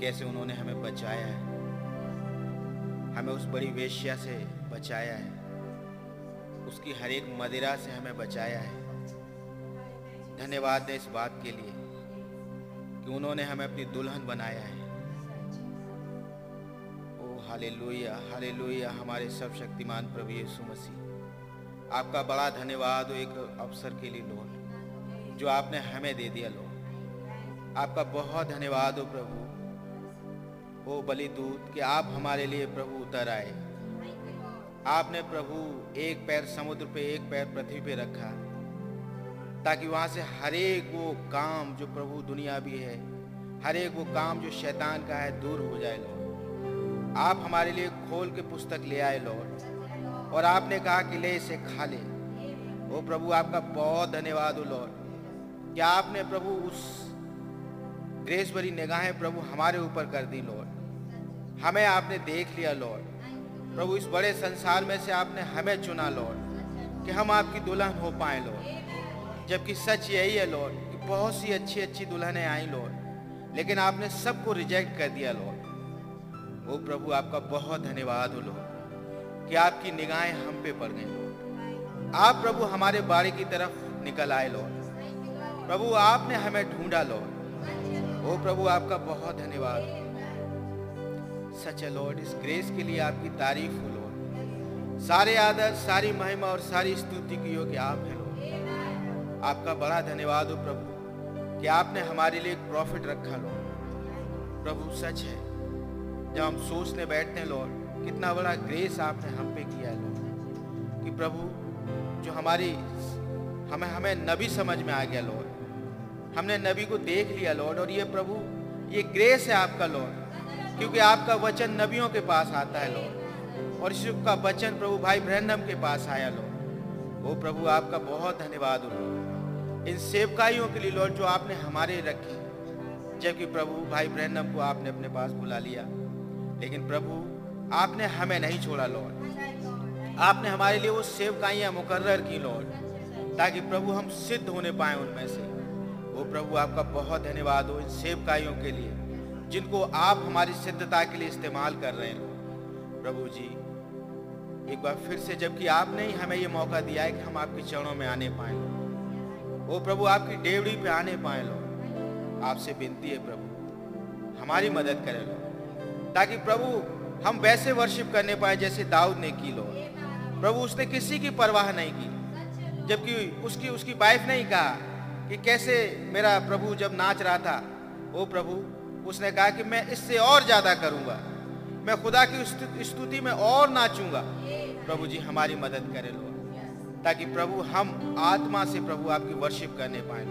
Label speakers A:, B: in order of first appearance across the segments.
A: कैसे उन्होंने हमें बचाया है? हमें उस बड़ी वेश्या से बचाया है। उसकी हर एक मदिरा से हमें बचाया है। धन्यवाद है इस बात के लिए कि उन्होंने हमें अपनी दुल्हन बनाया है। ओ हाले लोहिया हालेलुया हालेलुया, हमारे सब शक्तिमान प्रभु यीशु मसीह। आपका बड़ा धन्यवाद एक अवसर के लिए लॉर्ड जो आपने हमें दे दिया लॉर्ड आपका बहुत धन्यवाद हो प्रभु। ओ बलि दूत कि आप हमारे लिए प्रभु उतर आए। आपने प्रभु एक पैर समुद्र पे, एक पैर पृथ्वी पे रखा, ताकि वहाँ से हर एक वो काम जो प्रभु दुनिया भी है, हर एक वो काम जो शैतान का है, दूर हो जाए लॉर्ड आप हमारे लिए खोल के पुस्तक ले आए लॉर्ड और आपने कहा कि ले इसे खा ले। ओ प्रभु, आपका बहुत धन्यवाद हो लॉर्ड कि आपने प्रभु उस ग्रेस भरी निगाहें प्रभु हमारे ऊपर कर दी लॉर्ड हमें आपने देख लिया लॉर्ड प्रभु, इस बड़े संसार में से आपने हमें चुना लॉर्ड कि हम आपकी दुल्हन हो पाए लॉर्ड जबकि सच यही है लॉर्ड कि बहुत सी अच्छी अच्छी दुल्हनें आई लॉर्ड लेकिन आपने सबको रिजेक्ट कर दिया लॉर्ड ओ प्रभु, आपका बहुत धन्यवाद हो लॉर्ड कि आपकी निगाहें हम पे पड़ गई लॉर्ड आप प्रभु हमारे बाड़ी की तरफ़ निकल आए लॉर्ड प्रभु, आपने हमें ढूंढा लॉर्ड ओ प्रभु, आपका बहुत धन्यवाद। सच है लॉर्ड इस ग्रेस के लिए आपकी तारीफ़ हो लॉर्ड सारे आदर, सारी महिमा और सारी स्तुति की योग्य आप हैं लॉर्ड आपका बड़ा धन्यवाद हो, प्रभु, कि आपने हमारे लिए एक प्रॉफिट रखा लॉर्ड प्रभु, सच है, जब हम सोचने बैठते हैं लॉर्ड कितना बड़ा ग्रेस आपने हम पे किया है लॉर्ड कि प्रभु, जो हमारी, हमें हमें नबी समझ में आ गया लॉर्ड हमने नबी को देख लिया लॉर्ड और ये प्रभु, ये ग्रेस है आपका लॉर्ड क्योंकि आपका वचन नबियों के पास आता है, लॉर्ड। और यीशु का वचन प्रभु भाई ब्रहणम के पास आया, लॉर्ड। वो प्रभु, आपका बहुत धन्यवाद हो इन सेवकाइयों के लिए, लॉर्ड, जो आपने हमारे रखी, जबकि प्रभु भाई ब्रहणम को आपने अपने पास बुला लिया। लेकिन प्रभु, आपने हमें नहीं छोड़ा, लॉर्ड। आपने हमारे लिए वो सेवकाइयाँ मुकर्र की, लॉर्ड, ताकि प्रभु हम सिद्ध होने पाए उनमें से। वो प्रभु, आपका बहुत धन्यवाद हो इन सेवकाइयों के लिए। जिनको आप हमारी सिद्धता के लिए इस्तेमाल कर रहे हैं। प्रभु जी, एक बार फिर से जबकि आपने ही हमें ये मौका दिया है कि हम आपके चरणों में आने पाए। वो प्रभु, आपकी डेवड़ी पे आने पाए लो आपसे विनती है प्रभु, हमारी मदद करें लो ताकि प्रभु हम वैसे वर्शिप करने पाए जैसे दाऊद ने की लो प्रभु, उसने किसी की परवाह नहीं की, जबकि उसकी उसकी वाइफ ने ही कहा कि कैसे मेरा प्रभु जब नाच रहा था वो प्रभु उसने कहा कि मैं इससे और ज़्यादा करूँगा। मैं खुदा की स्तुति में और नाचूँगा। प्रभु जी, हमारी मदद करें लो ताकि प्रभु हम आत्मा से प्रभु आपकी वर्शिप करने पाए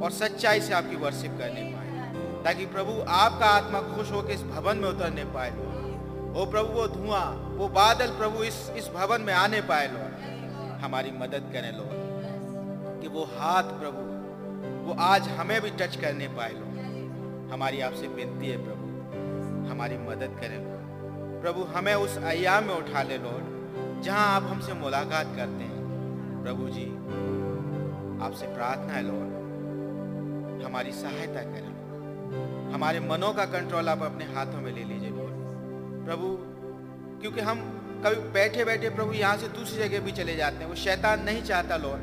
A: और सच्चाई से आपकी वर्शिप करने पाए, ताकि प्रभु आपका आत्मा खुश होकर इस भवन में उतरने पाए लो ओ प्रभु, वो धुआँ, वो बादल प्रभु इस इस भवन में आने पाए लो हमारी मदद करें लो कि वो हाथ प्रभु, वो आज हमें भी टच करने पाए लो हमारी आपसे विनती है प्रभु, हमारी मदद करें। प्रभु, हमें उस अयाम में उठा ले, लॉर्ड, जहाँ आप हमसे मुलाकात करते हैं। प्रभु जी, आपसे प्रार्थना है, लॉर्ड, हमारी सहायता करें। हमारे मनों का कंट्रोल आप अपने हाथों में ले लीजिए, लॉर्ड। प्रभु, क्योंकि हम कभी बैठे बैठे प्रभु यहाँ से दूसरी जगह भी चले जाते हैं, वो शैतान नहीं चाहता, लॉर्ड,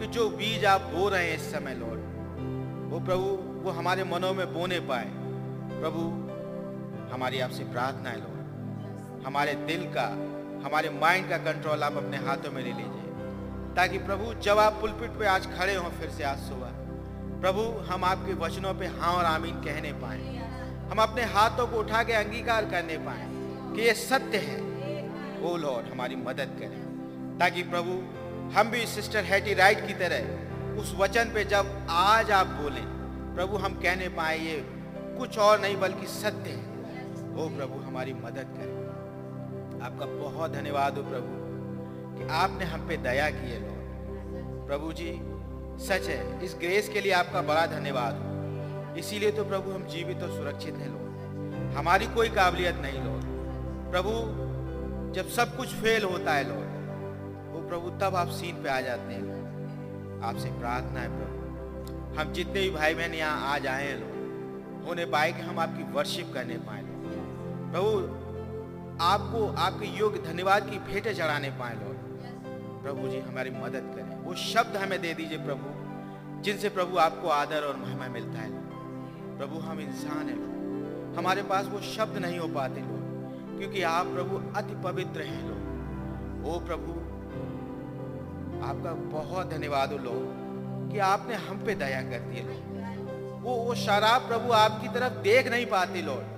A: कि जो बीज आप बो रहे हैं इस समय, लॉर्ड, वो प्रभु वो हमारे मनों में बोने पाए। प्रभु, हमारी आपसे प्रार्थना है लॉर्ड हमारे दिल का, हमारे माइंड का कंट्रोल आप अपने हाथों में ले लीजिए। ताकि प्रभु, जब आप पुलपिट पे आज खड़े हों, फिर से आज सुबह। प्रभु, हम आपके वचनों पे हाँ और आमीन कहने पाए। हम अपने हाथों को उठा के अंगीकार करने पाए कि ये सत्य है। ओ लॉर्ड हमारी मदद करें। ताकि प्रभु, हम भी सिस्टर हैटी राइट की तरह उस वचन पे जब आज आप बोलें प्रभु, हम कहने पाए ये कुछ और नहीं, बल्कि सत्य है। ओ प्रभु, हमारी मदद करें। आपका बहुत धन्यवाद हो प्रभु, कि आपने हम पे दया की है, लॉर्ड। प्रभु जी, सच है, इस ग्रेस के लिए आपका बड़ा धन्यवाद हो। इसीलिए तो प्रभु, हम जीवित और सुरक्षित हैं, लॉर्ड। हमारी कोई काबिलियत नहीं, लॉर्ड। प्रभु, जब सब कुछ फेल होता है, लॉर्ड वो प्रभु, तब आप सीन पे आ जाते हैं। आपसे प्रार्थना है, प्रभु। हम जितने भी भाई बहन यहाँ आज आए हैं लोग होने पाए कि हम आपकी वर्शिप करने पाए लोग। प्रभु, आपको, आपके योग्य धन्यवाद की भेंटें चढ़ाने पाए लोग। प्रभु जी, हमारी मदद करें। वो शब्द हमें दे दीजिए प्रभु, जिनसे प्रभु आपको आदर और महिमा मिलता है। प्रभु, हम इंसान हैं हमारे पास वो शब्द नहीं हो पाते लोग, क्योंकि आप प्रभु अति पवित्र हैं लोग। ओ प्रभु, आपका बहुत धन्यवाद हो लोग। कि आपने हम पे दया कर दी लोग वो वो शराब प्रभु आपकी तरफ़ देख नहीं पाती लोग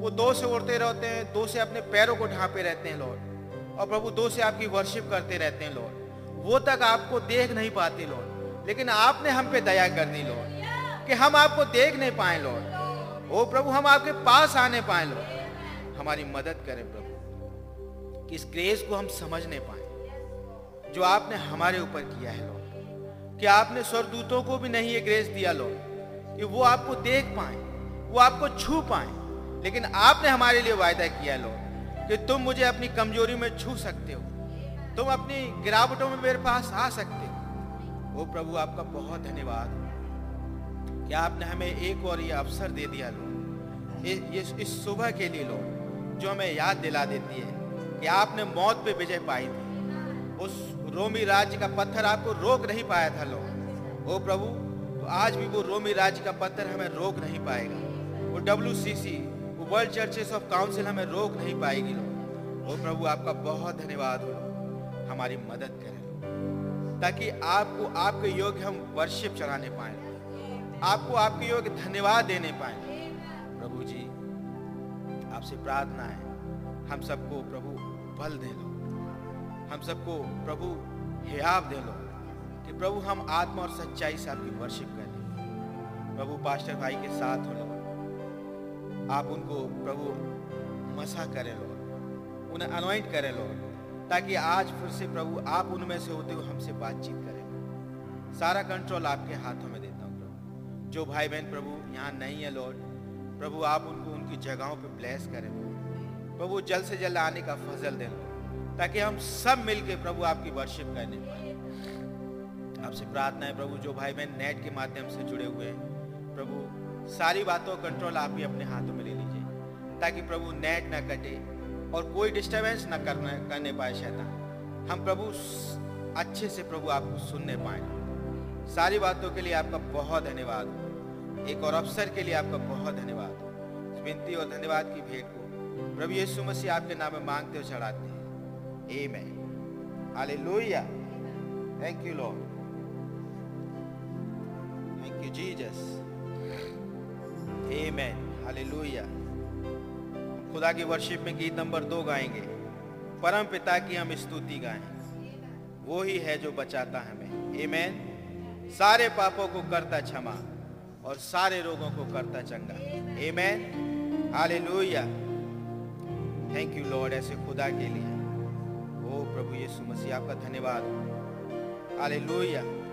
A: वो दो से उड़ते रहते हैं, दो से अपने पैरों को ढांपे रहते हैं लोग और प्रभु दो से आपकी वर्शिप करते रहते हैं लोग वो तक आपको देख नहीं पाते लोग लेकिन आपने हम पे दया कर दी लोग कि हम आपको देख नहीं पाए लोग ओ प्रभु, हम आपके पास आने पाए लोग हमारी मदद करें, प्रभु, कि इस ग्रेस को हम समझ नहीं पाए, जो आपने हमारे ऊपर किया है लॉर्ड कि आपने स्वर्गदूतों को भी नहीं ये ग्रेस दिया लॉर्ड कि वो आपको देख पाए वो आपको छू पाए। लेकिन आपने हमारे लिए वायदा किया लॉर्ड कि तुम मुझे अपनी कमज़ोरी में छू सकते हो। तुम अपनी गिरावटों में मेरे पास आ सकते हो। वो प्रभु आपका बहुत धन्यवाद। कि आपने हमें एक और ये अवसर दे दिया लो इस, इस सुबह के लिए लोग जो हमें याद दिला देती है कि आपने मौत पे विजय पाई थी। उस रोमी राज्य का पत्थर आपको रोक नहीं पाया था, लोग। ओ प्रभु तो आज भी वो रोमी राज्य का पत्थर हमें रोक नहीं पाएगा। वो डब्ल्यू सी सी वो वर्ल्ड चर्चेस ऑफ़ काउंसिल हमें रोक नहीं पाएगी, लोग। ओ प्रभु, आपका बहुत धन्यवाद हो हमारी मदद करें ताकि आपको आपके योग्य हम वर्शिप चढ़ाने पाए आपको आपके योग्य धन्यवाद देने पाए। प्रभु जी, आपसे प्रार्थना है। हम सबको, प्रभु, बल दे लो हम सबको प्रभु हियाब दे लो कि प्रभु हम आत्मा और सच्चाई से आपकी वर्शिप करें प्रभु पास्टर भाई के साथ हो लो। आप उनको प्रभु मसा करें लो। उन्हें अनॉइंट करें लो। ताकि आज फिर से प्रभु आप उनमें से होते हुए हमसे बातचीत करें। सारा कंट्रोल आपके हाथों में देता हूँ प्रभु। जो भाई बहन प्रभु यहाँ नहीं है लॉर्ड प्रभु आप उनको उनकी जगहों पे ब्लेस करें। प्रभु जल्द से जल्द आने का फजल दे। ताकि हम सब मिलके प्रभु आपकी वर्शिप करने पाए। आपसे प्रार्थना है प्रभु, जो भाई बहन नेट के माध्यम से जुड़े हुए हैं, प्रभु, सारी बातों का कंट्रोल आप ही अपने हाथों में ले लीजिए, ताकि प्रभु नेट ना कटे और कोई डिस्टरबेंस ना करने करने पाए शैतान। हम प्रभु अच्छे से प्रभु आपको सुनने पाए। सारी बातों के लिए आपका बहुत धन्यवाद। एक और अवसर के लिए आपका बहुत धन्यवाद। विनती और धन्यवाद की भेंट को प्रभु यीशु मसीह आपके नाम में मांगते और चढ़ाते Amen. Hallelujah. Thank you, Lord. Thank you, Jesus. Amen. Hallelujah. खुदा की वर्शिप में गीत नंबर दो गाएँगे परम पिता की हम स्तुति गाएँ वो ही है जो बचाता हमें एमेन सारे पापों को करता क्षमा और सारे रोगों को करता चंगा amen hallelujah thank you lord ऐसे खुदा के लिए प्रभु यीशु मसीह आपका धन्यवाद। आले थैंक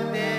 A: बचाते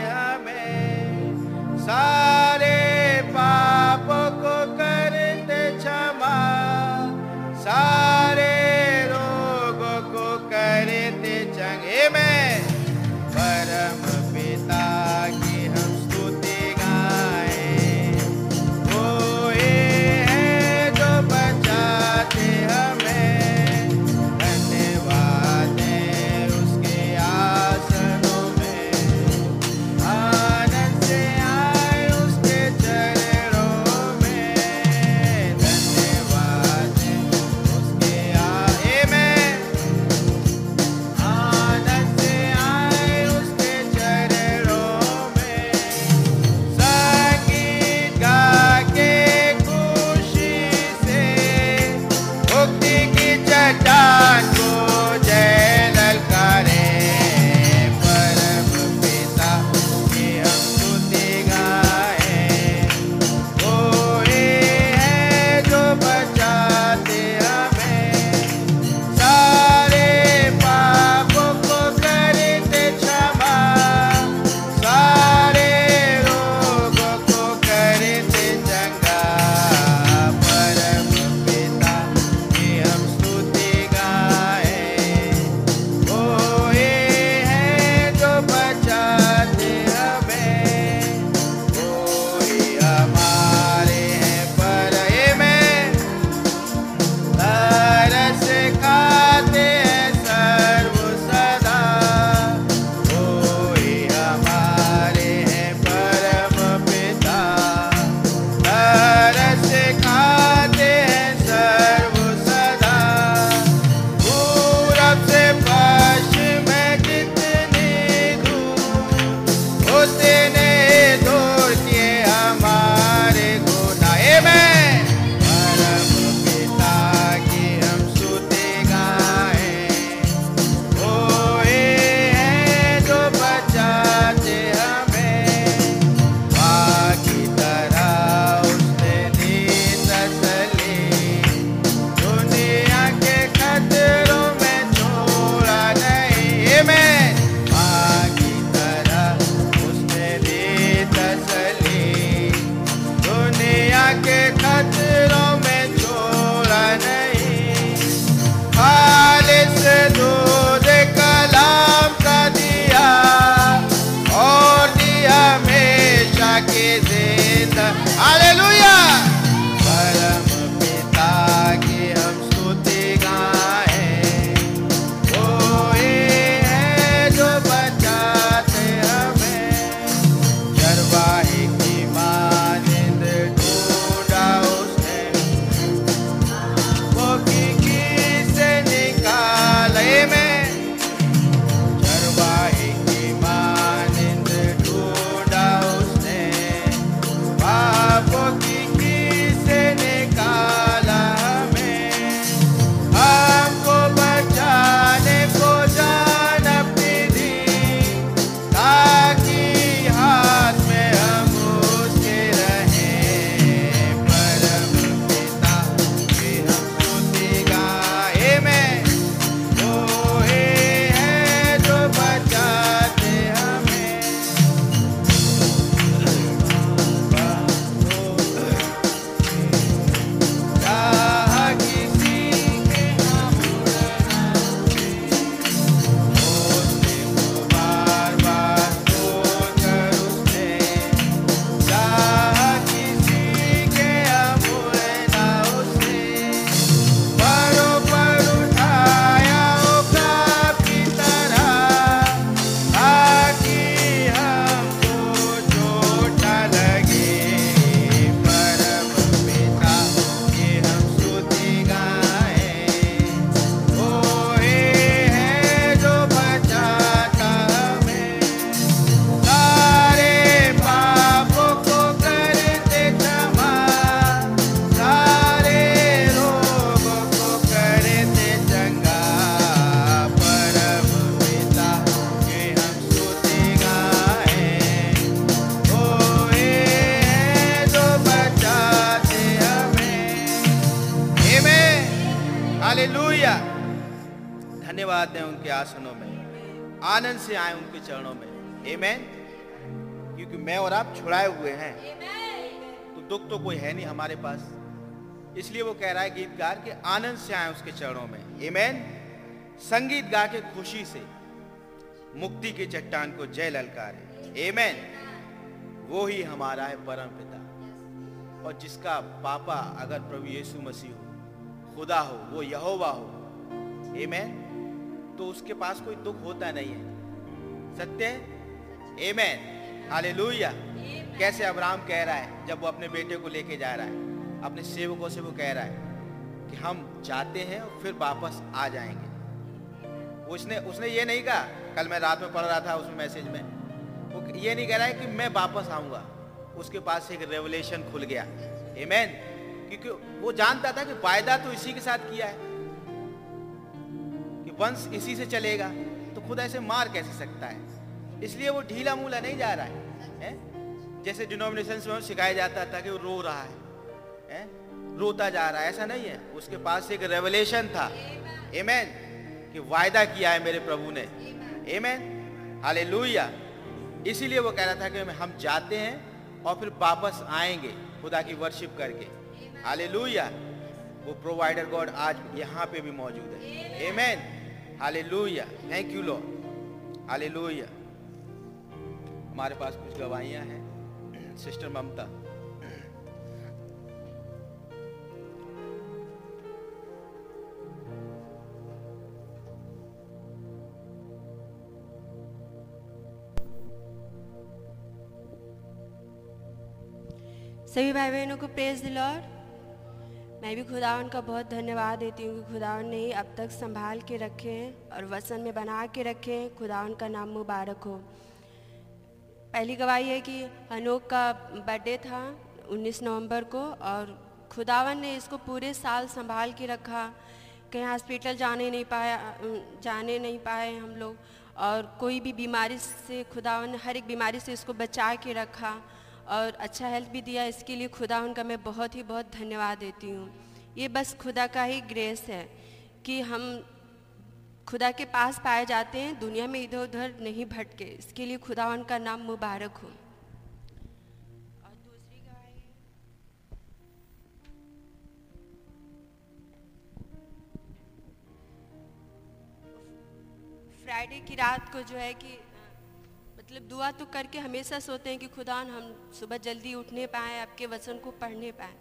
A: हमारे पास। इसलिए वो कह रहा है गीतकार के आनंद से आए उसके चरणों में। आमेन संगीत गा के खुशी से, मुक्ति के चट्टान को जय ललकारे। आमेन वो ही हमारा है परम पिता। और जिसका पापा अगर प्रभु यीशु मसीह हो, खुदा हो, वो यहोवा हो। एमेन तो उसके पास कोई दुख होता नहीं है। सत्य एमेन हालेलुया कैसे अब्राहम कह रहा है जब वो अपने बेटे को लेके जा रहा है? अपने सेवकों से वो कह रहा है कि हम जाते हैं और फिर वापस आ जाएँगे। उसने उसने ये नहीं कहा कल मैं रात में पढ़ रहा था उसमें मैसेज में। वो ये नहीं कह रहा है कि मैं वापस आऊँगा। उसके पास एक रेवलेशन खुल गया। एमेन क्योंकि वो जानता था कि वायदा तो इसी के साथ किया है। कि वंश इसी से चलेगा तो खुद ऐसे मार कैसे सकता है? इसलिए वो ढीला मूला नहीं जा रहा है, है? जैसे डिनोमिनेशन में सिखाया जाता था कि वो रो रहा है, है? रोता जा रहा है ऐसा नहीं है। उसके पास एक रेवलेशन था। एमेन कि वायदा किया है मेरे प्रभु ने। एमेन हाले इसीलिए वो कह रहा था कि हम जाते हैं और फिर वापस आएँगे खुदा की वर्शिप करके। हाले वो प्रोवाइडर गॉड आज यहाँ पे भी मौजूद है। एमेन हाले थैंक यू लॉर्ड हाले हमारे पास कुछ गवाहियाँ हैं। सिस्टर ममता
B: सभी भाई बहनों को प्रेज लॉर्ड मैं भी खुदावन का बहुत धन्यवाद देती हूँ कि खुदावन ने अब तक संभाल के रखे हैं और वसन में बना के रखे हैं। खुदावन का नाम मुबारक हो। पहली गवाही है कि अनोख का बर्थडे था 19 नवंबर को और खुदावन ने इसको पूरे साल संभाल के रखा। कहीं हॉस्पिटल जाने नहीं पाया जाने नहीं पाए हम लोग और कोई भी बीमारी से खुदावन ने हर एक बीमारी से इसको बचा के रखा और अच्छा हेल्थ भी दिया। इसके लिए खुदा उनका मैं बहुत ही बहुत धन्यवाद देती हूँ। ये बस खुदा का ही ग्रेस है कि हम खुदा के पास पाए जाते हैं, दुनिया में इधर उधर नहीं भटके। इसके लिए खुदा उनका नाम मुबारक हो। फ्राइडे की रात को जो है कि मतलब दुआ तो करके हमेशा सोते हैं कि खुदा हम सुबह जल्दी उठने पाए, आपके वचन को पढ़ने पाए।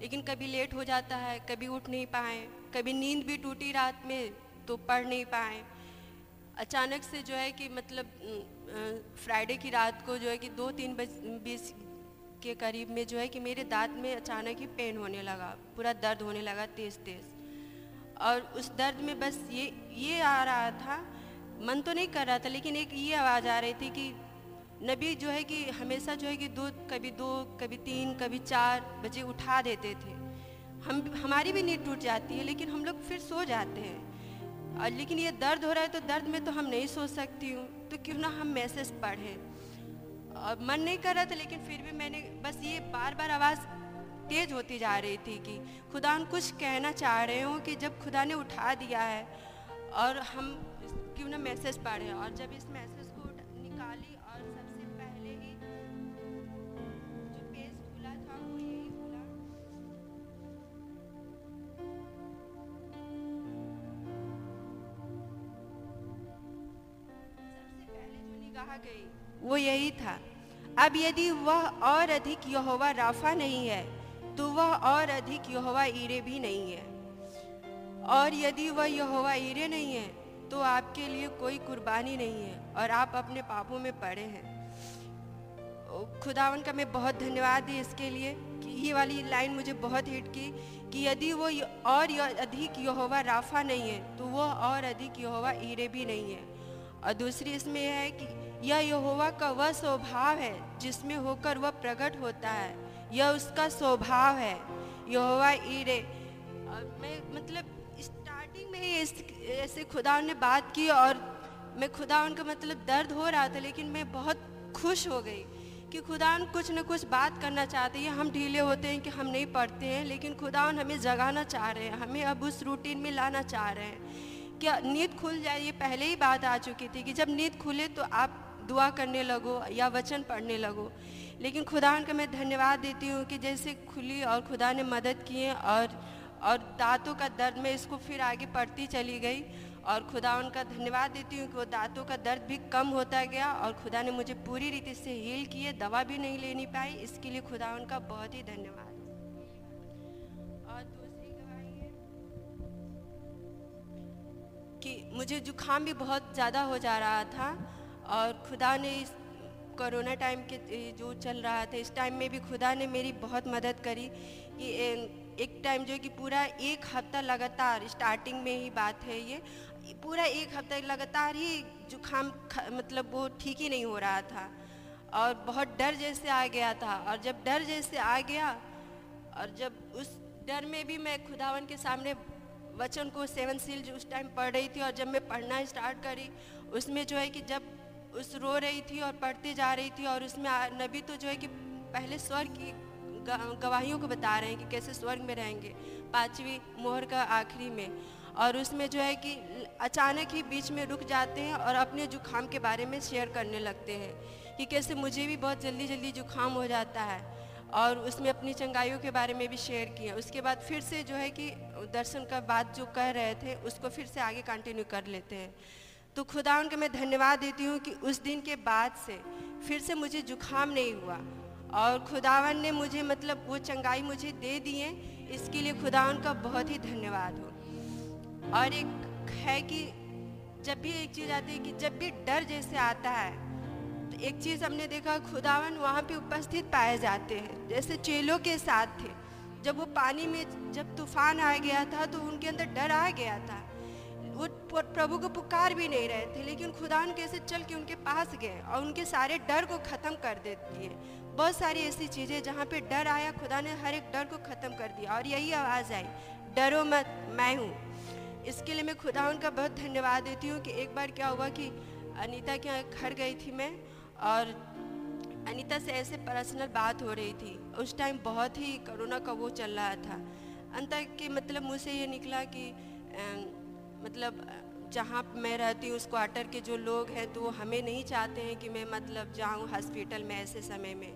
B: लेकिन कभी लेट हो जाता है, कभी उठ नहीं पाए, कभी नींद भी टूटी रात में तो पढ़ नहीं पाए। अचानक से जो है कि मतलब फ्राइडे की रात को जो है कि दो तीन बज, बीस के करीब में जो है कि मेरे दांत में अचानक ही पेन होने लगा, पूरा दर्द होने लगा तेज़ तेज़। और उस दर्द में बस ये ये आ रहा था, मन तो नहीं कर रहा था, लेकिन एक ये आवाज़ आ रही थी कि नबी जो है कि हमेशा जो है कि दो, कभी दो, कभी तीन, कभी चार बजे उठा देते थे। हम, हमारी भी नींद टूट जाती है, लेकिन हम लोग फिर सो जाते हैं। और लेकिन ये दर्द हो रहा है तो दर्द में तो हम नहीं सोच सकती हूँ। तो क्यों ना हम मैसेज पढ़ें। और मन नहीं कर रहा था लेकिन फिर भी मैंने बस ये बार बार आवाज़ तेज होती जा रही थी कि खुदा कुछ कहना चाह रहे हो कि जब खुदा ने उठा दिया है और हम क्यों ना मैसेज पढ़ें और जब इस मैसेज निगाह गई। वो यही था। अब यदि वह और अधिक यहोवा राफा नहीं है तो वह और अधिक यहोवा ईरे भी नहीं है। और यदि वह यहोवा ईरे नहीं है तो आपके लिए कोई कुर्बानी नहीं है, और आप अपने पापों में पड़े हैं। खुदावन का मैं बहुत धन्यवाद दी इसके लिए कि ये वाली लाइन मुझे बहुत हिट की कि यदि वो और अधिक यहोवा राफा नहीं है तो वो और अधिक यहोवा ईरे भी नहीं है। और दूसरी इसमें यह है कि यह यहोवा का वह स्वभाव है जिसमें होकर वह प्रकट होता है। यह उसका स्वभाव है। यहोवा ईरे मैं मतलब स्टार्टिंग में ही ऐसे खुदा ने बात की और मैं खुदा उनका मतलब दर्द हो रहा था, लेकिन मैं बहुत खुश हो गई कि खुदान कुछ न कुछ बात करना चाहते हैं। हम ढीले होते हैं कि हम नहीं पढ़ते हैं, लेकिन खुदान हमें जगाना चाह रहे हैं, हमें अब उस रूटीन में लाना चाह रहे हैं। क्या नींद खुल जाए, ये पहले ही बात आ चुकी थी कि जब नींद खुले तो आप दुआ करने लगो या वचन पढ़ने लगो। लेकिन खुदा का मैं धन्यवाद देती हूँ कि जैसे खुली और खुदा ने मदद किए और और दांतों का दर्द में इसको फिर आगे पढ़ती चली गई। और खुदा उनका धन्यवाद देती हूँ कि वो दांतों का दर्द भी कम होता गया और खुदा ने मुझे पूरी रीति से हील किए दवा भी नहीं लेनी पाई। इसके लिए खुदा उनका बहुत ही धन्यवाद। और दूसरी कि मुझे जुकाम भी बहुत ज़्यादा हो जा रहा था। और खुदा ने इस कोरोना टाइम के जो चल रहा था, इस टाइम में भी खुदा ने मेरी बहुत मदद करी कि एक टाइम जो कि पूरा एक हफ़्ता लगातार स्टार्टिंग में ही बात है ये। पूरा एक हफ़्ता लगातार ही जुकाम मतलब वो ठीक ही नहीं हो रहा था और बहुत डर जैसे आ गया था। और जब डर जैसे आ गया और जब उस डर में भी मैं खुदावन के सामने वचन को सेवन सील जो उस टाइम पढ़ रही थी और जब मैं पढ़ना स्टार्ट करी, उसमें जो है कि जब उस रो रही थी और पढ़ते जा रही थी और उसमें नबी तो जो है कि पहले स्वर्ग की गवाहियों को बता रहे हैं कि कैसे स्वर्ग में रहेंगे पांचवी मोहर का आखिरी में। और उसमें जो है कि अचानक ही बीच में रुक जाते हैं और अपने जुकाम के बारे में शेयर करने लगते हैं कि कैसे मुझे भी बहुत जल्दी जल्दी जुकाम हो जाता है। और उसमें अपनी चंगाइयों के बारे में भी शेयर किया उसके बाद फिर से जो है कि दर्शन का बात जो कह रहे थे, उसको फिर से आगे कंटिन्यू कर लेते हैं। तो खुदा उनके मैं धन्यवाद देती हूँ कि उस दिन के बाद से फिर से मुझे जुकाम नहीं हुआ। और खुदावन ने मुझे मतलब वो चंगाई मुझे दे दिए इसके लिए खुदा उनका बहुत ही धन्यवाद हो। और एक है कि जब भी एक चीज़ आती है कि जब भी डर जैसे आता है तो एक चीज़ हमने देखा, खुदावन वहाँ पे उपस्थित पाए जाते हैं। जैसे चेलों के साथ थे, जब वो पानी में जब तूफ़ान आ गया था तो उनके अंदर डर आ गया था। वो प्रभु को पुकार भी नहीं रहे थे, लेकिन खुदा उनके कैसे चल के उनके पास गए और उनके सारे डर को ख़त्म कर देती है। बहुत सारी ऐसी चीज़ें जहाँ पे डर आया, खुदा ने हर एक डर को ख़त्म कर दिया और यही आवाज़ आई, डरो मत, मैं हूँ। इसके लिए मैं खुदा उनका बहुत धन्यवाद देती हूँ कि एक बार क्या हुआ कि अनीता के घर गई थी मैं और अनीता से ऐसे पर्सनल बात हो रही थी। उस टाइम बहुत ही कोरोना का वो चल रहा था। अंत के मतलब मुझसे ये निकला कि मतलब जहाँ मैं रहती हूँ, उस क्वार्टर के जो लोग हैं तो वो हमें नहीं चाहते हैं कि मैं मतलब जाऊँ हॉस्पिटल में ऐसे समय में।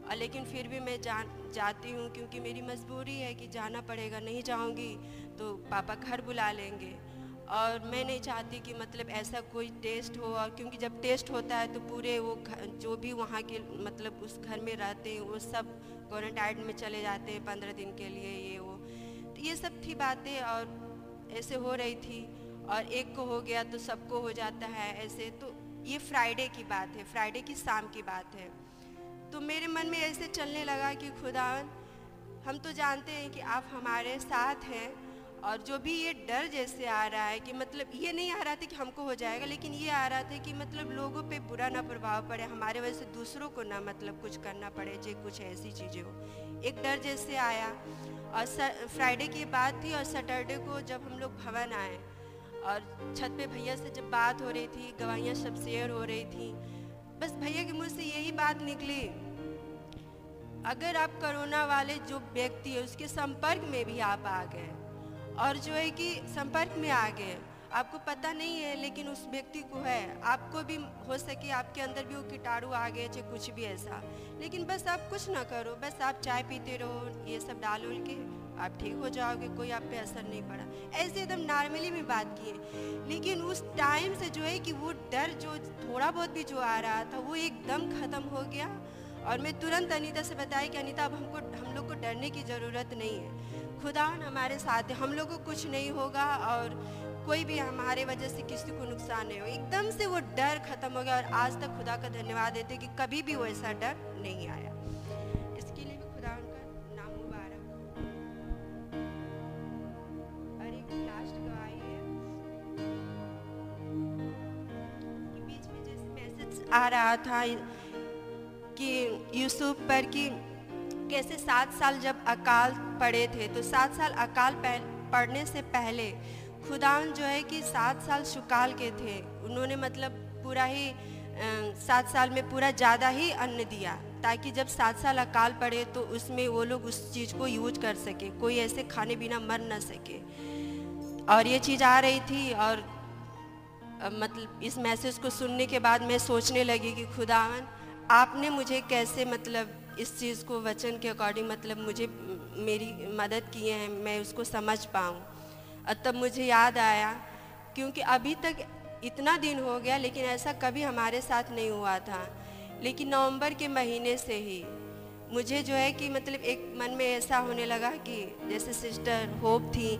B: और लेकिन फिर भी मैं जा, जाती हूँ क्योंकि मेरी मजबूरी है कि जाना पड़ेगा, नहीं जाऊँगी तो पापा घर बुला लेंगे। और मैं नहीं चाहती कि मतलब ऐसा कोई टेस्ट हो, और क्योंकि जब टेस्ट होता है तो पूरे वो जो भी वहाँ के मतलब उस घर में रहते हैं, वो सब क्वारंटाइन में चले जाते हैं, पंद्रह दिन के लिए ये वो। तो ये सब थी बातें, और ऐसे हो रही थी और एक को हो गया तो सबको हो जाता है ऐसे। तो ये फ्राइडे की बात है फ्राइडे की शाम की बात है। तो मेरे मन में ऐसे चलने लगा कि खुदा, हम तो जानते हैं कि आप हमारे साथ हैं और जो भी ये डर जैसे आ रहा है कि मतलब ये नहीं आ रहा था कि हमको हो जाएगा, लेकिन ये आ रहा था कि मतलब लोगों पे बुरा ना प्रभाव पड़े, हमारे वजह से दूसरों को ना मतलब कुछ करना पड़े, जो कुछ ऐसी चीज़ें हो। एक डर जैसे आया। और फ्राइडे की बात थी और सैटरडे को जब हम लोग भवन आए, और छत पे भैया से जब बात हो रही थी, गवाहियाँ सब शेयर हो रही थी, बस भैया के मुँह से यही बात निकली। अगर आप कोरोना वाले जो व्यक्ति है, उसके संपर्क में भी आप आ गए। और जो है कि संपर्क में आ गए। आपको पता नहीं है, लेकिन उस व्यक्ति को है। आपको भी हो सके, आपके अंदर भी वो कीटाणु आ गए, चाहे कुछ भी ऐसा। लेकिन बस आप कुछ ना करो, बस आप चाय पीते रहो, ये सब डाल उल के, आप ठीक हो जाओगे, कोई आप पे असर नहीं पड़ा। ऐसे एकदम नॉर्मली में बात किए लेकिन उस टाइम से जो है कि वो डर जो थोड़ा बहुत भी जो आ रहा था, वो एकदम ख़त्म हो गया। और मैं तुरंत अनीता से बताया कि अनीता, अब हमको, हम लोग को डरने की ज़रूरत नहीं है। खुदा हमारे साथ है। हम लोगों को कुछ नहीं होगा और कोई भी हमारे वजह से किसी को नुकसान नहीं हो एकदम से वो डर खत्म हो गया और आज तक खुदा का धन्यवाद देते कि कभी भी वो ऐसा डर नहीं आया। इसके लिए भी खुदा का नाम मुबारक और एक लास्ट गवाही है बीच में जैसे मैसेज आ रहा था कि यूसुफ पर कि कैसे सात साल जब अकाल पड़े थे तो सात साल अकाल पढ़ने से पहले खुदावन जो है कि सात साल सुकाल के थे। उन्होंने मतलब पूरा ही सात साल में पूरा ज़्यादा ही अन्न दिया, ताकि जब सात साल अकाल पड़े तो उसमें वो लोग उस चीज़ को यूज़ कर सके, कोई ऐसे खाने बिना मर ना सके। और ये चीज़ आ रही थी और मतलब इस मैसेज को सुनने के बाद मैं सोचने लगी कि खुदावन, आपने मुझे कैसे मतलब इस चीज़ को, वचन के अकॉर्डिंग मतलब मुझे, मेरी मदद किए हैं, मैं उसको समझ पाऊँ। और तब मुझे याद आया, क्योंकि अभी तक इतना दिन हो गया, लेकिन ऐसा कभी हमारे साथ नहीं हुआ था। लेकिन नवंबर के महीने से ही मुझे जो है कि मतलब एक मन में ऐसा होने लगा कि, जैसे सिस्टर होप थी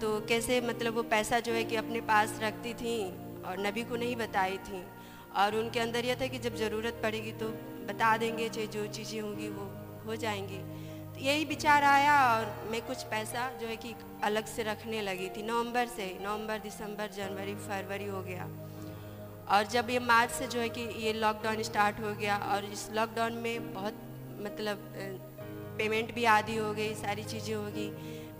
B: तो कैसे मतलब वो पैसा जो है कि अपने पास रखती थी और नबी को नहीं बताई थी। और उनके अंदर यह था कि जब ज़रूरत पड़ेगी तो बता देंगे, चाहे जो चीज़ें होंगी वो हो जाएँगी। तो यही विचार आया और मैं कुछ पैसा जो है कि अलग से रखने लगी थी। नवंबर से, नवंबर, दिसंबर, जनवरी, फरवरी हो गया। और जब ये मार्च से जो है कि ये लॉकडाउन स्टार्ट हो गया और इस लॉकडाउन में बहुत मतलब पेमेंट भी आदि हो गई, सारी चीज़ें हो गई,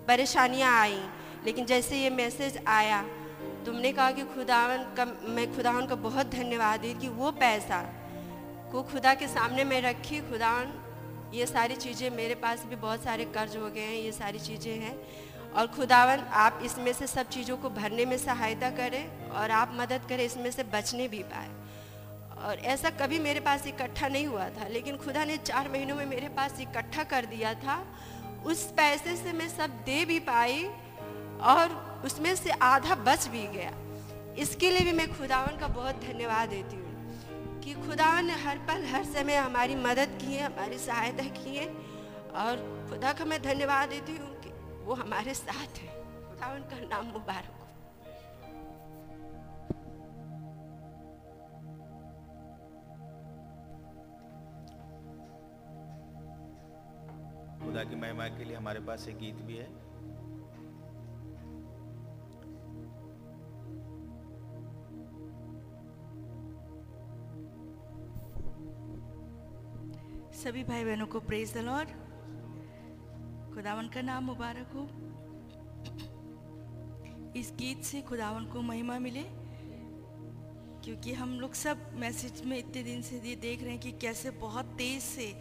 B: परेशानियाँ आई। लेकिन जैसे ये मैसेज आया, तुमने कहा कि खुदावन का, मैं खुदावन का बहुत धन्यवाद दी कि वो पैसा को खुदा के सामने मैं रखी खुदा ये सारी चीज़ें मेरे पास भी बहुत सारे कर्ज हो गए हैं, ये सारी चीज़ें हैं। और खुदावन, आप इसमें से सब चीज़ों को भरने में सहायता करें और आप मदद करें, इसमें से बचने भी पाए। और ऐसा कभी मेरे पास इकट्ठा नहीं हुआ था, लेकिन खुदा ने चार महीनों में मेरे पास इकट्ठा कर दिया था। उस पैसे से मैं सब दे भी पाई और उसमें से आधा बच भी गया। इसके लिए भी मैं खुदावन का बहुत धन्यवाद देती हूँ। कि खुदावन ने हर पल हर समय हमारी मदद की है, हमारी सहायता की है और खुदा का मैं धन्यवाद देती हूँ कि वो हमारे साथ है। खुदावन का नाम मुबारक हो।
A: खुदा की महिमा के लिए हमारे पास एक गीत भी है।
C: सभी भाई बहनों को प्रेज द लॉर्ड खुदावन का नाम मुबारक हो। इस गीत से खुदावन को महिमा मिले, क्योंकि हम लोग सब मैसेज में इतने दिन से ये देख रहे हैं कि कैसे बहुत तेज से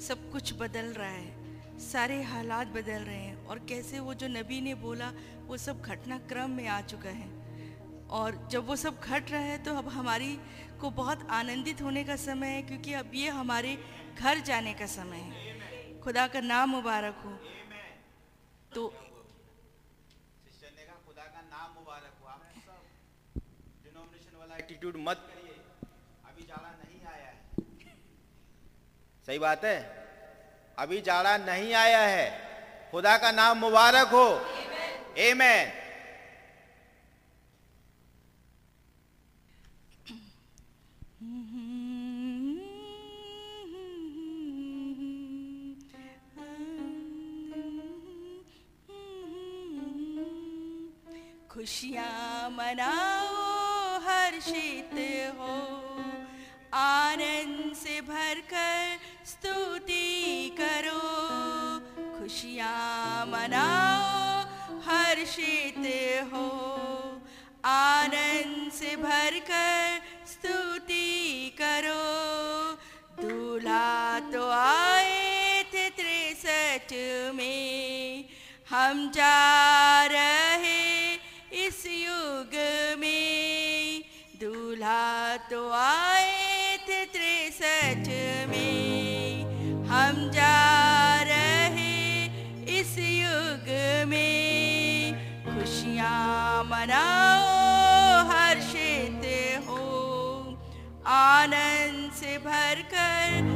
C: सब कुछ बदल रहा है, सारे हालात बदल रहे हैं, और कैसे वो जो नबी ने बोला, वो सब घटनाक्रम में आ चुका है। और जब वो सब घट रहा है तो अब हमारी को बहुत आनंदित होने का समय है, क्योंकि अब ये हमारे घर जाने का समय है। खुदा का नाम मुबारक हो। तो
A: एटीट्यूड मत अभी जाड़ा नहीं आया है। सही बात है? अभी जाड़ा नहीं आया है। खुदा का नाम मुबारक हो। एमेन
C: खुशियाँ मनाओ, हर्षित हो। आनंद से भरकर स्तुति करो। खुशियाँ मनाओ, हर्षित हो। आनंद से भरकर स्तुति करो। दूल्हा तो आए थे त्रेसठ में। हम जा रहे युग में दूल्हा तो आए थे त्रेसठ में। हम जा रहे इस युग में खुशियाँ मनाओ, हर्षित हो, आनंद से भरकर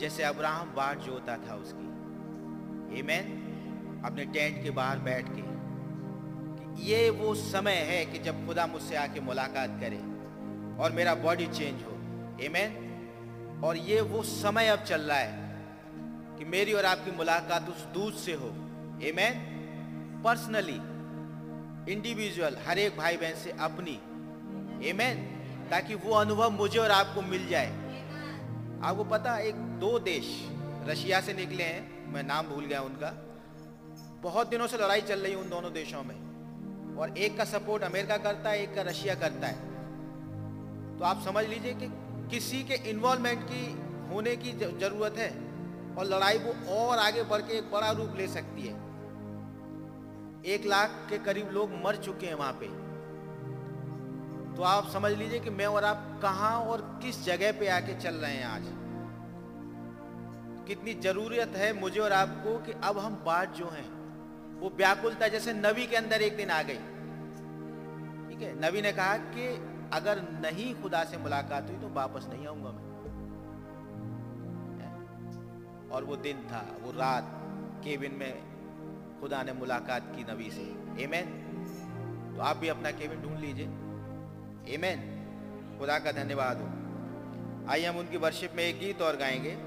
A: जैसे अब्राहम बाट जोता था उसकी Amen? अपने टेंट के बाहर बैठ के ये वो समय है कि जब खुदा मुझसे आके मुलाकात करे और मेरा बॉडी चेंज हो Amen? और ये वो समय अब चल रहा है कि मेरी और आपकी मुलाकात उस दूध से हो Amen? पर्सनली इंडिविजुअल हर एक भाई बहन से अपनी Amen? ताकि वो अनुभव मुझे और आपको मिल जाए आपको पता, एक दो देश रशिया से निकले हैं, मैं नाम भूल गया उनका। बहुत दिनों से लड़ाई चल रही है उन दोनों देशों में। और एक का सपोर्ट अमेरिका करता है, एक का रशिया करता है। तो आप समझ लीजिए कि किसी के इन्वॉल्वमेंट की, होने की ज़रूरत है, और लड़ाई वो और आगे बढ़ के एक बड़ा रूप ले सकती है। एक लाख के करीब लोग मर चुके हैं वहाँ पे। तो आप समझ लीजिए कि मैं और आप कहाँ और किस जगह पे आके चल रहे हैं आज। कितनी ज़रूरत है मुझे और आपको कि अब हम बात जो हैं, वो व्याकुलता जैसे नबी के अंदर एक दिन आ गई। ठीक है, नबी ने कहा कि अगर नहीं खुदा से मुलाकात हुई तो वापस नहीं आऊँगा मैं। और वो दिन था, वो रात केबिन में खुदा ने मुलाकात की नबी से। एमेन तो आप भी अपना केबिन ढूंढ लीजिए। एमेन खुदा का धन्यवाद हो। आइए हम उनकी वर्शिप में एक गीत और गाएँगे।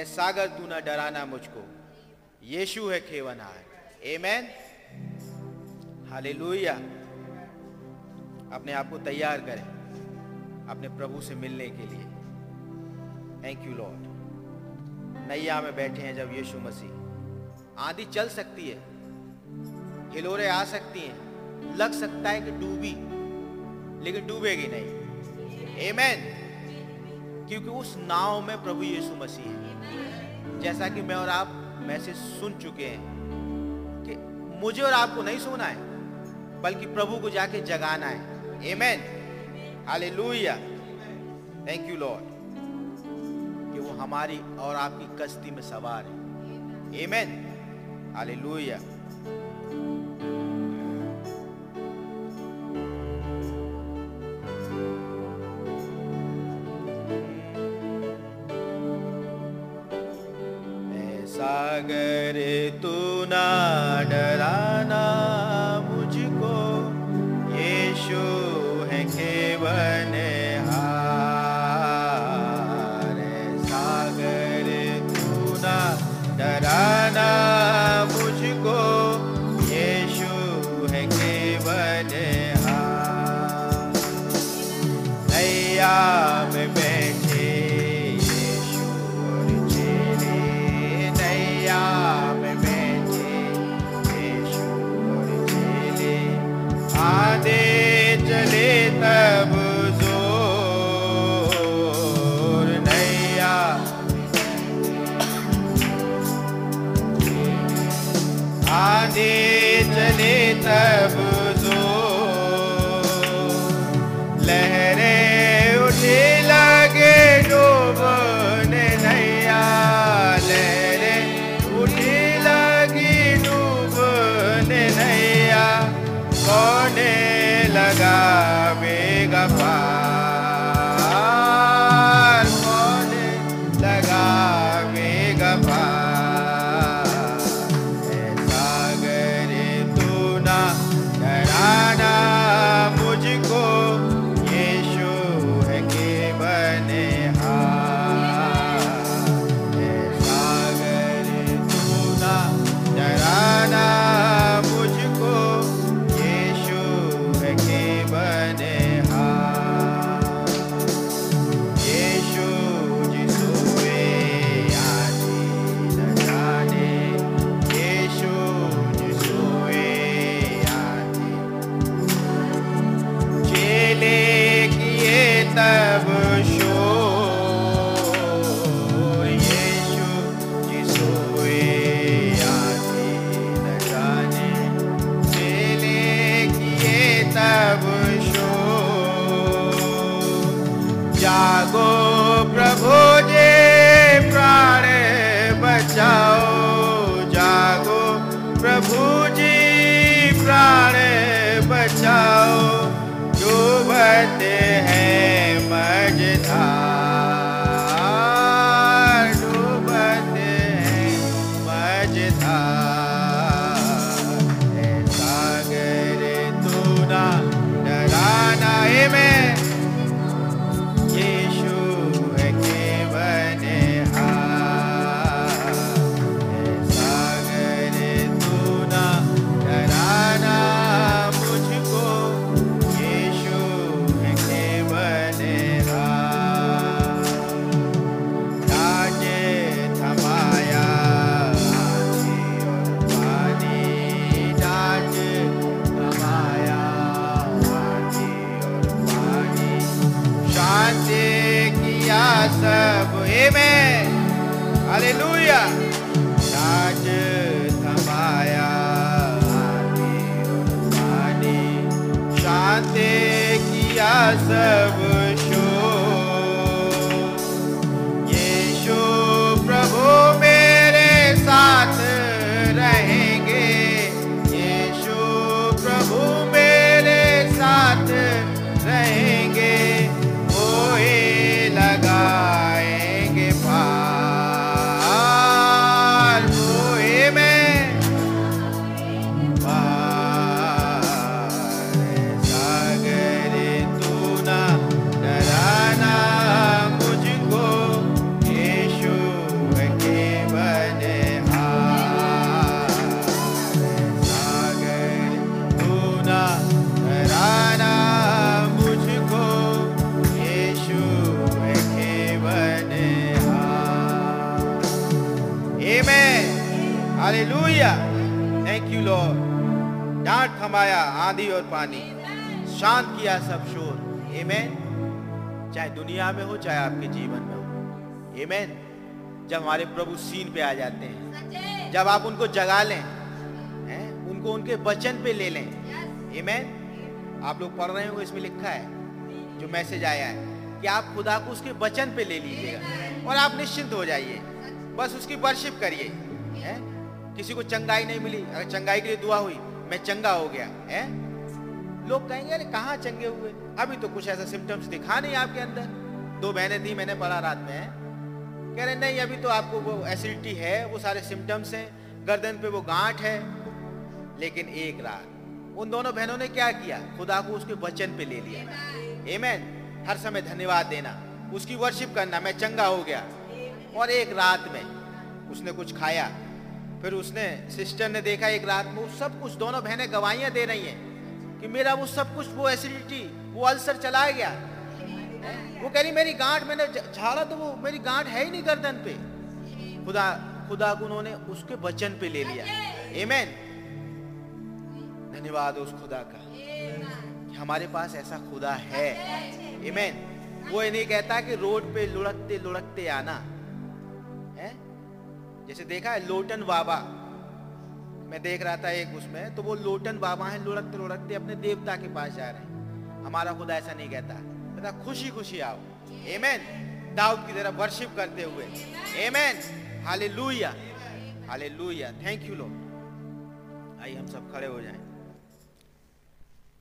A: ए सागर, तू ना डराना मुझको। यीशु है खेवनहार। एमेन हालेलुया अपने आप को तैयार करें अपने प्रभु से मिलने के लिए। थैंक यू लॉर्ड नैया में बैठे हैं जब यीशु मसीह। आंधी चल सकती है हिलोरे आ सकती हैं, लग सकता है कि डूबी। लेकिन डूबेगी नहीं। एमेन क्योंकि उस नाव में प्रभु यीशु मसीह है। जैसा कि मैं और आप मैसेज सुन चुके हैं कि मुझे और आपको नहीं सोना है, बल्कि प्रभु को जाके जगाना है। Amen hallelujah thank you lord कि वो हमारी और आपकी कश्ती में सवार है। एमेन हालेलुया ऐ सागर तू ना डराना। किया सब शोर Amen. चाहे दुनिया में हो चाहे आपके जीवन में हो Amen. जब हमारे प्रभु सीन पे आ जाते हैं जब आप उनको जगा लें हैं? उनको उनके वचन पे ले लें Amen. आप लोग पढ़ रहे हो इसमें लिखा है जो मैसेज आया है कि आप खुदा को उसके वचन पे ले लीजिएगा और आप निश्चिंत हो जाइए बस उसकी वर्शिप करिए हैं? किसी को चंगाई नहीं मिली अगर चंगाई के लिए दुआ हुई मैं चंगा हो गया है लोग कहेंगे, अरे, कहाँ चंगे हुए? अभी तो कुछ ऐसा सिम्टम्स दिखा नहीं आपके अंदर। दो बहनें थी, मैंने पढ़ा रात में। कह रहे, नहीं, अभी तो आपको वो एसिडिटी है, वो सारे सिम्टम्स हैं, गर्दन पे वो गांठ है। लेकिन एक रात, उन दोनों बहनों ने क्या किया? खुदा को उसके वचन पे ले लिया। Amen. हर समय धन्यवाद देना। उसकी वर्शिप करना, मैं चंगा हो गया। और एक रात में उसने कुछ खाया। फिर उसने सिस्टर ने देखा एक रात में, सब कुछ, दोनों बहनें गवाहियाँ दे रही हैं। कि मेरा वो सब कुछ, वो एसिडिटी वो अल्सर चला गया। वो कह रही, मेरी गांठ मैंने झाड़ा तो वो, मेरी गांठ है ही नहीं गर्दन पे। खुदा खुदा को उन्होंने उसके वचन पे ले लिया। Amen. धन्यवाद उस खुदा का हमारे पास ऐसा खुदा है। Amen. वो ये नहीं कहता कि रोड पे लुढ़कते लुढ़कते आना। है? जैसे देखा है, लोटन बाबा। मैं देख रहा था एक उसमें तो वो लोटन बाबा हैं लुढ़कते लुढ़कते अपने देवता के पास जा रहे हैं। हमारा खुदा ऐसा नहीं कहता। कहता, खुशी खुशी आओ। Amen. दाऊद की तरह वर्शिप करते हुए। Amen. Hallelujah hallelujah thank you lord आइए, हम सब खड़े हो जाएँ।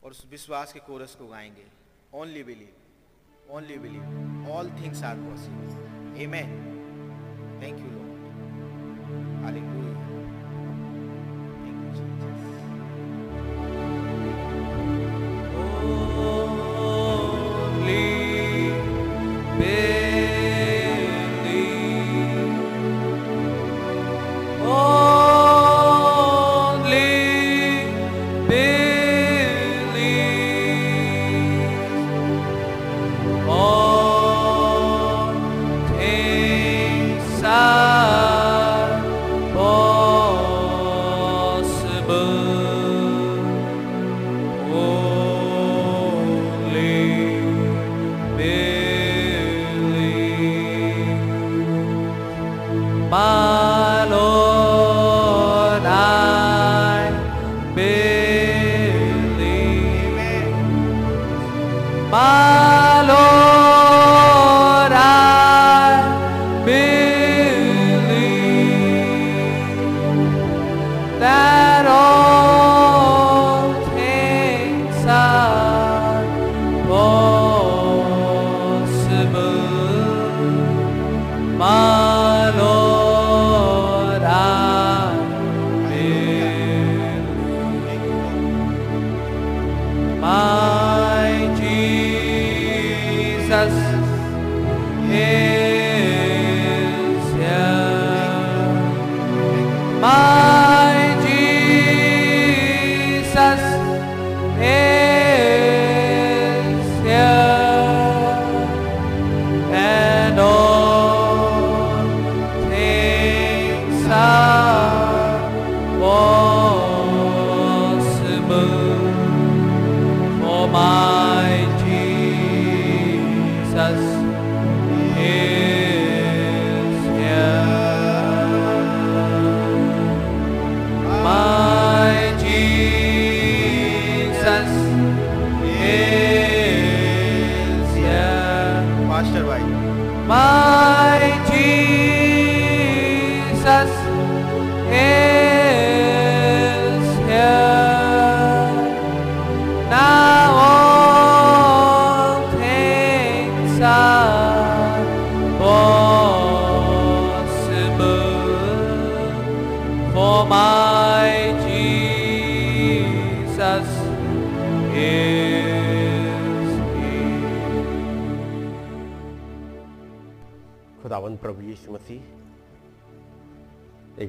A: और उस विश्वास के कोरस को गाएँगे। Only believe only believe all things are possible amen thank you lord hallelujah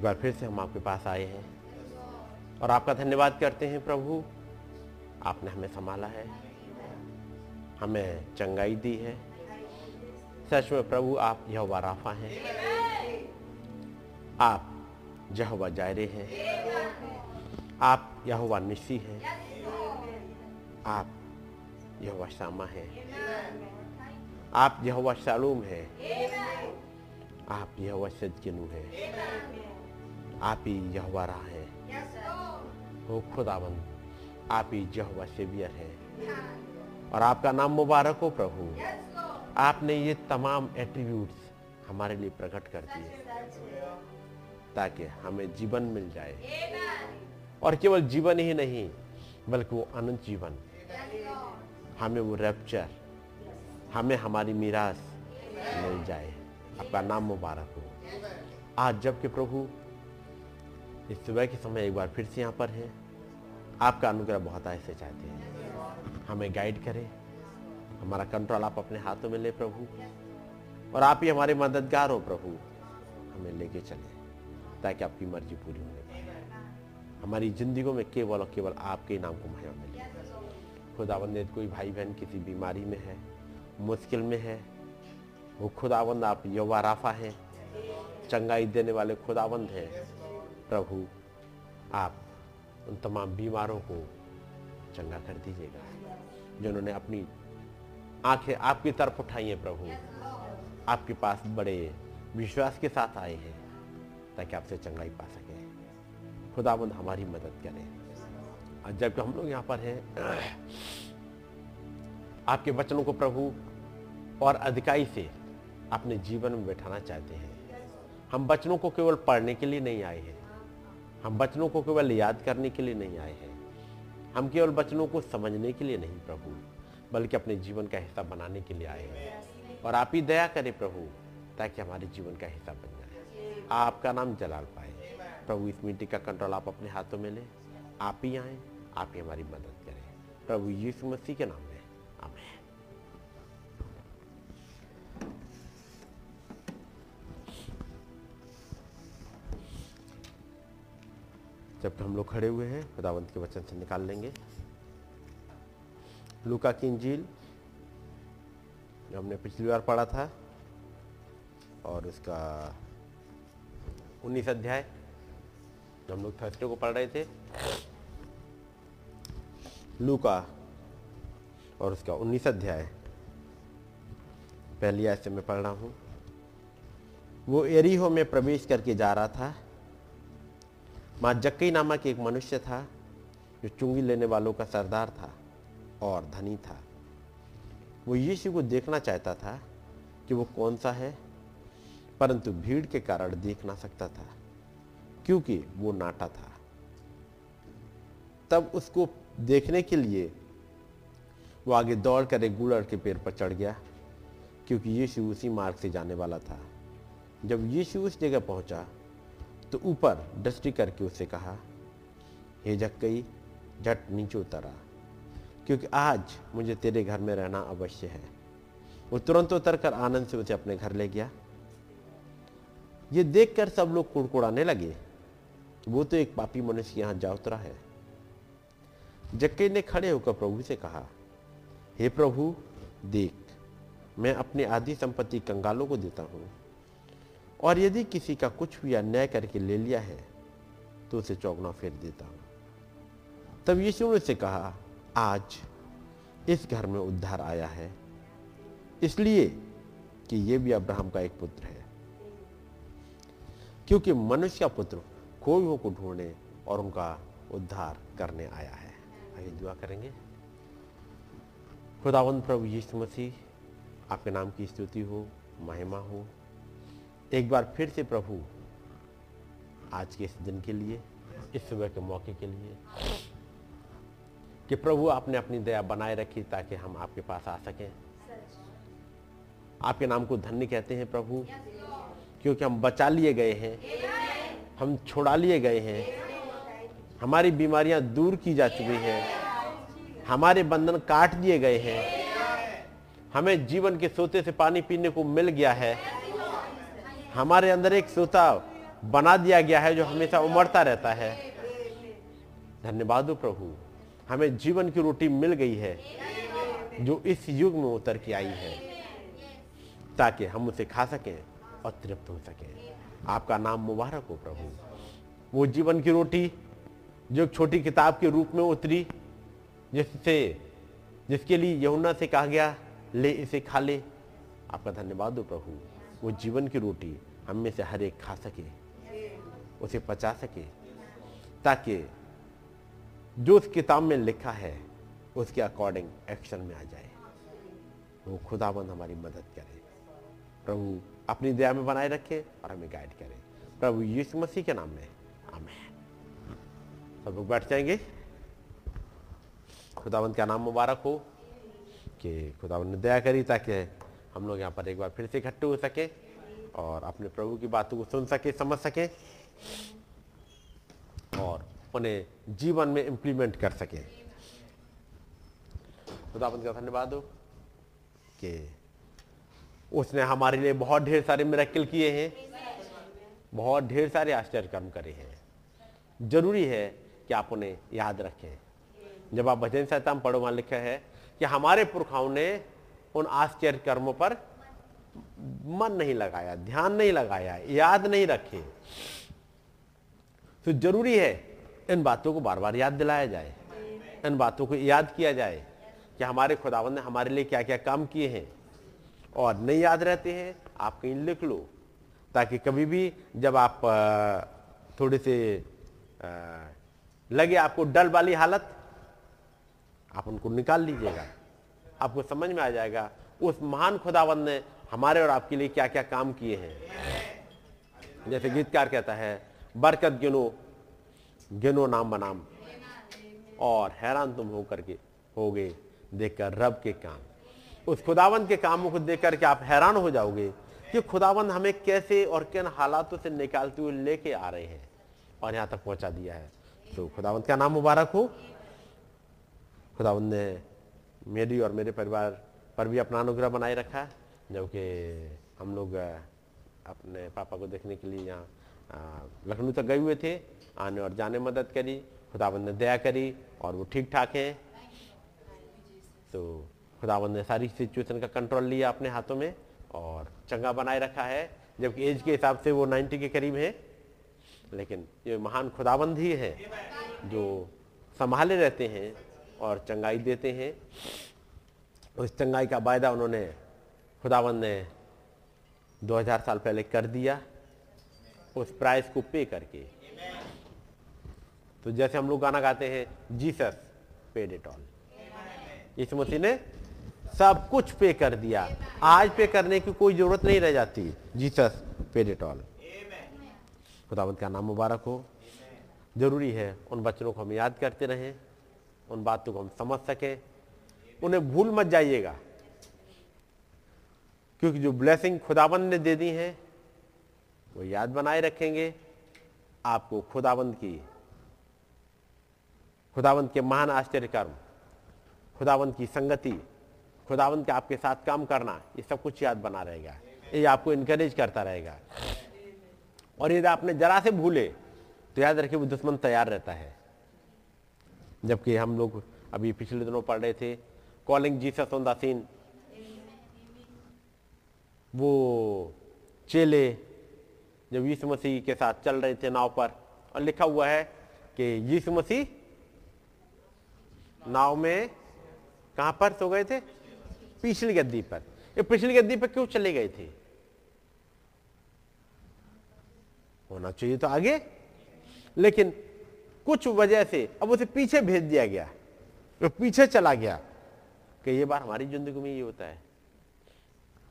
D: बार फिर से हम आपके पास आए हैं। और आपका धन्यवाद करते हैं प्रभु। आपने हमें संभाला है। हमें चंगाई दी है। सच में प्रभु, आप यहोवा राफा हैं। आप यहोवा जायरे हैं। आप यहोवा निशी हैं। आप यहोवा शामा हैं। आप यहोवा शालूम हैं। आप यहोवा सदकिनु हैं। आप ही यहोवा राह हैं। हो खुदावंद आप ही यहोवा सेवियर हैं। और आपका नाम मुबारक हो प्रभु। आपने ये तमाम एट्रीब्यूट्स हमारे लिए प्रकट कर दिए। ताकि हमें जीवन मिल जाए। और केवल जीवन ही नहीं बल्कि वो अनंत जीवन। हमें वो रैप्चर हमें हमारी मीरास मिल जाए। आपका नाम मुबारक हो। आज जबकि प्रभु इस सुबह के समय एक बार फिर से यहाँ पर है। आपका अनुग्रह बहुत ऐसे चाहते हैं। हमें गाइड करें। हमारा कंट्रोल आप अपने हाथों में ले प्रभु। और आप ही हमारे मददगार हो प्रभु। हमें लेके चले, ताकि आपकी मर्ज़ी पूरी होने हमारी ज़िंदगी में केवल और केवल आपके नाम को महिमा मिले। खुदावंद यदि कोई भाई बहन किसी बीमारी में है, मुश्किल में है, वो खुदावंद आप यवा राफा हैं। चंगाई देने वाले खुदावंद हैं। प्रभु, आप उन तमाम बीमारों को चंगा कर दीजिएगा, जिन्होंने अपनी आँखें आपकी तरफ़ उठाई हैं प्रभु। आपके पास बड़े विश्वास के साथ आए हैं, ताकि आपसे चंगाई पा सके। खुदावंद हमारी मदद करें। और जबकि हम लोग यहाँ पर हैं, आपके वचनों को प्रभु और अधिकाई से अपने जीवन में बैठाना चाहते हैं। हम वचनों को केवल पढ़ने के लिए नहीं आए हैं हम बचनों को केवल याद करने के लिए नहीं आए हैं। हम केवल बचनों को समझने के लिए नहीं प्रभु, बल्कि अपने जीवन का हिस्सा बनाने के लिए आए हैं। और आप ही दया करें प्रभु, ताकि हमारे जीवन का हिस्सा बन जाए। आपका नाम जलाल पाए। प्रभु, इस मीटिंग का कंट्रोल आप अपने हाथों में लें। आप ही आए, आप ही हमारी मदद करें। प्रभु यीशु मसीह के नाम में, आमेन। जब हम लोग खड़े हुए हैं, खुदावंत के वचन से निकाल लेंगे। लूका की इंजील, जो हमने पिछली बार पढ़ा था, और उसका 19 अध्याय, जो हम लोग थर्सडे को पढ़ रहे थे। लूका और उसका 19 अध्याय, पहली आयत से मैं पढ़ रहा हूँ। वो एरीहो में प्रवेश करके जा रहा था। माँ जक्कई नामक एक मनुष्य था, जो चुंगी लेने वालों का सरदार था और धनी था। वो यीशु को देखना चाहता था कि वो कौन सा है, परंतु भीड़ के कारण देख ना सकता था, क्योंकि वो नाटा था। तब उसको देखने के लिए वो आगे दौड़ कर एक गुड़र के पेड़ पर चढ़ गया, क्योंकि यीशु उसी मार्ग से जाने वाला था। जब यीशु उस जगह पहुँचा तो ऊपर दृष्टि करके उसे कहा, हे जक्कई, झट नीचे उतरा, क्योंकि आज मुझे तेरे घर में रहना अवश्य है। वो तुरंत उतर कर आनंद से उसे अपने घर ले गया। ये देखकर सब लोग कुड़कुड़ाने लगे, वो तो एक पापी मनुष्य यहाँ जा उतरा है। जक्के ने खड़े होकर प्रभु से कहा, हे प्रभु, देख, मैं अपनी आधी संपत्ति कंगालों को देता हूँ। और यदि किसी का कुछ भी अन्याय करके ले लिया है तो उसे चौगना फेर देता हूँ। तब यीशु ने उसे कहा, आज इस घर में उद्धार आया है। इसलिए कि यह भी अब्राहम का एक पुत्र है। क्योंकि मनुष्य का पुत्र खोई को ढूँढने और उनका उद्धार करने आया है। आइए दुआ करेंगे। खुदावंत प्रभु यीशु मसीह, आपके नाम की स्तुति हो, महिमा हो। एक बार फिर से प्रभु, आज के इस दिन के लिए, इस सुबह के मौके के लिए, कि प्रभु आपने अपनी दया बनाए रखी ताकि हम आपके पास आ सकें। आपके नाम को धन्य कहते हैं प्रभु, क्योंकि हम बचा लिए गए हैं, हम छोड़ा लिए गए हैं, हमारी बीमारियाँ दूर की जा चुकी हैं, हमारे बंधन काट दिए गए हैं, हमें जीवन के सोते से पानी पीने को मिल गया है हमारे अंदर एक सोता बना दिया गया है जो हमेशा उमड़ता रहता है। धन्यवाद प्रभु, हमें जीवन की रोटी मिल गई है जो इस युग में उतर के आई है, ताकि हम उसे खा सकें और तृप्त हो सकें। आपका नाम मुबारक हो प्रभु। वो जीवन की रोटी जो छोटी किताब के रूप में उतरी, जिससे, जिसके लिए यमुना से कहा गया, ले इसे खा ले। आपका धन्यवाद हो प्रभु। वो जीवन की रोटी हम में से हर एक खा सके, उसे पचा सके, ताकि जो उस किताब में लिखा है, उसके अकॉर्डिंग एक्शन में आ जाए। वो खुदाबंद हमारी मदद करे। प्रभु अपनी दया में बनाए रखे और हमें गाइड करे। प्रभु यीशु मसीह के नाम में, आमेन। सब लोग बैठ जाएँगे। खुदावंत का नाम मुबारक हो कि खुदावंत ने दया करी ताकि हम लोग यहाँ पर एक बार फिर से इकट्ठे हो सके। और अपने प्रभु की बातों को सुन सके, समझ सके और उन्हें जीवन में इंप्लीमेंट कर सके। खुदाबंद का धन्यवाद हो कि उसने हमारे लिए बहुत ढेर सारे मेरेकल किए हैं, बहुत ढेर सारे आश्चर्य कर्म करे हैं। ज़रूरी है कि आप उन्हें याद रखें। जब आप भजन संहिता में पढ़ो वहाँ लिखा है कि हमारे पुरखाओं ने उन आश्चर्य कर्मों पर मन नहीं लगाया, ध्यान नहीं लगाया, याद नहीं रखे। तो ज़रूरी है इन बातों को बार बार याद दिलाया जाए, इन बातों को याद किया जाए कि हमारे खुदावन ने हमारे लिए क्या क्या काम किए हैं और नहीं याद रहते हैं, आप कहीं लिख लो, ताकि कभी भी जब आप थोड़े से लगे आपको डल वाली हालत, आप उनको निकाल लीजिएगा। आपको समझ में आ जाएगा, उस महान खुदावन ने हमारे और आपके लिए क्या क्या काम किए हैं? जैसे गीतकार कहता है, बरकत गिनो गिनो नाम बनाम और हैरान तुम हो करके हो गए देखकर रब के काम। उस खुदावंत के कामों को देख करके आप हैरान हो जाओगे कि खुदावंत हमें कैसे और किन हालातों से निकालते हुए लेके आ रहे हैं और यहाँ तक पहुँचा दिया है। तो खुदावंत का नाम मुबारक हो। खुदावंत ने मेरी और मेरे परिवार पर भी अपना अनुग्रह बनाए रखा है। जबकि हम लोग अपने पापा को देखने के लिए यहाँ लखनऊ तक गए हुए थे। आने और जाने मदद करी खुदाबंद ने दया करी और वो ठीक ठाक हैं। तो खुदाबंद ने सारी सिचुएशन का कंट्रोल लिया अपने हाथों में और चंगा बनाए रखा है। जबकि एज के हिसाब से वो 90 के करीब है। लेकिन ये महान खुदाबंद ही है जो संभाले रहते हैं और चंगाई देते हैं। उस चंगाई का वायदा उन्होंने खुदावन ने 2000 साल पहले कर दिया, उस प्राइस को पे करके। तो जैसे हम लोग गाना गाते हैं, जीसस पेड इट ऑल इस मसीह ने सब कुछ पे कर दिया। आज पे करने की कोई ज़रूरत नहीं रह जाती। जीसस पेड इट ऑल खुदावंत का नाम मुबारक हो? ज़रूरी है उन बच्चों को हम याद करते रहें, उन बातों को हम समझ सकें। उन्हें भूल मत जाइएगा। क्योंकि जो ब्लेसिंग खुदाबंद ने दे दी है, वो याद बनाए रखेंगे, आपको खुदाबंद की खुदावंत के महान आश्चर्य कर्म खुदावंत की संगति खुदावंत के आपके साथ काम करना, ये सब कुछ याद बना रहेगा। ये आपको इनकरेज करता रहेगा। और यदि आपने जरा से भूले तो याद रखिए, वो दुश्मन तैयार रहता है। जबकि हम लोग अभी पिछले दिनों पढ़ रहे थे calling Jesus on the scene वो चेले जब यीशु मसीह के साथ चल रहे थे नाव पर, और लिखा हुआ है कि यीशु मसीह नाव में कहाँ पर सो गए थे? पिछली गद्दी पर। ये पिछली गद्दी पर क्यों चले गए थे? होना चाहिए तो आगे। लेकिन कुछ वजह से अब उसे पीछे भेज दिया गया। वो पीछे चला गया कि ये बार हमारी ज़िंदगी में ये होता है।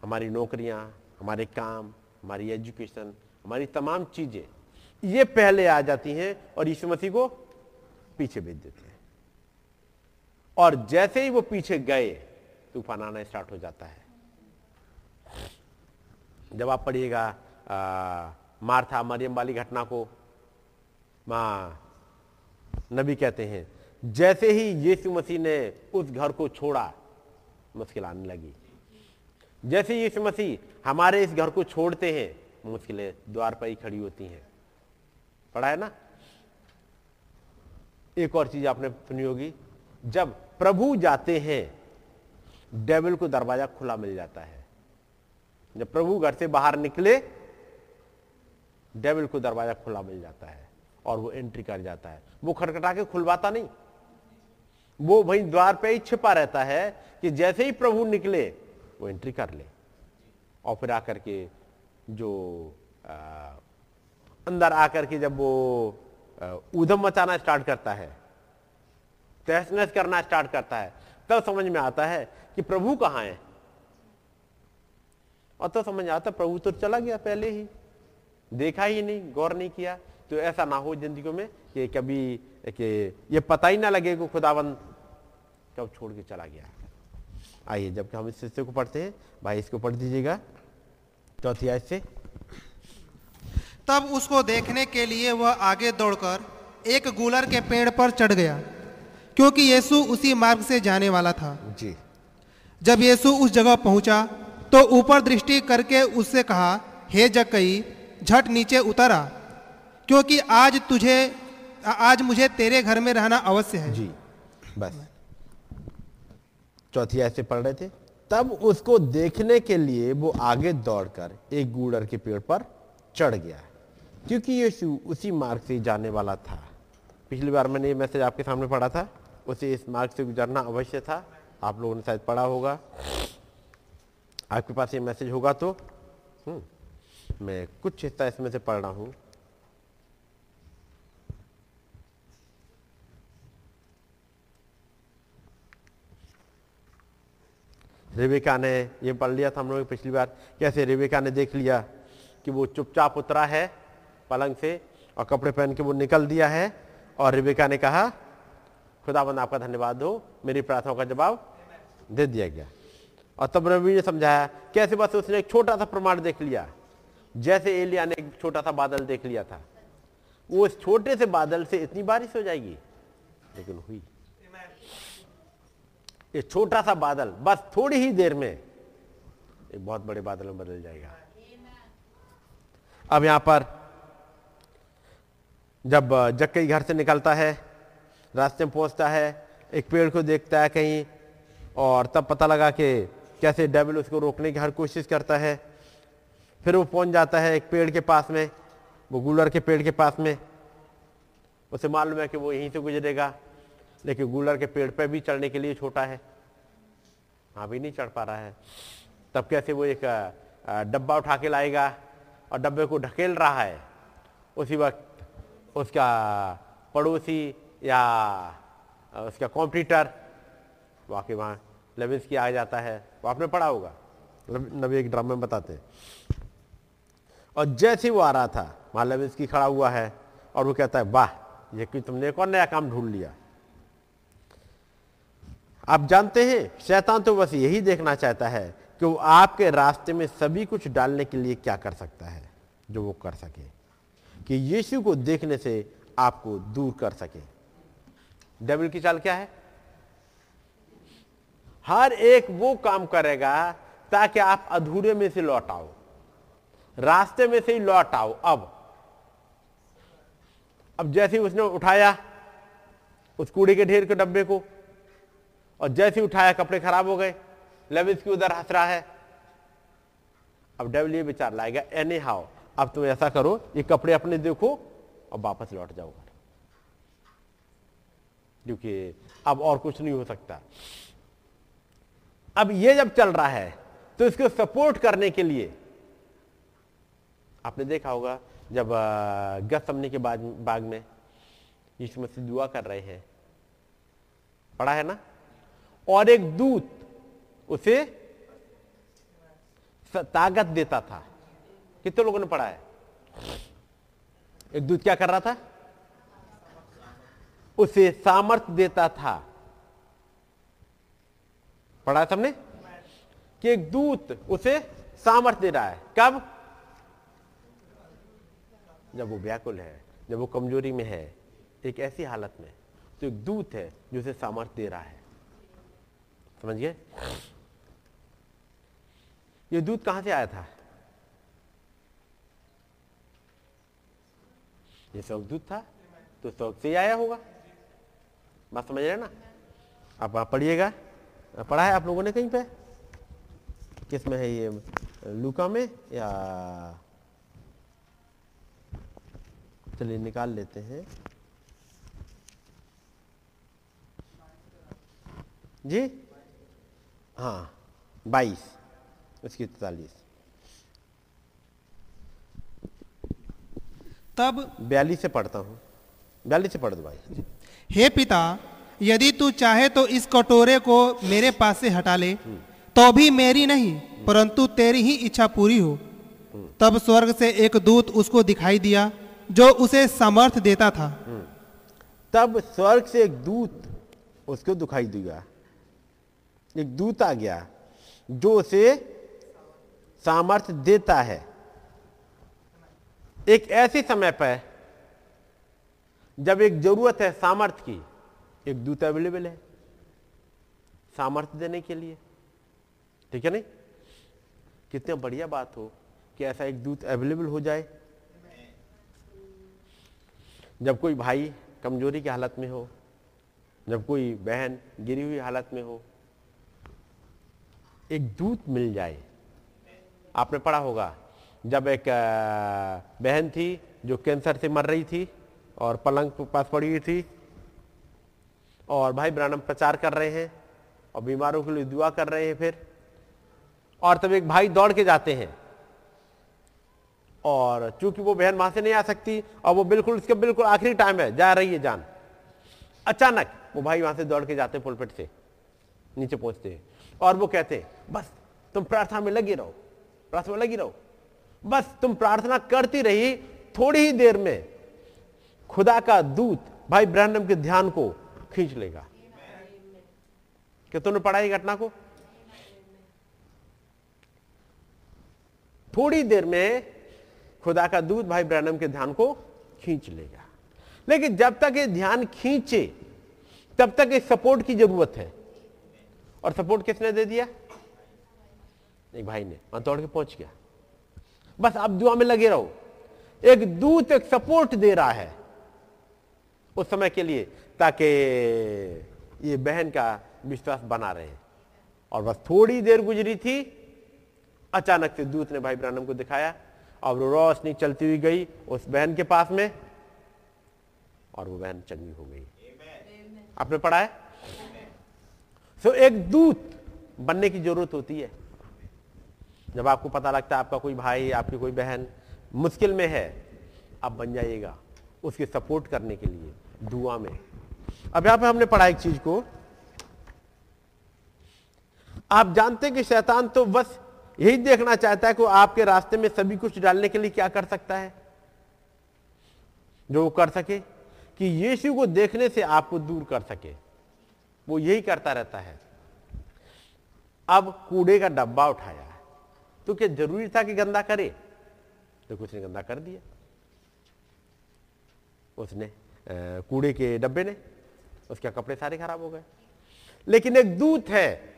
D: हमारी नौकरियाँ, हमारे काम, हमारी एजुकेशन, हमारी तमाम चीज़ें, ये पहले आ जाती हैं और यीशु मसीह को पीछे भेज देते हैं। और जैसे ही वो पीछे गए, तूफ़ान आना स्टार्ट हो जाता है। जब आप पढ़िएगा मारथा, मरियम वाली घटना को, माँ, नबी कहते हैं, जैसे ही यीशु मसीह ने उस घर को छोड़ा मुश्किल आने लगी। जैसे यीशु मसीह हमारे इस घर को छोड़ते हैं मुश्किलें द्वार पर ही खड़ी होती हैं। पढ़ा है ना? एक और चीज़ आपने सुनी होगी, जब प्रभु जाते हैं डेविल को दरवाज़ा खुला मिल जाता है। जब प्रभु घर से बाहर निकले डेविल को दरवाज़ा खुला मिल जाता है और वो एंट्री कर जाता है। वो खटखटा के खुलवाता नहीं। वो वहीं द्वार पे ही छिपा रहता है कि जैसे ही प्रभु निकले वो एंट्री कर ले। और फिर आकर के जो आ, अंदर आकर के जब वो ऊधम मचाना स्टार्ट करता है तहस नहस करना स्टार्ट करता है तब तो समझ में आता है कि प्रभु कहाँ है। और तो समझ आता प्रभु तो चला गया पहले ही। देखा ही नहीं गौर नहीं किया। तो ऐसा ना हो ज़िंदगी में कि कभी कि ये पता ही ना लगे कि खुदावन कब छोड़ के चला गया आइए जब हम इस हिस्से को पढ़ते हैं भाई इसको पढ़ दीजिएगा। चौथी आयत से।
E: तब उसको देखने के लिए वह आगे दौड़कर एक गुलर के पेड़ पर चढ़ गया क्योंकि यीशु उसी मार्ग से जाने वाला था।
D: जी।
E: जब यीशु उस जगह पहुँचा तो ऊपर दृष्टि करके उससे कहा हे जकई झट नीचे उतर क्योंकि आज तुझे आज मुझे तेरे घर में रहना अवश्य है।
D: जी। बस। चौथी ऐसे पढ़ रहे थे तब उसको देखने के लिए वो आगे दौड़कर एक गूड़र के पेड़ पर चढ़ गया। क्योंकि यीशु उसी मार्ग से जाने वाला था। पिछली बार मैंने ये मैसेज आपके सामने पढ़ा था उसे इस मार्ग से गुजरना अवश्य था। आप लोगों ने शायद पढ़ा होगा। आपके पास ये मैसेज होगा तो हम्म, मैं कुछ हिस्सा इसमें से पढ़ रहा हूँ। रेबिका ने ये पढ़ लिया था हम लोग पिछली बार। कैसे? रेबिका ने देख लिया कि वो चुपचाप उतरा है पलंग से और कपड़े पहन के वो निकल दिया है और रेबिका ने कहा, खुदाबंद, आपका धन्यवाद हो। मेरी प्रार्थनाओं का जवाब दे दिया गया। और तब रवि ने समझाया, कैसे बस उसने एक छोटा सा प्रमाण देख लिया? जैसे एलिया ने एक छोटा सा बादल देख लिया था। वो इस छोटे से बादल से इतनी बारिश हो जाएगी? लेकिन हुई। ये छोटा सा बादल, बस थोड़ी ही देर में एक बहुत बड़े बादल में बदल जाएगा। अब यहाँ पर जब जक्कई घर से निकलता है, रास्ते में पहुँचता है, एक पेड़ को देखता है कहीं, और तब पता लगा कि कैसे डेविल उसको रोकने की हर कोशिश करता है। फिर वो पहुँच जाता है एक पेड़ के पास में, वो गुलर के पेड़ के पास में। उसे मालूम है कि वो यहीं से गुजरेगा। लेकिन गुलर के पेड़ पर भी चढ़ने के लिए छोटा है। वहाँ भी नहीं चढ़ पा रहा है। तब कैसे वो एक डब्बा उठा के लाएगा और डब्बे को ढकेल रहा है। उसी वक्त उसका पड़ोसी या उसका कॉम्पिटिटर वाकई वहाँ लेविस की आ जाता है। वो आपने पढ़ा होगा। नबी एक ड्रामा में बताते हैं। और जैसे वो आ रहा था, वहाँ लेविस की खड़ा हुआ है और वो कहता है, वाह, ये कि तुमने एक और नया काम ढूंढ लिया? आप जानते हैं, शैतान तो बस यही देखना चाहता है कि वो आपके रास्ते में सभी कुछ डालने के लिए क्या कर सकता है, जो वो कर सके। कि यीशु को देखने से आपको दूर कर सके। डेविल की चाल क्या है? हर एक वो काम करेगा ताकि आप अधूरे में से लौट आओ, रास्ते में से ही लौट आओ। अब अब जैसे ही उसने उठाया, उस कूड़े के ढेर के डब्बे को और जैसे उठाया कपड़े खराब हो गए, लेविस की उधर हंस रहा है। अब डेविल ये विचार लाएगा एनी हाउ अब तुम ऐसा करो, ये कपड़े अपने देखो और वापस लौट जाओ क्योंकि अब और कुछ नहीं हो सकता। अब ये जब चल रहा है तो इसको सपोर्ट करने के लिए, आपने देखा होगा जब गसमने के बाद, बाग में, यीशु मसीह दुआ कर रहे हैं। पढ़ा है ना? और एक दूत उसे ताकत देता था। कितने लोगों ने पढ़ा है? एक दूत क्या कर रहा था? उसे सामर्थ्य देता था। पढ़ा है सबने? कि एक दूत उसे सामर्थ्य दे रहा है। कब? जब वो व्याकुल है, जब वो कमज़ोरी में है, एक ऐसी हालत में तो एक दूत है जो उसे सामर्थ्य दे रहा है। समझ गए? ये दूध कहाँ से आया था? ये शौक दूध था? तो शौक से ही आया होगा। बात समझ रहे ना? आप आप पढ़िएगा। पढ़ा है आप लोगों ने कहीं पे? किसमें है ये? लूका में या? चलिए निकाल लेते हैं। जी? हाँ बाईस उसकी तैतालीस।
E: तब
D: बयालीस से पढ़ता हूँ। बयालीस से पढ़ दो भाई।
E: हे पिता यदि तू चाहे तो इस कटोरे को मेरे पास से हटा ले। तो भी मेरी नहीं परंतु तेरी ही इच्छा पूरी हो। तब स्वर्ग से एक दूत उसको दिखाई दिया जो उसे समर्थ देता था।
D: तब स्वर्ग से एक दूत उसको दिखाई दिया। एक दूत आ गया, जो उसे सामर्थ्य देता है। एक ऐसे समय पर जब एक ज़रूरत है सामर्थ्य की, एक दूत अवेलेबल है सामर्थ्य देने के लिए। ठीक है नहीं? कितनी बढ़िया बात हो कि ऐसा एक दूत अवेलेबल हो जाए। जब कोई भाई कमज़ोरी की हालत में हो, जब कोई बहन गिरी हुई हालत में हो एक दूत मिल जाए। आपने पढ़ा होगा, जब एक बहन थी जो कैंसर से मर रही थी और पलंग के पास पड़ी हुई थी और भाई ब्रानम प्रचार कर रहे हैं और बीमारों के लिए दुआ कर रहे हैं फिर और तब एक भाई दौड़ के जाते हैं और चूँकि वो बहन वहाँ से नहीं आ सकती और वो बिल्कुल उसके बिल्कुल आखिरी टाइम है, जा रही है जान। अचानक वो भाई वहाँ से दौड़ के जाते हैं पुलपिट से, नीचे पहुँचते हैं। और वो कहते, बस, तुम प्रार्थना में लगी रहो, प्रार्थना में लगी रहो। बस, तुम प्रार्थना करती रही थोड़ी ही देर में, खुदा का दूत भाई ब्रहणम के ध्यान को खींच लेगा। क्या तुमने पढ़ा घटना को? थोड़ी देर में खुदा का दूत भाई ब्रहणम के ध्यान को खींच लेगा। लेकिन जब तक ये ध्यान खींचे, तब तक इस सपोर्ट की ज़रूरत है। और सपोर्ट किसने दे दिया? एक भाई ने वहाँ दौड़ के पहुँच गया। बस अब दुआ में लगे रहो। एक दूत एक सपोर्ट दे रहा है उस समय के लिए ताकि ये बहन का विश्वास बना रहे। और बस थोड़ी देर गुजरी थी अचानक से दूत ने भाई ब्रानम को दिखाया और रोशनी चलती हुई गई उस बहन के पास में और वो बहन चंगी हो गई। आपने पढ़ा है? सो एक दूत बनने की ज़रूरत होती है। जब आपको पता लगता है आपका कोई भाई, आपकी कोई बहन मुश्किल में है, आप बन जाइएगा उसके सपोर्ट करने के लिए, दुआ में। अब यहाँ पे हमने पढ़ा एक चीज़ को। आप जानते हैं कि शैतान तो बस यही देखना चाहता है कि आपके रास्ते में सभी कुछ डालने के लिए क्या कर सकता है। जो वो कर सके, कि यीशु को देखने से आपको दूर कर सके। वो यही करता रहता है। अब कूड़े का डब्बा उठाया तो क्या ज़रूरी था कि गंदा करे? तो कुछ ने गंदा कर दिया। उसने कूड़े के डब्बे ने, उसके कपड़े सारे खराब हो गए। लेकिन एक दूत है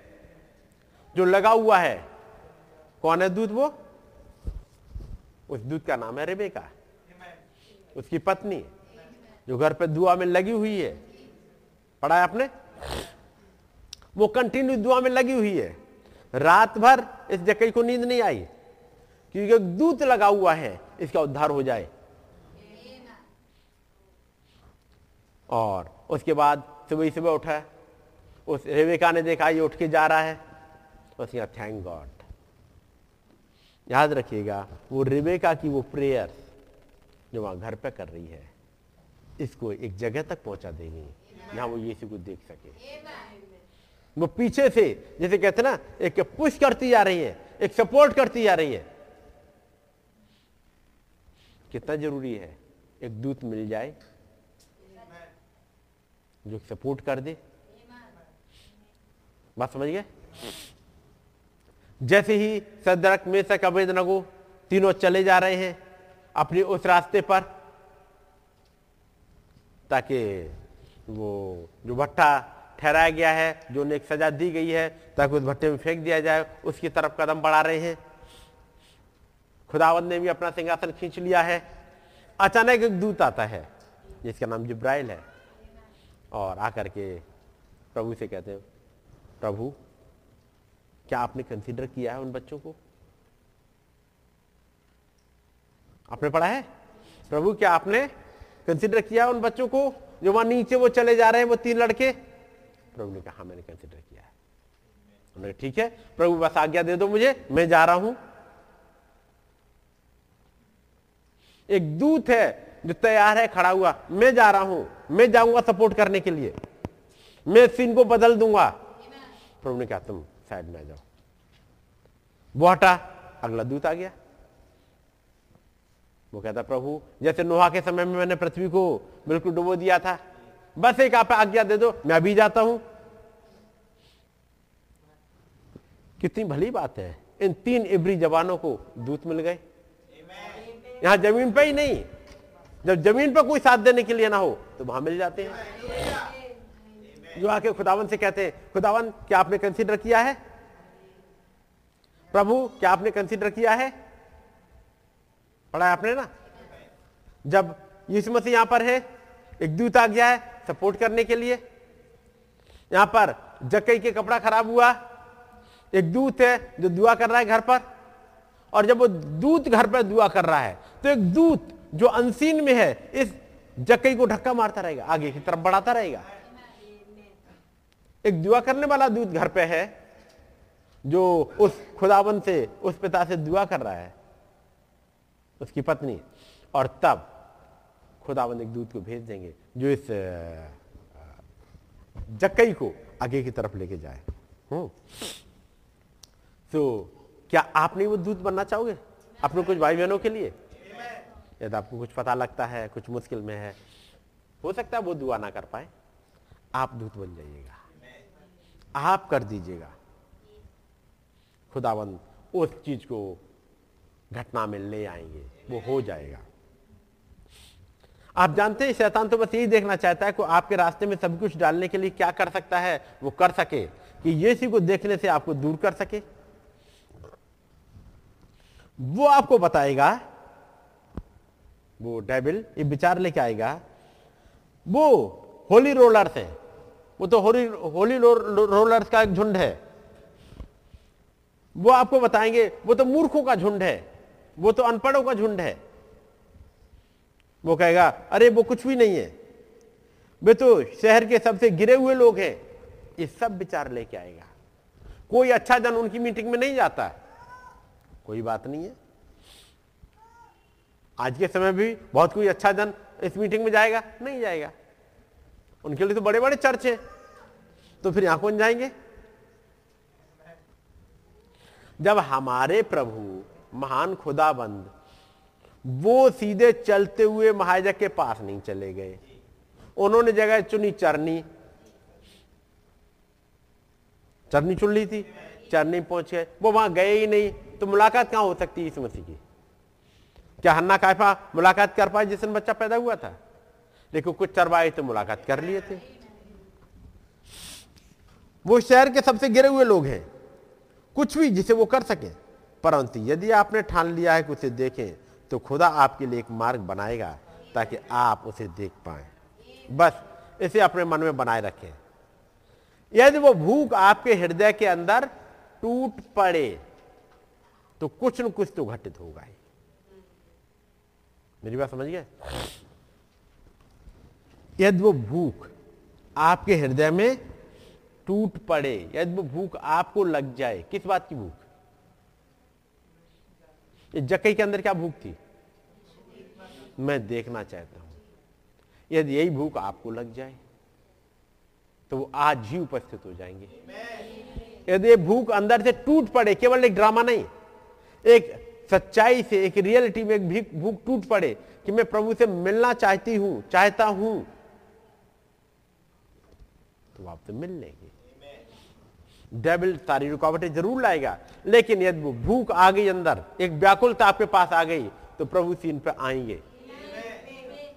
D: जो लगा हुआ है। कौन है दूत वो? उस दूत का नाम है रेबेका। उसकी पत्नी जो घर पे दुआ में लगी हुई है। पढ़ा है आपने? वो कंटिन्यू दुआ में लगी हुई है। रात भर इस जकई को नींद नहीं आई, क्योंकि दूत लगा हुआ है, इसका उद्धार हो जाए। और उसके बाद सुबह सुबह उठा, उस रेवेका ने देखा, ये उठ के जा रहा है। उसने थैंक गॉड याद रखिएगा, वो रेवेका की वो प्रेयर जो वहाँ घर पे कर रही है, इसको एक जगह तक पहुँचा देगी। जहाँ वो यीशु को देख सके। वो पीछे से जैसे कहते ना एक पुश करती जा रही है एक सपोर्ट करती जा रही है। कितना ज़रूरी है? एक दूत मिल जाए जो सपोर्ट कर दे। बात समझ गए? जैसे ही सदरक में से अवैध नगो तीनों चले जा रहे हैं अपने उस रास्ते पर ताकि वो जो भट्टा ठहराया गया है, जो उन्हें एक सजा दी गई है, ताकि उस भट्टे में फेंक दिया जाए, उसकी तरफ़ कदम बढ़ा रहे हैं। खुदावंद ने भी अपना सिंहासन खींच लिया है। अचानक एक दूत आता है, जिसका नाम जिब्राइल है। और आकर के प्रभु से कहते हैं, प्रभु, क्या आपने कंसीडर किया है उन बच्चों को? आपने पढ़ा है? प्रभु, क्या आपने कंसीडर किया है उन बच्चों को? जो वहाँ नीचे वो चले जा रहे हैं वो तीन लड़के। प्रभु ने कहा हाँ, मैंने कंसिडर किया है। उन्होंने ठीक है प्रभु बस आज्ञा दे दो मुझे मैं जा रहा हूँ। एक दूत है जो तैयार है खड़ा हुआ मैं जा रहा हूँ मैं जाऊँगा सपोर्ट करने के लिए। मैं सीन को बदल दूँगा। प्रभु ने कहा तुम साइड में जाओ। वो हटा अगला दूत आ गया। वो कहता, प्रभु, जैसे नोहा के समय में मैंने पृथ्वी को बिल्कुल डुबो दिया था, बस एक आप आज्ञा दे दो, मैं अभी जाता हूँ। कितनी भली बात है। इन तीन इब्री जवानों को दूत मिल गए। यहाँ ज़मीन पे ही नहीं। जब ज़मीन पर कोई साथ देने के लिए ना हो तो वहाँ मिल जाते हैं। जो आके खुदावन से कहते हैं, खुदावन, क्या आपने कंसीडर किया है? प्रभु, क्या आपने कंसीडर किया है? पढ़ा आपने ना? जब यीशु मसीह यहाँ पर है, एक दूत आ गया है सपोर्ट करने के लिए। यहाँ पर जकई के कपड़ा खराब हुआ, एक दूत है जो दुआ कर रहा है घर पर। और जब वो दूत घर पर दुआ कर रहा है तो एक दूत जो अनसीन में है, इस जकई को धक्का मारता रहेगा, आगे की तरफ़ बढ़ाता रहेगा। एक दुआ करने वाला दूत घर पे है, जो उस खुदावन से, उस पिता से दुआ कर रहा है। उसकी पत्नी। और तब खुदावन एक दूत को भेज देंगे जो इस जक्कई को आगे की तरफ़ लेके जाए। हम्म। तो क्या आप नहीं वो दूत बनना चाहोगे? अपने कुछ भाई बहनों के लिए? यदि आपको कुछ पता लगता है, कुछ मुश्किल में है? हो सकता है वो दुआ ना कर पाए। आप दूत बन जाइएगा। आप कर दीजिएगा। खुदावन उस चीज़ को घटना में ले आएँगे वो हो जाएगा। आप जानते हैं शैतान तो बस यही देखना चाहता है कि आपके रास्ते में सब कुछ डालने के लिए क्या कर सकता है वो कर सके कि यीशु को देखने से आपको दूर कर सके। वो आपको बताएगा वो डेबिल ये विचार लेके आएगा वो होली रोलर्स है। वो तो होली होली रो, रोलर्स का एक झुंड है। वो आपको बताएँगे वो तो मूर्खों का झुंड है। वो तो अनपढ़ों का झुंड है। वो कहेगा, अरे, वो कुछ भी नहीं है। वे तो शहर के सबसे गिरे हुए लोग हैं। ये सब विचार लेके आएगा। कोई अच्छा जन उनकी मीटिंग में नहीं जाता। कोई बात नहीं है। आज के समय भी बहुत कोई अच्छा जन इस मीटिंग में जाएगा, नहीं जाएगा। उनके लिए तो बड़े बड़े चर्च हैं। तो फिर यहाँ कौन जाएँगे? जब हमारे प्रभु महान खुदाबंद, वो सीधे चलते हुए महाजक के पास नहीं चले गए। उन्होंने जगह चुनी चरनी। चरनी चुन ली थी, चरनी पहुँच गए। वो वहाँ गए ही नहीं तो मुलाकात कहाँ हो सकती इस मसीह की? क्या हन्ना कायफा मुलाकात कर पाए जिस दिन बच्चा पैदा हुआ था? लेकिन कुछ चरवाए तो मुलाकात कर लिए थे। वो शहर के सबसे गिरे हुए लोग हैं। कुछ भी जिसे वो कर सके। परंतु यदि आपने ठान लिया है कि उसे देखें तो खुदा आपके लिए एक मार्ग बनाएगा ताकि आप उसे देख पाए। बस, इसे अपने मन में बनाए रखें। यदि वो भूख आपके हृदय के अंदर टूट पड़े तो कुछ न कुछ तो घटित होगा ही। मेरी बात समझ गए? यदि वो भूख आपके हृदय में टूट पड़े, यदि वो भूख आपको लग जाए, किस बात की भूख? ये जकई के अंदर क्या भूख थी? मैं देखना चाहता हूँ। यदि यही भूख आपको लग जाए तो वो आज ही उपस्थित हो जाएँगे। यदि ये भूख अंदर से टूट पड़े, केवल एक ड्रामा नहीं, एक सच्चाई से, एक रियलिटी में एक भूख टूट पड़े कि मैं प्रभु से मिलना चाहती हूँ, चाहता हूँ तो आपसे मिल लेंगे। डेबिल सारी रुकावटें ज़रूर लाएगा। लेकिन यदि भूख आ गई अंदर, एक व्याकुलता आपके पास आ गई तो प्रभु सीन पे आएँगे।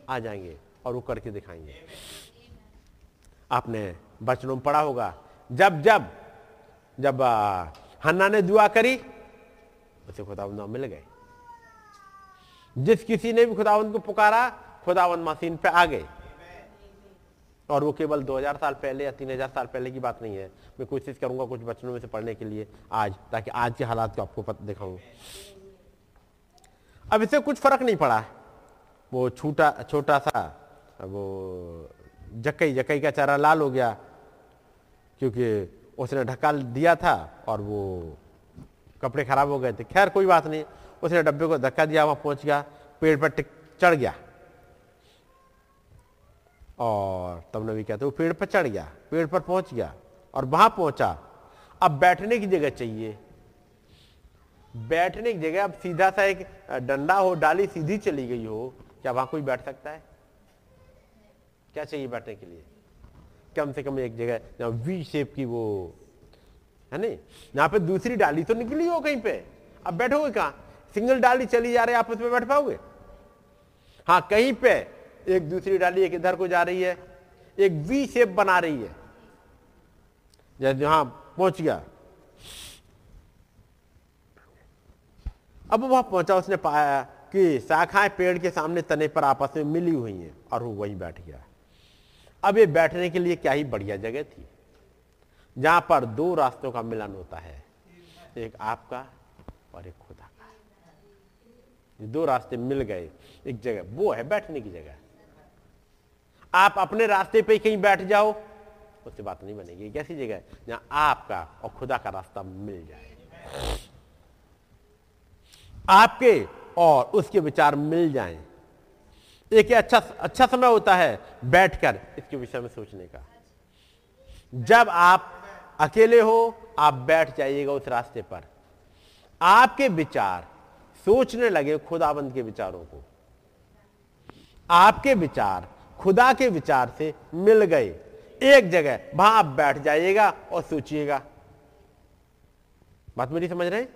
D: आ जाएँगे और वो करके दिखाएँगे। आपने बचनों में पढ़ा होगा, जब जब जब हन्ना ने दुआ करी, उसे खुदावंद मिल गए। जिस किसी ने भी खुदावंद को पुकारा, खुदावंद मशीन पे आ गए। और वो केवल 2000 साल पहले या 3000 साल पहले की बात नहीं है। मैं कोशिश करूँगा कुछ बचनों में से पढ़ने के लिए आज, ताकि आज के हालात को आपको दिखाऊँ। अब इससे कुछ फ़र्क नहीं पड़ा। वो छोटा छोटा सा वो जकई जकई का चारा लाल हो गया, क्योंकि उसने ढका दिया था और वो कपड़े खराब हो गए थे। खैर, कोई बात नहीं, उसने डब्बे को धक्का दिया, वहाँ पहुँच गया, पेड़ पर टिक, चढ़ गया। और तब नबी कहते, वो पेड़ पर चढ़ गया, पेड़ पर पहुँच गया और वहाँ पहुँचा। अब बैठने की जगह चाहिए। बैठने की जगह, अब सीधा सा एक डंडा हो, डाली सीधी चली गई हो, क्या वहाँ कोई बैठ सकता है? क्या चाहिए बैठने के लिए? कम से कम एक जगह, जहाँ वी शेप की वो, है नहीं? यहाँ पे दूसरी डाली तो निकली हो कहीं पे। अब बैठोगे कहा? सिंगल डाली चली जा रही है, आपस में बैठ पाओगे? हाँ कहीं पे एक दूसरी डाली, एक इधर को जा रही है, एक वी शेप बना रही है। जैसे यहाँ पहुँच गया। अब वहाँ पहुँचा, उसने पाया कि शाखाएँ पेड़ के सामने तने पर आपस में मिली हुई हैं और वो वहीं बैठ गया। अब ये बैठने के लिए क्या ही बढ़िया जगह थी, जहाँ पर दो रास्तों का मिलन होता है, एक आपका और एक खुदा का। दो रास्ते मिल गए, एक जगह, वो है बैठने की जगह। आप अपने रास्ते पे कहीं बैठ जाओ, उससे बात नहीं बनेगी। एक ऐसी जगह जहाँ आपका और खुदा का रास्ता मिल जाए। आपके और उसके विचार मिल जाएँ। एक अच्छा अच्छा समय होता है बैठकर इसके विषय में सोचने का। जब आप अकेले हो, आप बैठ जाइएगा उस रास्ते पर। आपके विचार, सोचने लगे खुदाबंद के विचारों को। आपके विचार खुदा के विचार से मिल गए। एक जगह वहाँ आप बैठ जाइएगा और सोचिएगा। बात मेरी समझ रहे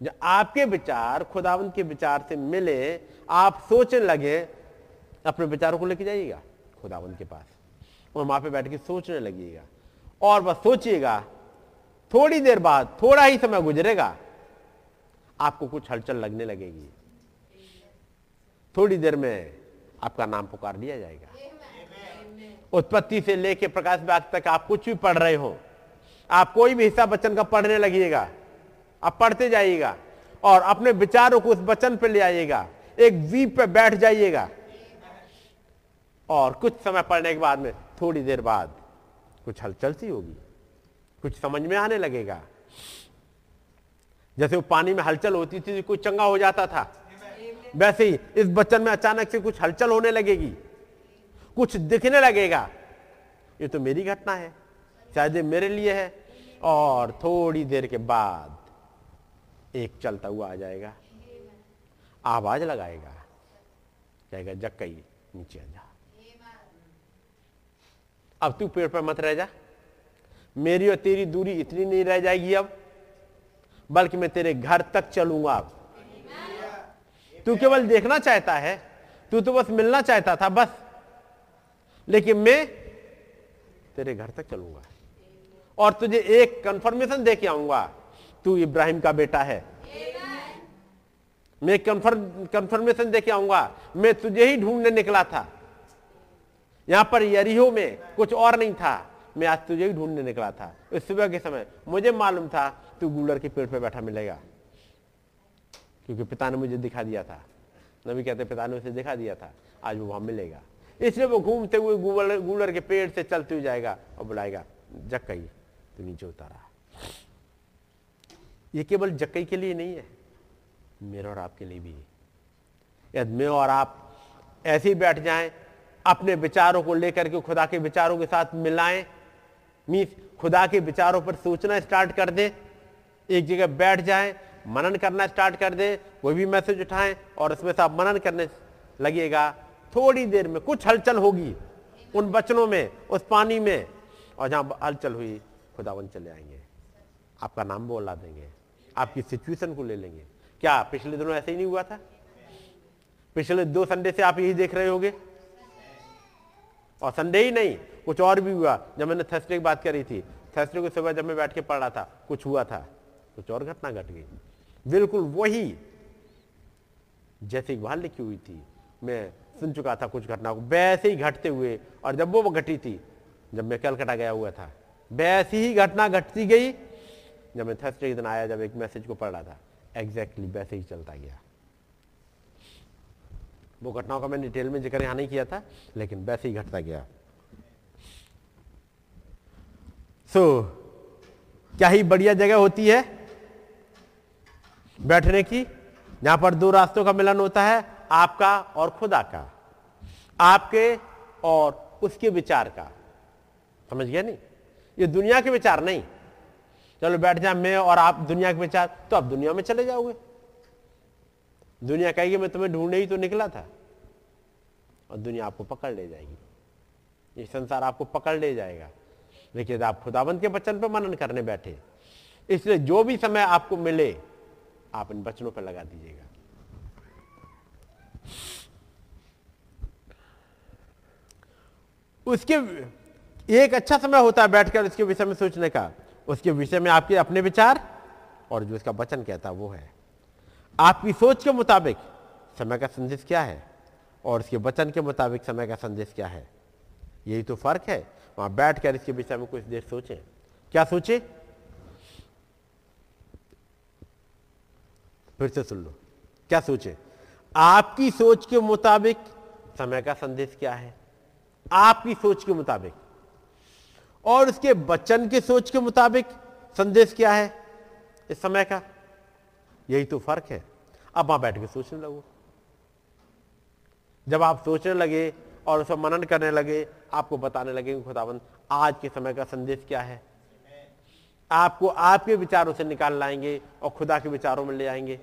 D: जब आपके विचार, खुदावंत के विचार से मिले, आप सोचने लगे, अपने विचारों को लेके जाइएगा खुदावन के पास। और वहाँ पे बैठ के सोचने लगिएगा और बस सोचिएगा, थोड़ी देर बाद थोड़ा ही समय गुजरेगा, आपको कुछ हलचल लगने लगेगी। थोड़ी देर में आपका नाम पुकार लिया जाएगा। उत्पत्ति से लेकर प्रकाश बाग तक आप कुछ भी पढ़ रहे हो आप कोई भी हिस्सा बचन का पढ़ने लगिएगा आप पढ़ते जाइएगा और अपने विचारों को उस वचन पे ले आइएगा एक वीप पे बैठ जाइएगा। और कुछ समय पढ़ने के बाद में थोड़ी देर बाद कुछ हलचल सी होगी कुछ समझ में आने लगेगा। जैसे वो पानी में हलचल होती थी कुछ चंगा हो जाता था। वैसे ही इस बच्चन में अचानक से कुछ हलचल होने लगेगी। कुछ दिखने लगेगा। ये तो मेरी घटना है। शायद ये मेरे लिए है। और थोड़ी देर के बाद एक चलता हुआ आ जाएगा। आवाज़ लगाएगा। कहेगा जक्कई नीचे आ जा। अब तू पेड़ पर मत रह जा। मेरी और तेरी दूरी इतनी नहीं रह जाएगी अब, बल्कि मैं तेरे घर तक चलूँगा अब। तू केवल देखना चाहता है, तू तो बस मिलना चाहता था, बस। लेकिन मैं तेरे घर तक चलूँगा। और तुझे एक कंफर्मेशन दे के आऊँगा, तू इब्राहिम का बेटा है। मैं कंफर्म कंफर्मेशन दे के आऊँगा, मैं तुझे ही ढूँढने निकला था। यहाँ पर यरीहो में कुछ और नहीं था, मैं आज तुझे ही ढूँढने निकला था। इस सुबह के समय मुझे मालूम था, तू गुलर के पेड़ पे बैठा मिलेगा। क्योंकि पिता ने मुझे दिखा दिया था। नबी कहते, पिता ने उसे दिखा दिया था। आज वो वहाँ मिलेगा। इसलिए वो घूमते हुए गुलर के पेड़ से चलते हुए जाएगा और बुलाएगा, जक्कई तो नीचे उतारा ये केवल जक्कई के लिए नहीं है, मेरे और आपके लिए भी। यदि मैं और आप ऐसे ही बैठ जाएँ, अपने विचारों को लेकर के, खुदा के विचारों के साथ मिलाएँ मीस खुदा के विचारों पर सोचना स्टार्ट कर दें, एक जगह बैठ जाएँ मनन करना स्टार्ट कर दें, कोई भी मैसेज उठाएँ और उसमें से आप मनन करने लगेगा। थोड़ी देर में कुछ हलचल होगी उन बचनों में, उस पानी में। और जहाँ हलचल हुई खुदावन चले आएँगे। आपका नाम बोला देंगे। आपकी सिचुएशन को ले लेंगे। क्या पिछले दिनों ऐसे ही नहीं हुआ था? पिछले दो संडे से आप यही देख रहे होंगे? और संडे ही नहीं, कुछ और भी हुआ। जब मैंने थर्सडे की बात करी थी थर्सडे को सुबह जब मैं बैठ के पढ़ रहा था, कुछ हुआ था, कुछ और घटना घट गई। बिल्कुल वही। जैसे वहाँ लिखी हुई थी मैं सुन चुका था कुछ घटना को वैसे ही घटते हुए और जब वो घटी थी जब मैं कलकत्ता गया हुआ था वैसी ही घटना घटती गई जब मैं थर्सडे के दिन आया जब एक मैसेज को पढ़ रहा था एग्जैक्टली exactly वैसे ही चलता गया। वो घटनाओं का मैंने डिटेल में ज़िक्र यहाँ नहीं किया था लेकिन वैसे ही घटता गया। सो so, क्या ही बढ़िया जगह होती है। बैठने की। यहाँ पर दो रास्तों का मिलन होता है, आपका और खुदा का। आपके और उसके विचार का। समझ गया नहीं? ये दुनिया के विचार नहीं। चलो बैठ जाए, मैं और आप दुनिया के विचार तो आप दुनिया में चले जाओगे। दुनिया कहेगी, मैं तुम्हें ढूँढने ही तो निकला था। और दुनिया आपको पकड़ ले जाएगी। ये संसार आपको पकड़ ले जाएगा। लेकिन आप खुदाबंद के बचन पर मनन करने बैठे। इसलिए जो भी समय आपको मिले आप इन बचनों पर लगा दीजिएगा। उसके एक अच्छा समय होता है बैठकर उसके विषय में सोचने का। उसके विषय में आपके अपने विचार और जो उसका वचन कहता है वो है। आपकी सोच के मुताबिक समय का संदेश क्या है और उसके वचन के मुताबिक समय का संदेश क्या है? यही तो फ़र्क है। वहाँ बैठकर इसके विषय में कुछ देर सोचें। क्या सोचे? फिर से सुन लो। क्या सोचे? आपकी सोच के मुताबिक समय का संदेश क्या है? आपकी सोच के मुताबिक। और उसके बच्चन के सोच के मुताबिक संदेश क्या है इस समय का? यही तो फ़र्क है। अब वहाँ बैठ के सोचने लगो। जब आप सोचने लगे और उसे मनन करने लगे, आपको बताने लगे खुदाबंद आज के समय का संदेश क्या है? आपको आपके विचारों से निकाल लाएँगे और खुदा के विचारों में ले आएँगे।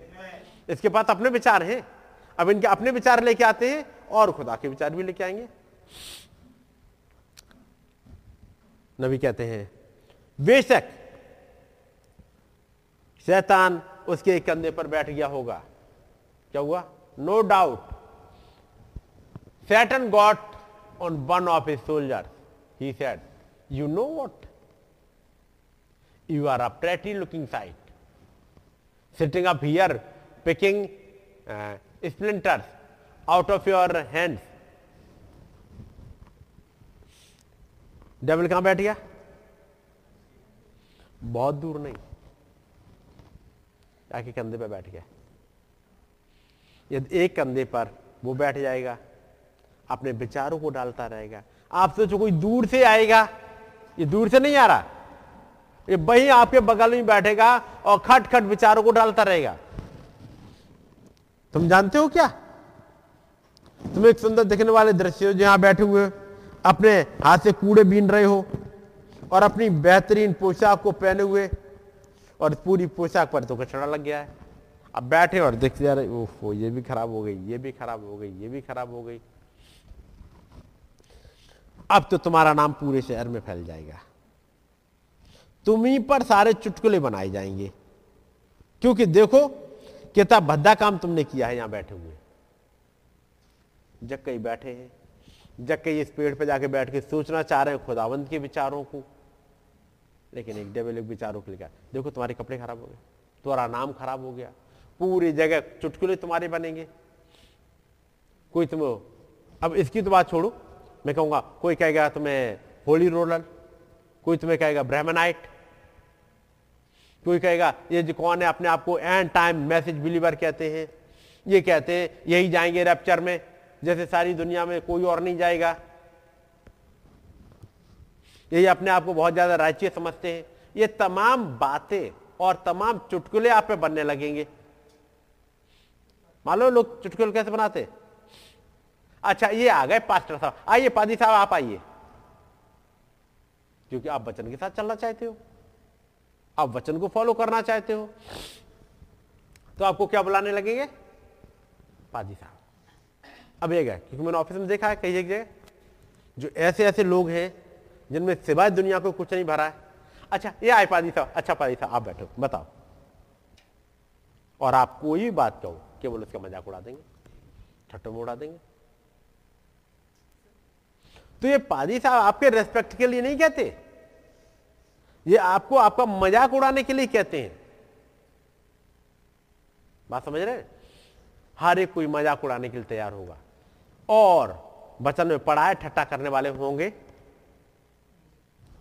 D: इसके पास अपने विचार हैं। अब इनके अपने विचार लेके आते हैं और खुदा के विचार भी लेके आएँगे। नबी कहते हैं, बेशक शैतान उसके कंधे पर बैठ गया होगा। क्या हुआ? No doubt Satan got on one of a soldier he said you know you are a pretty looking sight sitting up here picking splinters out of your hands devil कहाँ बैठ गया? बहुत दूर नहीं। आके कंधे पे बैठ गया। यदि एक कंधे पर वो बैठ जाएगा, अपने विचारों को डालता रहेगा। आप सोचो कोई दूर से आएगा, ये दूर से नहीं आ रहा। ये वही आपके बगल में बैठेगा और खट खट विचारों को डालता रहेगा। तुम जानते हो क्या? तुम एक सुंदर दिखने वाले दृश्य हो, जहाँ बैठे हुए अपने हाथ से कूड़े बीन रहे हो और अपनी बेहतरीन पोशाक को पहने हुए और पूरी पोशाक पर तो कचरा लग गया है। अब बैठे और देखते जा रहे ओहो, ये भी खराब हो गई, ये भी खराब हो गई, ये भी खराब हो गई। अब तो तुम्हारा नाम पूरे शहर में फैल जाएगा। तुम्ही पर सारे चुटकुले बनाए जाएँगे। क्योंकि देखो, कितना भद्दा काम तुमने किया है यहाँ बैठे हुए। जग कई बैठे हैं, जग कई इस पेड़ पे जाके बैठ के सोचना चाह रहे हैं खुदावंत के विचारों को। लेकिन एक डेवलप विचारों को लेकर देखो, तुम्हारे कपड़े खराब हो गए, तुम्हारा नाम खराब हो गया, पूरी जगह चुटकुले तुम्हारे बनेंगे। कोई तुम अब इसकी तो बात छोड़ो, मैं कहूँगा, कोई कहेगा, तुम्हें होली रोलर कोई तुम्हें कहेगा ब्राह्मणाइट कोई कहेगा, ये जो कौन है, अपने आप को एंड टाइम मैसेज बिलीवर कहते हैं। ये कहते हैं, यही जाएँगे रैप्चर में, जैसे सारी दुनिया में कोई और नहीं जाएगा। यही अपने आप को बहुत ज़्यादा राज्य समझते हैं। ये तमाम बातें और तमाम चुटकुले आप पे बनने लगेंगे। लो लोग चुटकुले कैसे बनाते अच्छा ये आ गए पास्टर साहब। आइए, पादी साहब, आप आइए। क्योंकि आप वचन के साथ चलना चाहते हो। आप वचन को फॉलो करना चाहते हो। तो आपको क्या बुलाने लगेंगे? पादी साहब। अब ये गए, क्योंकि मैंने ऑफ़िस में देखा है कई एक जगह, जो ऐसे ऐसे लोग हैं, जिनमें सिवाय दुनिया को कुछ नहीं भरा है। अच्छा ये आए पादी साहब। अच्छा पादी साहब, आप बैठो, बताओ। और आप कोई भी बात कहो, केवल उसका मज़ाक उड़ा देंगे ठट्टो में उड़ा देंगे। तो ये पादी साहब आपके रेस्पेक्ट के लिए नहीं कहते? ये आपको आपका मज़ाक उड़ाने के लिए कहते हैं। बात समझ रहे हर एक कोई मज़ाक उड़ाने के लिए तैयार होगा। और वचन में पढ़ा है ठट्टा करने वाले होंगे।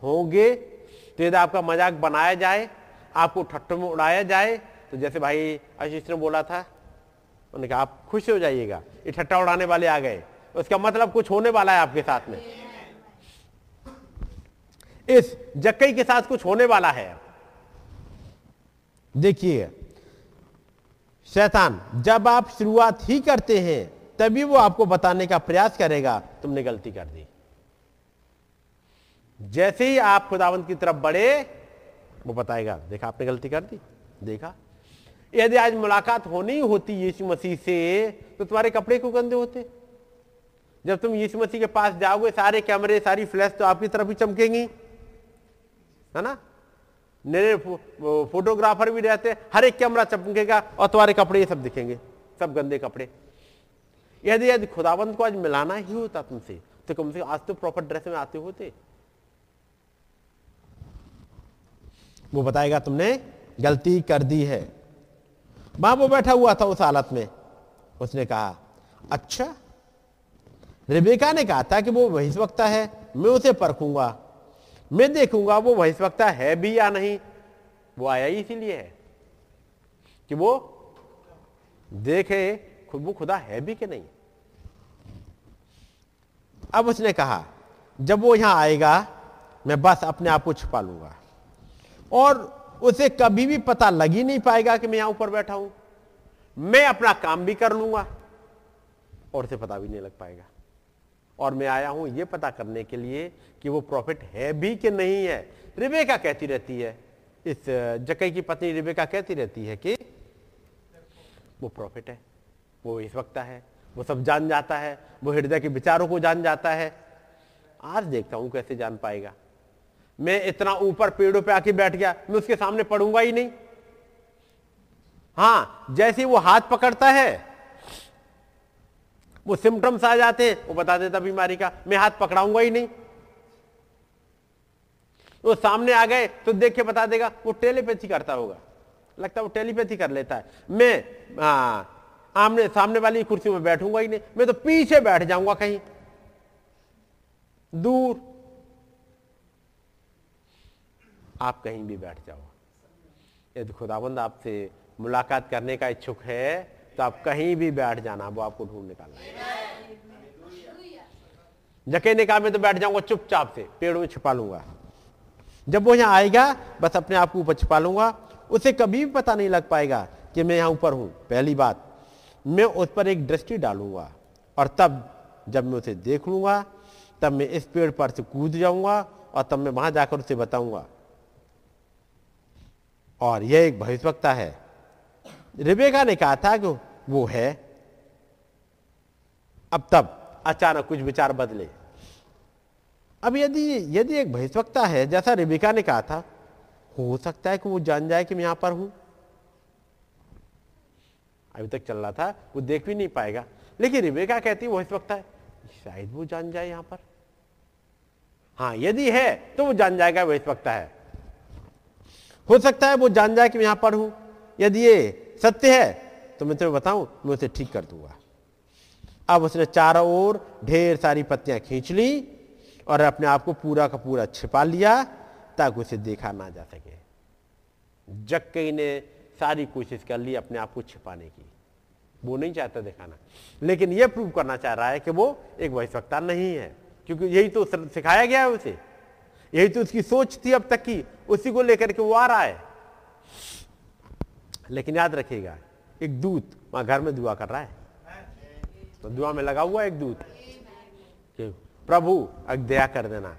D: होंगे। तो यदि आपका मज़ाक बनाया जाए, आपको ठट्टो में उड़ाया जाए तो जैसे भाई आशीष ने बोला था, उन्होंने कहा, आप खुश हो जाइएगा। ये ठट्टा उड़ाने वाले आ गए। उसका मतलब कुछ होने वाला है आपके साथ में। इस जक्कई के साथ कुछ होने वाला है। देखिए, शैतान, जब आप शुरुआत ही करते हैं, तभी वो आपको बताने का प्रयास करेगा, तुमने गलती कर दी। जैसे ही आप खुदावंत की तरफ़ बढ़े, वो बताएगा, देखा आपने गलती कर दी? देखा। यदि आज मुलाकात होनी होती यीशु मसीह से तो तुम्हारे कपड़े क्यों गंदे होते? जब तुम यीशु मसीह के पास जाओगे, सारे कैमरे, सारी फ्लैश तो आपकी तरफ़ ही चमकेंगी। है ना? मेरे फोटोग्राफर भी रहते, हर एक कैमरा चमकेगा और तुम्हारे कपड़े ये सब दिखेंगे, सब गंदे कपड़े। यदि यदि खुदाबंद को आज मिलाना ही होता तुमसे तो कम से कम आज तो प्रॉपर ड्रेस में आते होते। वो बताएगा तुमने, गलती कर दी है। वहाँ वो बैठा हुआ था उस हालत में। उसने कहा अच्छा रिबेका ने कहा था कि वो वक्ता है, मैं उसे परखूँगा। मैं देखूँगा वो वक्ता है भी या नहीं। वो आया ही इसीलिए है कि वो देखे वो खुदा है भी कि नहीं। अब उसने कहा, जब वो यहाँ आएगा, मैं बस अपने आप को छुपा लूँगा। और उसे कभी भी पता लग ही नहीं पाएगा कि मैं यहाँ ऊपर बैठा हूँ। मैं अपना काम भी कर लूँगा और उसे पता भी नहीं लग पाएगा। और मैं आया हूँ यह पता करने के लिए कि वो प्रॉफिट है भी कि नहीं है? रिबेका कहती रहती है। इस जकई की पत्नी रिबेका कहती रहती है कि वो प्रॉफिट है, वो इस वक्त है, वो सब जान जाता है, वो हृदय के विचारों को जान जाता है। आज देखता हूँ कैसे जान पाएगा। मैं इतना ऊपर पेड़ों पे आके बैठ गया, मैं उसके सामने पढ़ूँगा ही नहीं। हाँ, जैसे वो हाथ पकड़ता है वो सिम्टम्स आ जाते हैं। वो बता देता बीमारी का मैं हाथ पकड़ाऊँगा ही नहीं। वो सामने आ गए तो देख के बता देगा वो टेलीपैथी करता होगा। लगता है वो टेलीपैथी कर लेता है। मैं आ, आमने सामने वाली कुर्सी में बैठूँगा ही नहीं। मैं तो पीछे बैठ जाऊँगा कहीं। दूर। आप कहीं भी बैठ जाओ। यदि खुदाबंद आपसे मुलाकात करने का इच्छुक है तो आप कहीं भी बैठ जाना वो आपको ढूंढ निकालना जके ने कहा मैं तो बैठ जाऊँगा चुपचाप से, पेड़ में छिपा लूँगा। जब वो यहाँ आएगा, बस अपने आप को ऊपर छुपा लूँगा, उसे कभी भी पता नहीं लग पाएगा कि मैं यहाँ ऊपर हूँ। पहली बात, मैं उस पर एक दृष्टि डालूँगा और तब जब मैं उसे देख लूँगा, तब मैं इस पेड़ पर से कूद जाऊँगा और तब मैं वहाँ जाकर उसे बताऊँगा। और यह एक भविष्यवक्ता है। रिबेका ने कहा था कि वो है। अब तब अचानक कुछ विचार बदले। अब यदि यदि एक भविष्यवक्ता है, जैसा रिबिका ने कहा था, हो सकता है कि वो जान जाए कि मैं यहाँ पर हूँ। अभी तक चल रहा था, वो देख भी नहीं पाएगा। लेकिन रिबेका कहती वो इस है, शायद वो जान जाए यहाँ पर। हाँ यदि है तो वो जान जाएगा इस है। हो सकता है वो जान जाए कि मैं यहाँ पर हूँ। यदि ये सत्य है तो मैं तुम्हें बताऊँ, मैं उसे ठीक कर दूँगा। अब उसने चारों ओर ढेर सारी पत्तियाँ खींच ली और अपने आप को पूरा का पूरा छिपा लिया ताकि उसे देखा ना जा सके। जक्कई ने सारी कोशिश कर ली अपने आप को छिपाने की। वो नहीं चाहता दिखाना। लेकिन यह प्रूव करना चाह रहा है कि वो एक वैश्वक्ता नहीं है, क्योंकि यही तो सिखाया गया है उसे। यही तो उसकी सोच थी अब तक की। उसी को लेकर के वो आ रहा है। लेकिन याद रखिएगा एक दूत वहाँ घर में दुआ कर रहा है। तो दुआ में लगा हुआ एक दूत। प्रभु अग दया कर देना।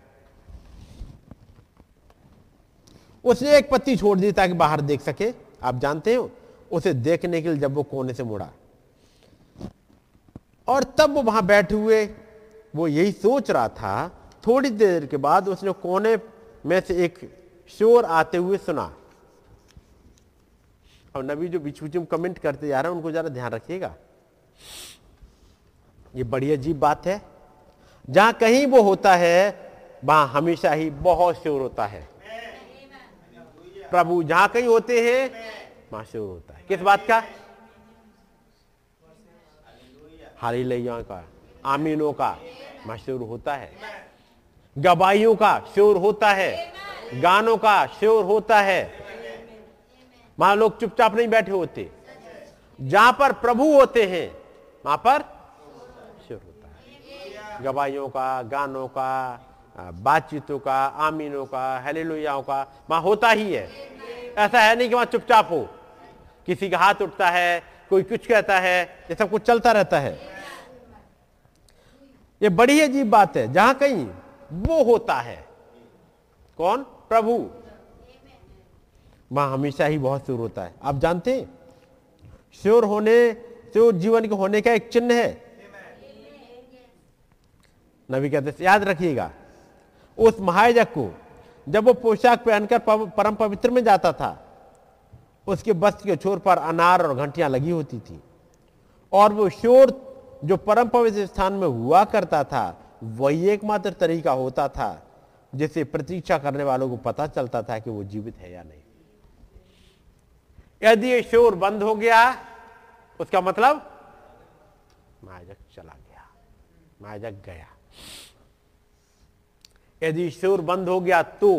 D: उसने एक पत्ती छोड़ दी ताकि बाहर देख सके। आप जानते हो, उसे देखने के लिए जब वो कोने से मुड़ा। और तब वो वहाँ बैठे हुए, वो यही सोच रहा था, थोड़ी देर के बाद उसने कोने में से एक शोर आते हुए सुना। और नबी जो बीच बीच में कमेंट करते जा रहे हैं, उनको जरा ध्यान रखिएगा। ये बड़ी अजीब बात है। जहाँ कहीं वो होता है, वहाँ हमेशा ही बहुत शोर होता है। प्रभु जहाँ कहीं होते हैं, वहाँ शोर होता है। किस बात का? हाली लैया का, आमीनों का मशहूर होता है। गवाइयों का शोर होता है। गानों का शोर होता है। वहाँ लोग चुपचाप नहीं बैठे होते। जहाँ पर प्रभु होते हैं, वहाँ पर शोर होता है। गवाइयों का, गानों का, बातचीतों का, आमीनों का हेलेलुयाओं का, वहाँ होता ही है। ऐसा है नहीं कि वहाँ चुपचाप हो। किसी का हाथ उठता है, कोई कुछ कहता है, ये सब कुछ चलता रहता है। ये बड़ी अजीब बात है, जहाँ कहीं वो होता है। कौन? प्रभु। वहाँ हमेशा ही बहुत शोर होता है। आप जानते हैं? शोर होने शोर जीवन के होने का एक चिन्ह है। नबी कहते याद रखिएगा, उस महायजक को जब वो पोशाक पहनकर परम पवित्र में जाता था, उसके वस्त्र के छोर पर अनार और घंटियाँ लगी होती थी और वो शोर जो परम पवित्र स्थान में हुआ करता था, वही एकमात्र तरीका होता था, जिससे प्रतीक्षा करने वालों को पता चलता था कि वो जीवित है या नहीं। यदि ये शोर बंद हो गया, उसका मतलब माजक चला गया, माजक गया। यदि शोर बंद हो गया तो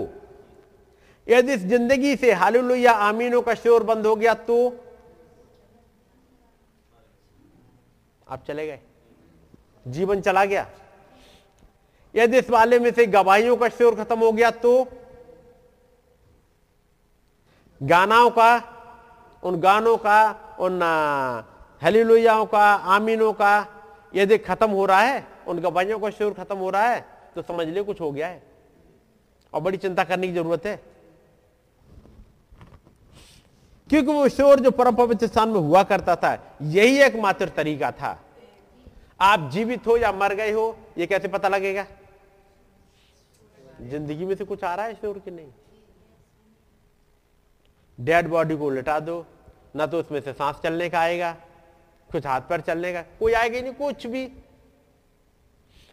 D: यदि इस ज़िंदगी से हालुलुया आमीनों का शोर बंद हो गया तो आप चले गए, जीवन चला गया। यदि इस वाले में से गवाहियों का शोर खत्म हो गया तो गानाओं का उन गानों का, उन हेलीलुयाओं का, आमीनों का यदि खत्म हो रहा है उन गवाहियों का शोर खत्म हो रहा है तो समझ ले कुछ हो गया है। और बड़ी चिंता करने की ज़रूरत है। क्योंकि वो शोर जो परम पवित्र स्थान में हुआ करता था, यही एकमात्र तरीका था। आप जीवित हो या मर गए हो, ये कैसे पता लगेगा? ज़िंदगी में से कुछ आ रहा है शोर की नहीं? डेड बॉडी को लिटा दो, ना तो उसमें से सांस चलने का आएगा, कुछ हाथ पैर चलने का, कोई आएगा ही नहीं, कुछ भी।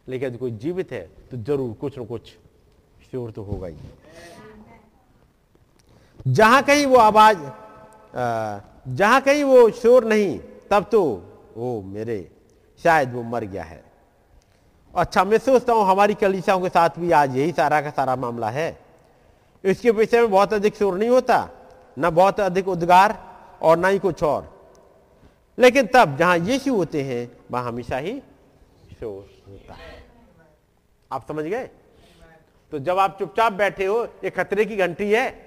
D: लेकिन कोई जीवित है तो ज़रूर कुछ ना कुछ शोर तो होगा ही। जहाँ कहीं वो आवाज़ जहाँ कहीं वो शोर नहीं, तब तो ओ मेरे, शायद वो मर गया है। अच्छा मैं सोचता हूँ हमारी कलिसाओं के साथ भी आज यही सारा का सारा मामला है। इसके पीछे में बहुत अधिक शोर नहीं होता। ना बहुत अधिक उद्गार और ना ही कुछ और। लेकिन तब जहाँ यीशु होते हैं, वहाँ हमेशा ही शोर होता है। आप समझ गए? तो जब आप चुपचाप बैठे हो, ये खतरे की घंटी है।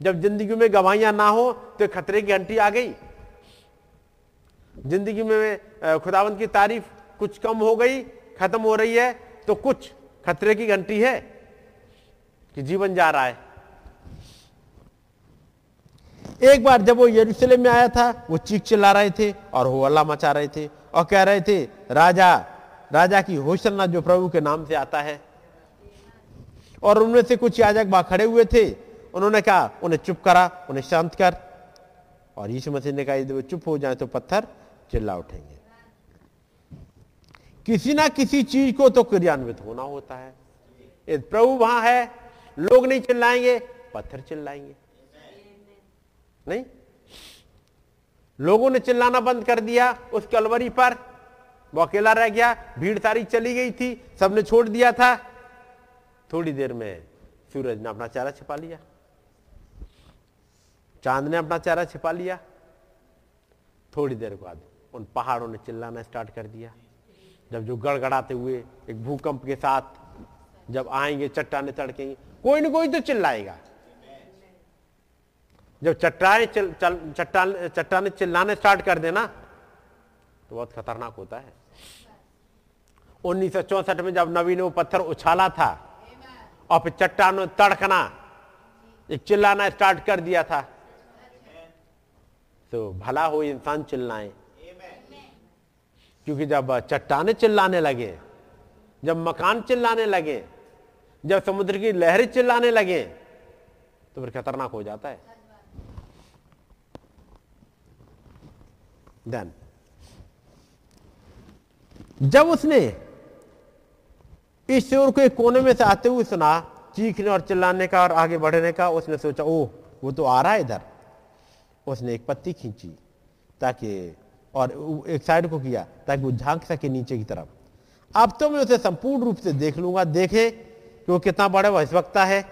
D: जब ज़िंदगी में गवाहियाँ ना हो तो खतरे की घंटी आ गई। ज़िंदगी में खुदावंत की तारीफ़ कुछ कम हो गई, खत्म हो रही है तो कुछ खतरे की घंटी है कि जीवन जा रहा है। एक बार जब वो यरूशलेम में आया था, वो चीख चिल्ला रहे थे और हो अल्लाह मचा रहे थे और कह रहे थे, राजा राजा की होशलना जो प्रभु के नाम से आता है। और उनमें से कुछ याजक वहाँ खड़े हुए थे। उन्होंने कहा, उन्हें चुप करा, उन्हें शांत कर। और यीशु मसीह ने कहा, यदि वो चुप हो जाए तो पत्थर चिल्ला उठेंगे। किसी ना किसी चीज़ को तो क्रियान्वित होना होता है। प्रभु वहाँ है, लोग नहीं चिल्लाएँगे, पत्थर चिल्लाएँगे। नहीं? लोगों ने चिल्लाना बंद कर दिया उस कलवरी पर। वो अकेला रह गया, भीड़ सारी चली गई थी, सबने छोड़ दिया था। थोड़ी देर में सूरज ने अपना चेहरा छिपा लिया। चाँद ने अपना चेहरा छिपा लिया। थोड़ी देर बाद उन पहाड़ों ने चिल्लाना स्टार्ट कर दिया। जब जो गड़गड़ाते हुए एक भूकंप के साथ जब आएँगे, चट्टाने तड़केंगे, कोई ना कोई तो चिल्लाएगा। जब चट्टाने चट्टान, चट्टाने चिल्लाने स्टार्ट कर देना तो बहुत खतरनाक होता है। उन्नीस सौ चौसठ में जब नवी ने वो पत्थर उछाला था, और फिर चट्टानों तड़कना, एक चिल्लाना स्टार्ट कर दिया था। तो भला हो इंसान चिल्लाए। क्योंकि जब चट्टाने चिल्लाने लगे, जब मकान चिल्लाने लगे, जब समुद्र की लहरें चिल्लाने लगे तो फिर खतरनाक हो जाता है। देन जब उसने इस चोर को एक कोने में से आते हुए सुना, चीखने और चिल्लाने का और आगे बढ़ने का, उसने सोचा, ओह, वो तो आ रहा है इधर। उसने एक पत्ती खींची ताकि, और एक साइड को किया ताकि वो झाँक सके नीचे की तरफ़। अब तो मैं उसे संपूर्ण रूप से देख लूँगा, देखे कि वो कितना बड़ा वह वक्ता है।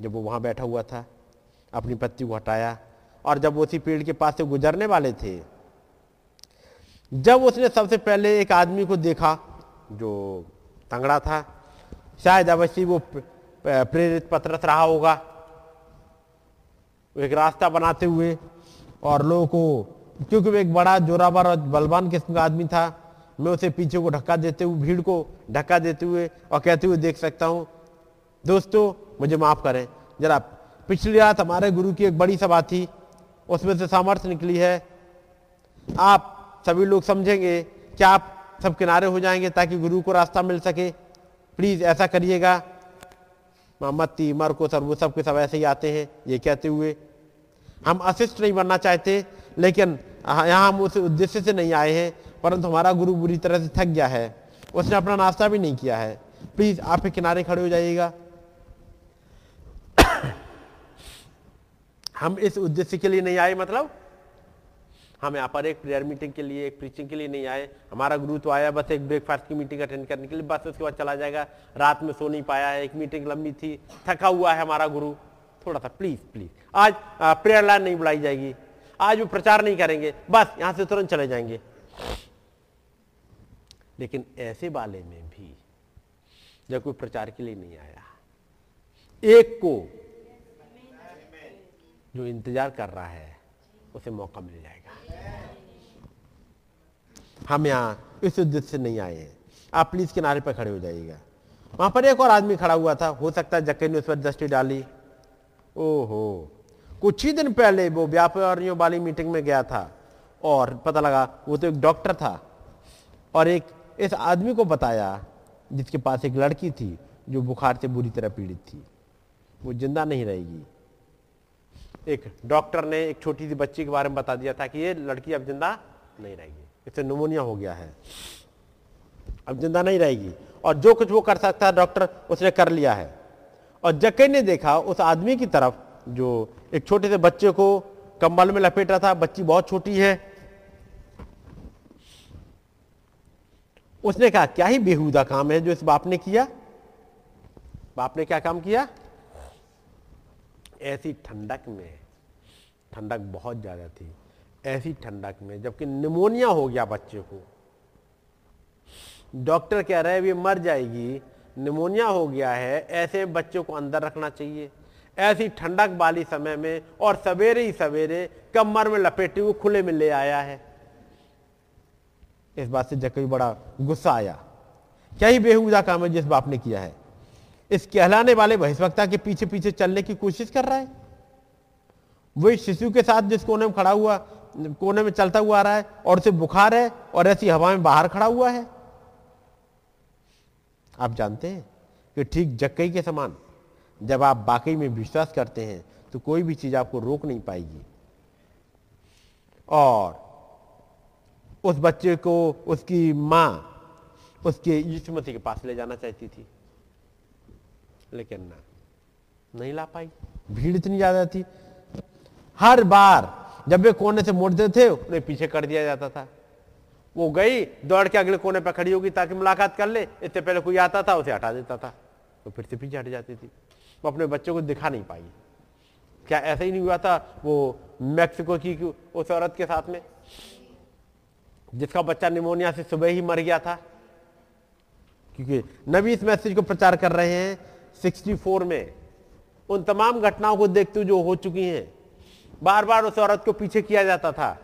D: जब वो वहाँ बैठा हुआ था, अपनी पत्ती को हटाया और जब उसी पेड़ के पास से गुजरने वाले थे, जब उसने सबसे पहले एक आदमी को देखा, जो तंगड़ा था, शायद अवश्य वो प्रेरित पत्रस रहा होगा। एक रास्ता बनाते हुए और लोगों को, क्योंकि वो एक बड़ा जोरावर और बलवान किस्म का आदमी था, मैं उसे पीछे को धक्का देते हुए, भीड़ को धक्का देते हुए और कहते हुए देख सकता हूँ, दोस्तों, मुझे माफ़ करें। जरा पिछली रात हमारे गुरु की एक बड़ी सभा थी उसमें से सामर्थ्य निकली है। आप सभी लोग समझेंगे कि आप सब किनारे हो जाएँगे ताकि गुरु को रास्ता मिल सके। प्लीज़ ऐसा करिएगा। मोहम्मद मर को सर वो सब के सब ऐसे ही आते हैं, ये कहते हुए। हम असिस्ट नहीं बनना चाहते, लेकिन यहाँ हम उस उद्देश्य से नहीं आए हैं, परंतु हमारा गुरु बुरी तरह से थक गया है। उसने अपना नाश्ता भी नहीं किया है। प्लीज़ आप किनारे खड़े हो जाइएगा। हम इस उद्देश्य के लिए नहीं आए मतलब? हम यहाँ पर एक प्रेयर मीटिंग के लिए, एक प्रीचिंग के लिए नहीं आए। हमारा गुरु तो आया, बस एक ब्रेकफास्ट की मीटिंग अटेंड करने के लिए, बस उसके बाद चला जाएगा। रात में सो नहीं पाया एक मीटिंग लंबी थी, थका हुआ है हमारा गुरु। थोड़ा सा प्लीज़ प्लीज़ आज प्रेयर लाइन नहीं बुलाई जाएगी। आज वो प्रचार नहीं करेंगे। बस, यहाँ से तुरंत चले जाएँगे। लेकिन ऐसे वाले में भी जब कोई प्रचार के लिए नहीं आया, एक को जो इंतज़ार कर रहा है, उसे मौका मिल जाएगा। हम यहाँ इस उद्देश्य से नहीं आए हैं। आप प्लीज़ किनारे पर खड़े हो जाइएगा। वहाँ पर एक और आदमी खड़ा हुआ था। हो सकता है जक्के ने उस पर दृष्टि डाली। ओहो, कुछ ही दिन पहले वो व्यापारियों वाली मीटिंग में गया था और पता लगा वो तो एक डॉक्टर था और एक इस आदमी को बताया जिसके पास एक लड़की थी जो बुखार से बुरी तरह पीड़ित थी। वो ज़िंदा नहीं रहेगी। एक डॉक्टर ने एक छोटी सी बच्ची के बारे में बता दिया था कि ये लड़की अब ज़िंदा नहीं रहेगी। इसे नुमोनिया हो गया है। अब ज़िंदा नहीं रहेगी। और जो कुछ वो कर सकता है डॉक्टर, उसने कर लिया है। और जक्के ने देखा, उस आदमी की तरफ़ जो एक छोटे से बच्चे को कंबल में लपेट रहा था, बच्ची बहुत छोटी है। उसने कहा, क्या ही बेहुदा काम है जो इस बाप ने किया? बाप ने क्या काम किया? ऐसी ठंडक में, ठंडक बहुत ज़्यादा थी, ऐसी ठंडक में जबकि निमोनिया हो गया बच्चे को। डॉक्टर कह रहे हैं ये मर जाएगी, निमोनिया हो गया है, ऐसे बच्चों को अंदर रखना चाहिए। ऐसी ठंडक वाली समय में और सवेरे ही सवेरे कमर में लपेटे हुए खुले में ले आया है। इस बात से जब बड़ा गुस्सा आया। क्या ही बेहुदा काम है जिस बाप ने किया है। इस कहलाने वाले बहिष्वक्ता के पीछे पीछे चलने की कोशिश कर रहा है। वही शिशु के साथ जिस कोने में खड़ा हुआ, कोने में चलता हुआ आ रहा है और उसे बुखार है और ऐसी हवा में बाहर खड़ा हुआ है। आप जानते हैं कि ठीक जक्कई के समान जब आप बाकी में विश्वास करते हैं तो कोई भी चीज़ आपको रोक नहीं पाएगी। और उस बच्चे को, उसकी माँ, उसके यीशु मसीह के पास ले जाना चाहती थी। लेकिन ना। नहीं ला पाई। भीड़ इतनी ज़्यादा थी। हर बार जब वे कोने से मुड़ते थे, उन्हें पीछे कर दिया जाता था। वो गई, दौड़ के अगले कोने पर खड़ी होगी ताकि मुलाकात कर ले। इससे पहले कोई आता था, उसे हटा देता था। तो फिर से पीछे हट जाती थी। वो अपने बच्चों को दिखा नहीं पाई। क्या ऐसा ही नहीं हुआ था, वो मैक्सिको की उस औरत के साथ में, जिसका बच्चा निमोनिया से सुबह ही मर गया था? क्योंकि नबी इस मैसेज को प्रचार कर रहे हैं 64 में, उन तमाम घटनाओं को देखते हुए जो हो चुकी हैं बार बार उस औरत को पीछे किया जाता था।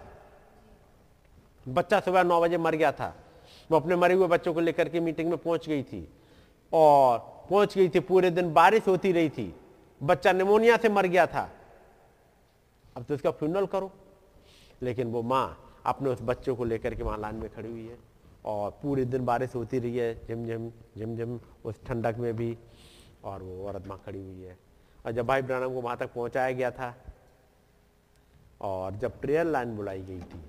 D: बच्चा सुबह नौ बजे मर गया था। वो अपने मरे हुए बच्चों को लेकर के मीटिंग में पहुँच गई थी और पहुँच गई थी, पूरे दिन बारिश होती रही थी। बच्चा निमोनिया से मर गया था। अब तो इसका फ्यूनल करो। लेकिन वो माँ अपने उस बच्चों को लेकर के वहाँ लाइन में खड़ी हुई है और पूरे दिन बारिश होती रही है, झिमझिम झिम झिम झिम उस ठंडक में भी। और वो औरत माँ खड़ी हुई है। और जब भाई ब्रानम को वहाँ तक पहुँचाया गया था और जब प्रेयर लाइन बुलाई गई थी,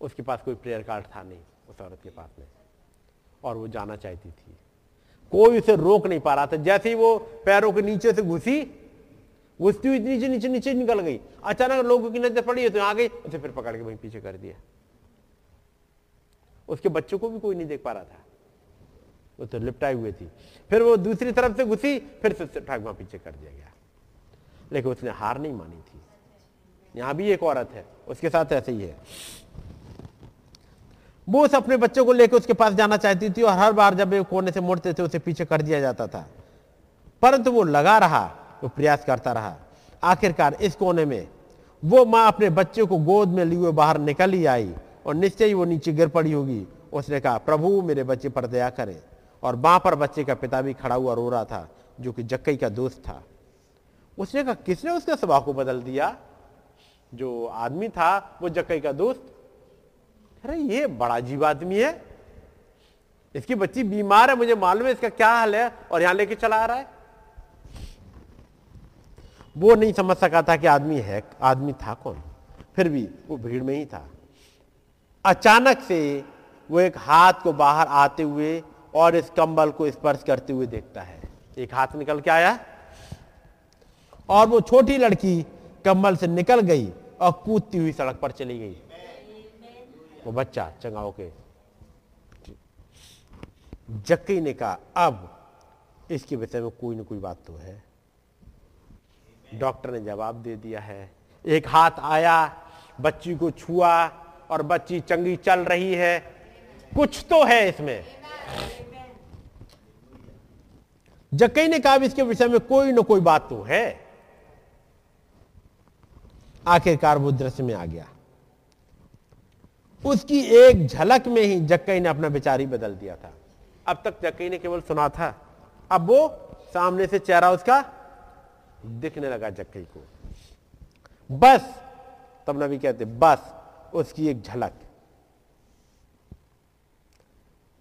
D: उसके पास कोई प्रेयर कार्ड था नहीं उस औरत के पास में और वो जाना चाहती थी। कोई उसे रोक नहीं पा रहा था। जैसे ही वो पैरों के नीचे से घुसी, घुसती हुई नीचे नीचे नीचे निकल गई। अचानक लोगों की नज़र पड़ी तो आ गई, उसे फिर पकड़ के वहीं पीछे कर दिया। उसके बच्चों को भी कोई नहीं देख पा रहा था। वो तो लिपटाई हुई थी। फिर वो दूसरी तरफ़ से घुसी, फिर से वहाँ पीछे कर दिया गया। लेकिन उसने हार नहीं मानी थी। यहाँ भी एक औरत है, उसके साथ ऐसे ही है। वो उस अपने बच्चों को लेकर उसके पास जाना चाहती थी और हर बार जब वे कोने से मुड़ते थे, उसे पीछे कर दिया जाता था। परंतु वो लगा रहा, वो प्रयास करता रहा। आखिरकार इस कोने में वो माँ अपने बच्चे को गोद में लिए बाहर निकल ही आई और निश्चय ही वो नीचे गिर पड़ी होगी। उसने कहा, प्रभु, मेरे बच्चे पर दया करे। और बाँ पर बच्चे का पिता भी खड़ा हुआ रो रहा था, जो कि जक्कई का दोस्त था। उसने कहा, किसने उसके स्वभाव को बदल दिया? जो आदमी था, वो जक्कई का दोस्त? अरे ये बड़ा अजीब आदमी है। इसकी बच्ची बीमार है, मुझे मालूम है, इसका क्या हाल है, और यहाँ लेके चला आ रहा है। वो नहीं समझ सका था कि आदमी है, आदमी था कौन। फिर भी वो भीड़ में ही था। अचानक से वो एक हाथ को बाहर आते हुए और इस कंबल को स्पर्श करते हुए देखता है। एक हाथ निकल के आया और वो छोटी लड़की कंबल से निकल गई और कूदती हुई सड़क पर चली गई। वो बच्चा चंगा होके जक्की ने कहा, अब इसके विषय में कोई ना कोई बात तो है। डॉक्टर ने जवाब दे दिया है। एक हाथ आया, बच्ची को छुआ और बच्ची चंगी चल रही है। कुछ तो है इसमें। जक्कई ने कहा इसके विषय में कोई ना कोई बात तो है। आखिरकार वो दृश्य में आ गया। उसकी एक झलक में ही जक्कई ने अपना विचार ही बदल दिया था। अब तक जक्कई ने केवल सुना था। अब वो सामने से चेहरा उसका दिखने लगा जक्कई को। बस, तब नबी कहते, बस, उसकी एक झलक।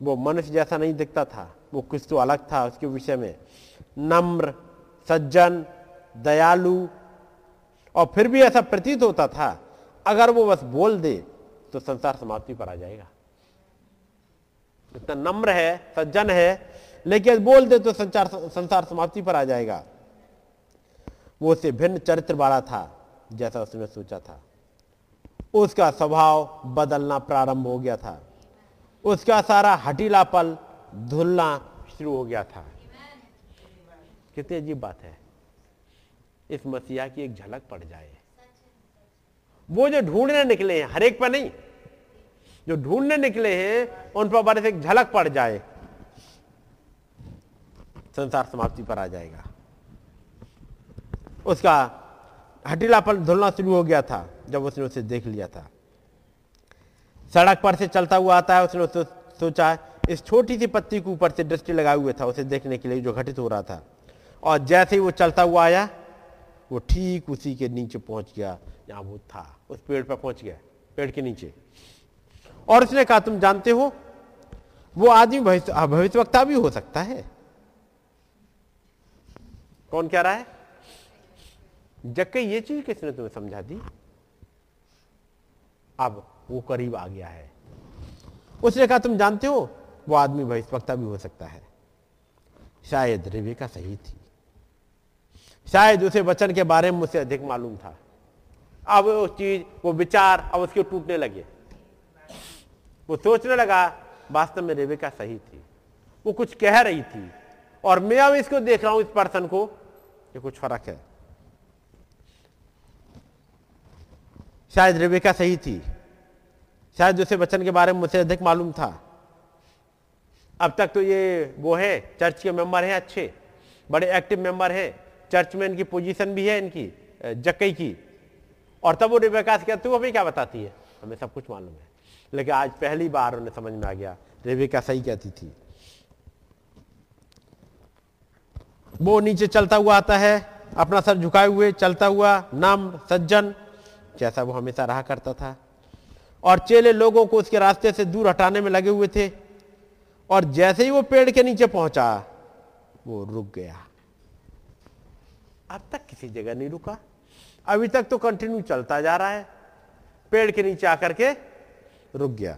D: वो मनुष्य जैसा नहीं दिखता था, वो कुछ तो अलग था उसके विषय में। नम्र, सज्जन, दयालु, और फिर भी ऐसा प्रतीत होता था, अगर वो बस बोल दे तो संसार समाप्ति पर आ जाएगा। इतना नम्र है, सज्जन है, लेकिन बोल दे तो संसार संसार समाप्ति पर आ जाएगा। वो उसे भिन्न चरित्र वाला था, जैसा उसने सोचा था। उसका स्वभाव बदलना प्रारंभ हो गया था। उसका सारा हटीलापल धुलना शुरू हो गया था। कितनी अजीब बात है। इस मसीहा की एक झलक पड़ जाए। वो जो ढूँढने निकले हैं हरेक पर नहीं, जो ढूँढने निकले हैं, उन पर बड़े से एक झलक पड़ जाए। संसार समाप्ति पर आ जाएगा। उसका हटीलापन धुलना शुरू हो गया था, जब उसने उसे देख लिया था। सड़क पर से चलता हुआ आता है, उसने उसे सोचा इस छोटी सी पत्ती के ऊपर से दृष्टि लगाए हुए था, उसे देखने के लिए जो घटित हो रहा था। और जैसे ही वो चलता हुआ आया, वो ठीक उसी के नीचे पहुँच गया, जहाँ वो था, उस पेड़ पर पहुँच गया, पेड़ के नीचे। और उसने कहा, तुम जानते हो, वो आदमी भविष्यवक्ता भी हो सकता है। कौन कह रहा है? जबकि ये चीज़ किसने तुम्हें समझा दी? अब वो करीब आ गया है। उसने कहा, तुम जानते हो, वो आदमी भविष्यवक्ता भी हो सकता है। शायद रेबिका सही थी। शायद उसे वचन के बारे में मुझसे अधिक मालूम था। अब वो चीज़, वो विचार, अब उसके टूटने लगे। वो सोचने लगा, वास्तव में रेबिका सही थी। वो कुछ कह रही थी। और मैं अब इसको देख रहा हूँ, इस पर्सन को। ये कुछ फ़र्क है। शायद रेबिका सही थी। शायद उसे वचन के बारे में मुझसे अधिक मालूम था। अब तक तो ये वो है, चर्च के मेंबर हैं अच्छे, बड़े एक्टिव मेंबर हैं, चर्च में इनकी पोजीशन भी है, इनकी जक्कई की। और तब वो रेबिका से कहते हमें क्या बताती है? हमें सब कुछ मालूम है। लेकिन आज पहली बार उन्हें समझ में आ गया, रेबिका सही कहती थी। वो नीचे चलता हुआ आता है, अपना सर झुकाए हुए चलता हुआ, नाम सज्जन, जैसा वो हमेशा रहा करता था। और चेले लोगों को उसके रास्ते से दूर हटाने में लगे हुए थे और जैसे ही वो पेड़ के नीचे पहुँचा, वो रुक गया। अब तक किसी जगह नहीं रुका। अभी तक तो कंटिन्यू चलता जा रहा है। पेड़ के नीचे आकर के रुक गया।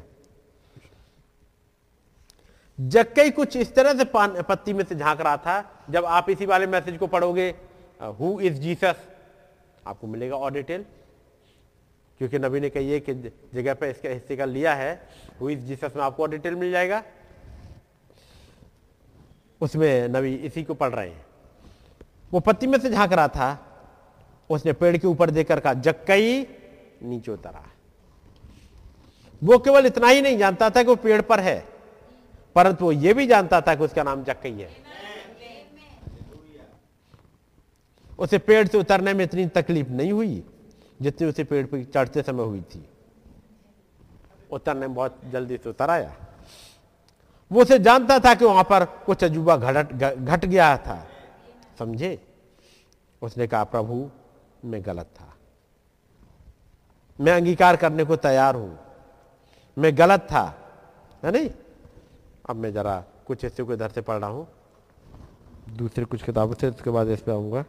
D: जक्कई कुछ इस तरह से पत्ती में से झाँक रहा था। जब आप इसी वाले मैसेज को पढ़ोगे हु इज़ जीसस आपको मिलेगा और डिटेल क्योंकि नबी ने कही कि जगह पर इसका हिस्से का लिया है हु इज़ जीसस में आपको डिटेल मिल जाएगा। उसमें नबी इसी को पढ़ रहे हैं। वो पत्ती में से झाँक रहा था, उसने पेड़ के ऊपर देकर कहा, जक्कई नीचे उतरा वो केवल इतना ही नहीं जानता था कि वो पेड़ पर है, परंतु वो ये भी जानता था कि उसका नाम जक्कई है। उसे पेड़ से उतरने में इतनी तकलीफ़ नहीं हुई। जितनी उसे पेड़ पर चढ़ते समय हुई थी। उतरने में बहुत जल्दी से उतर आया वो उसे जानता था कि वहाँ पर कुछ अजूबा घट घट गया था। समझे? उसने कहा, प्रभु, मैं गलत था। मैं अंगीकार करने को तैयार हूँ। मैं गलत था, है नहीं? अब मैं जरा कुछ हिस्से को इधर से पढ़ रहा हूँ। दूसरे कुछ किताबों से, उसके बाद इस पर आऊँगा।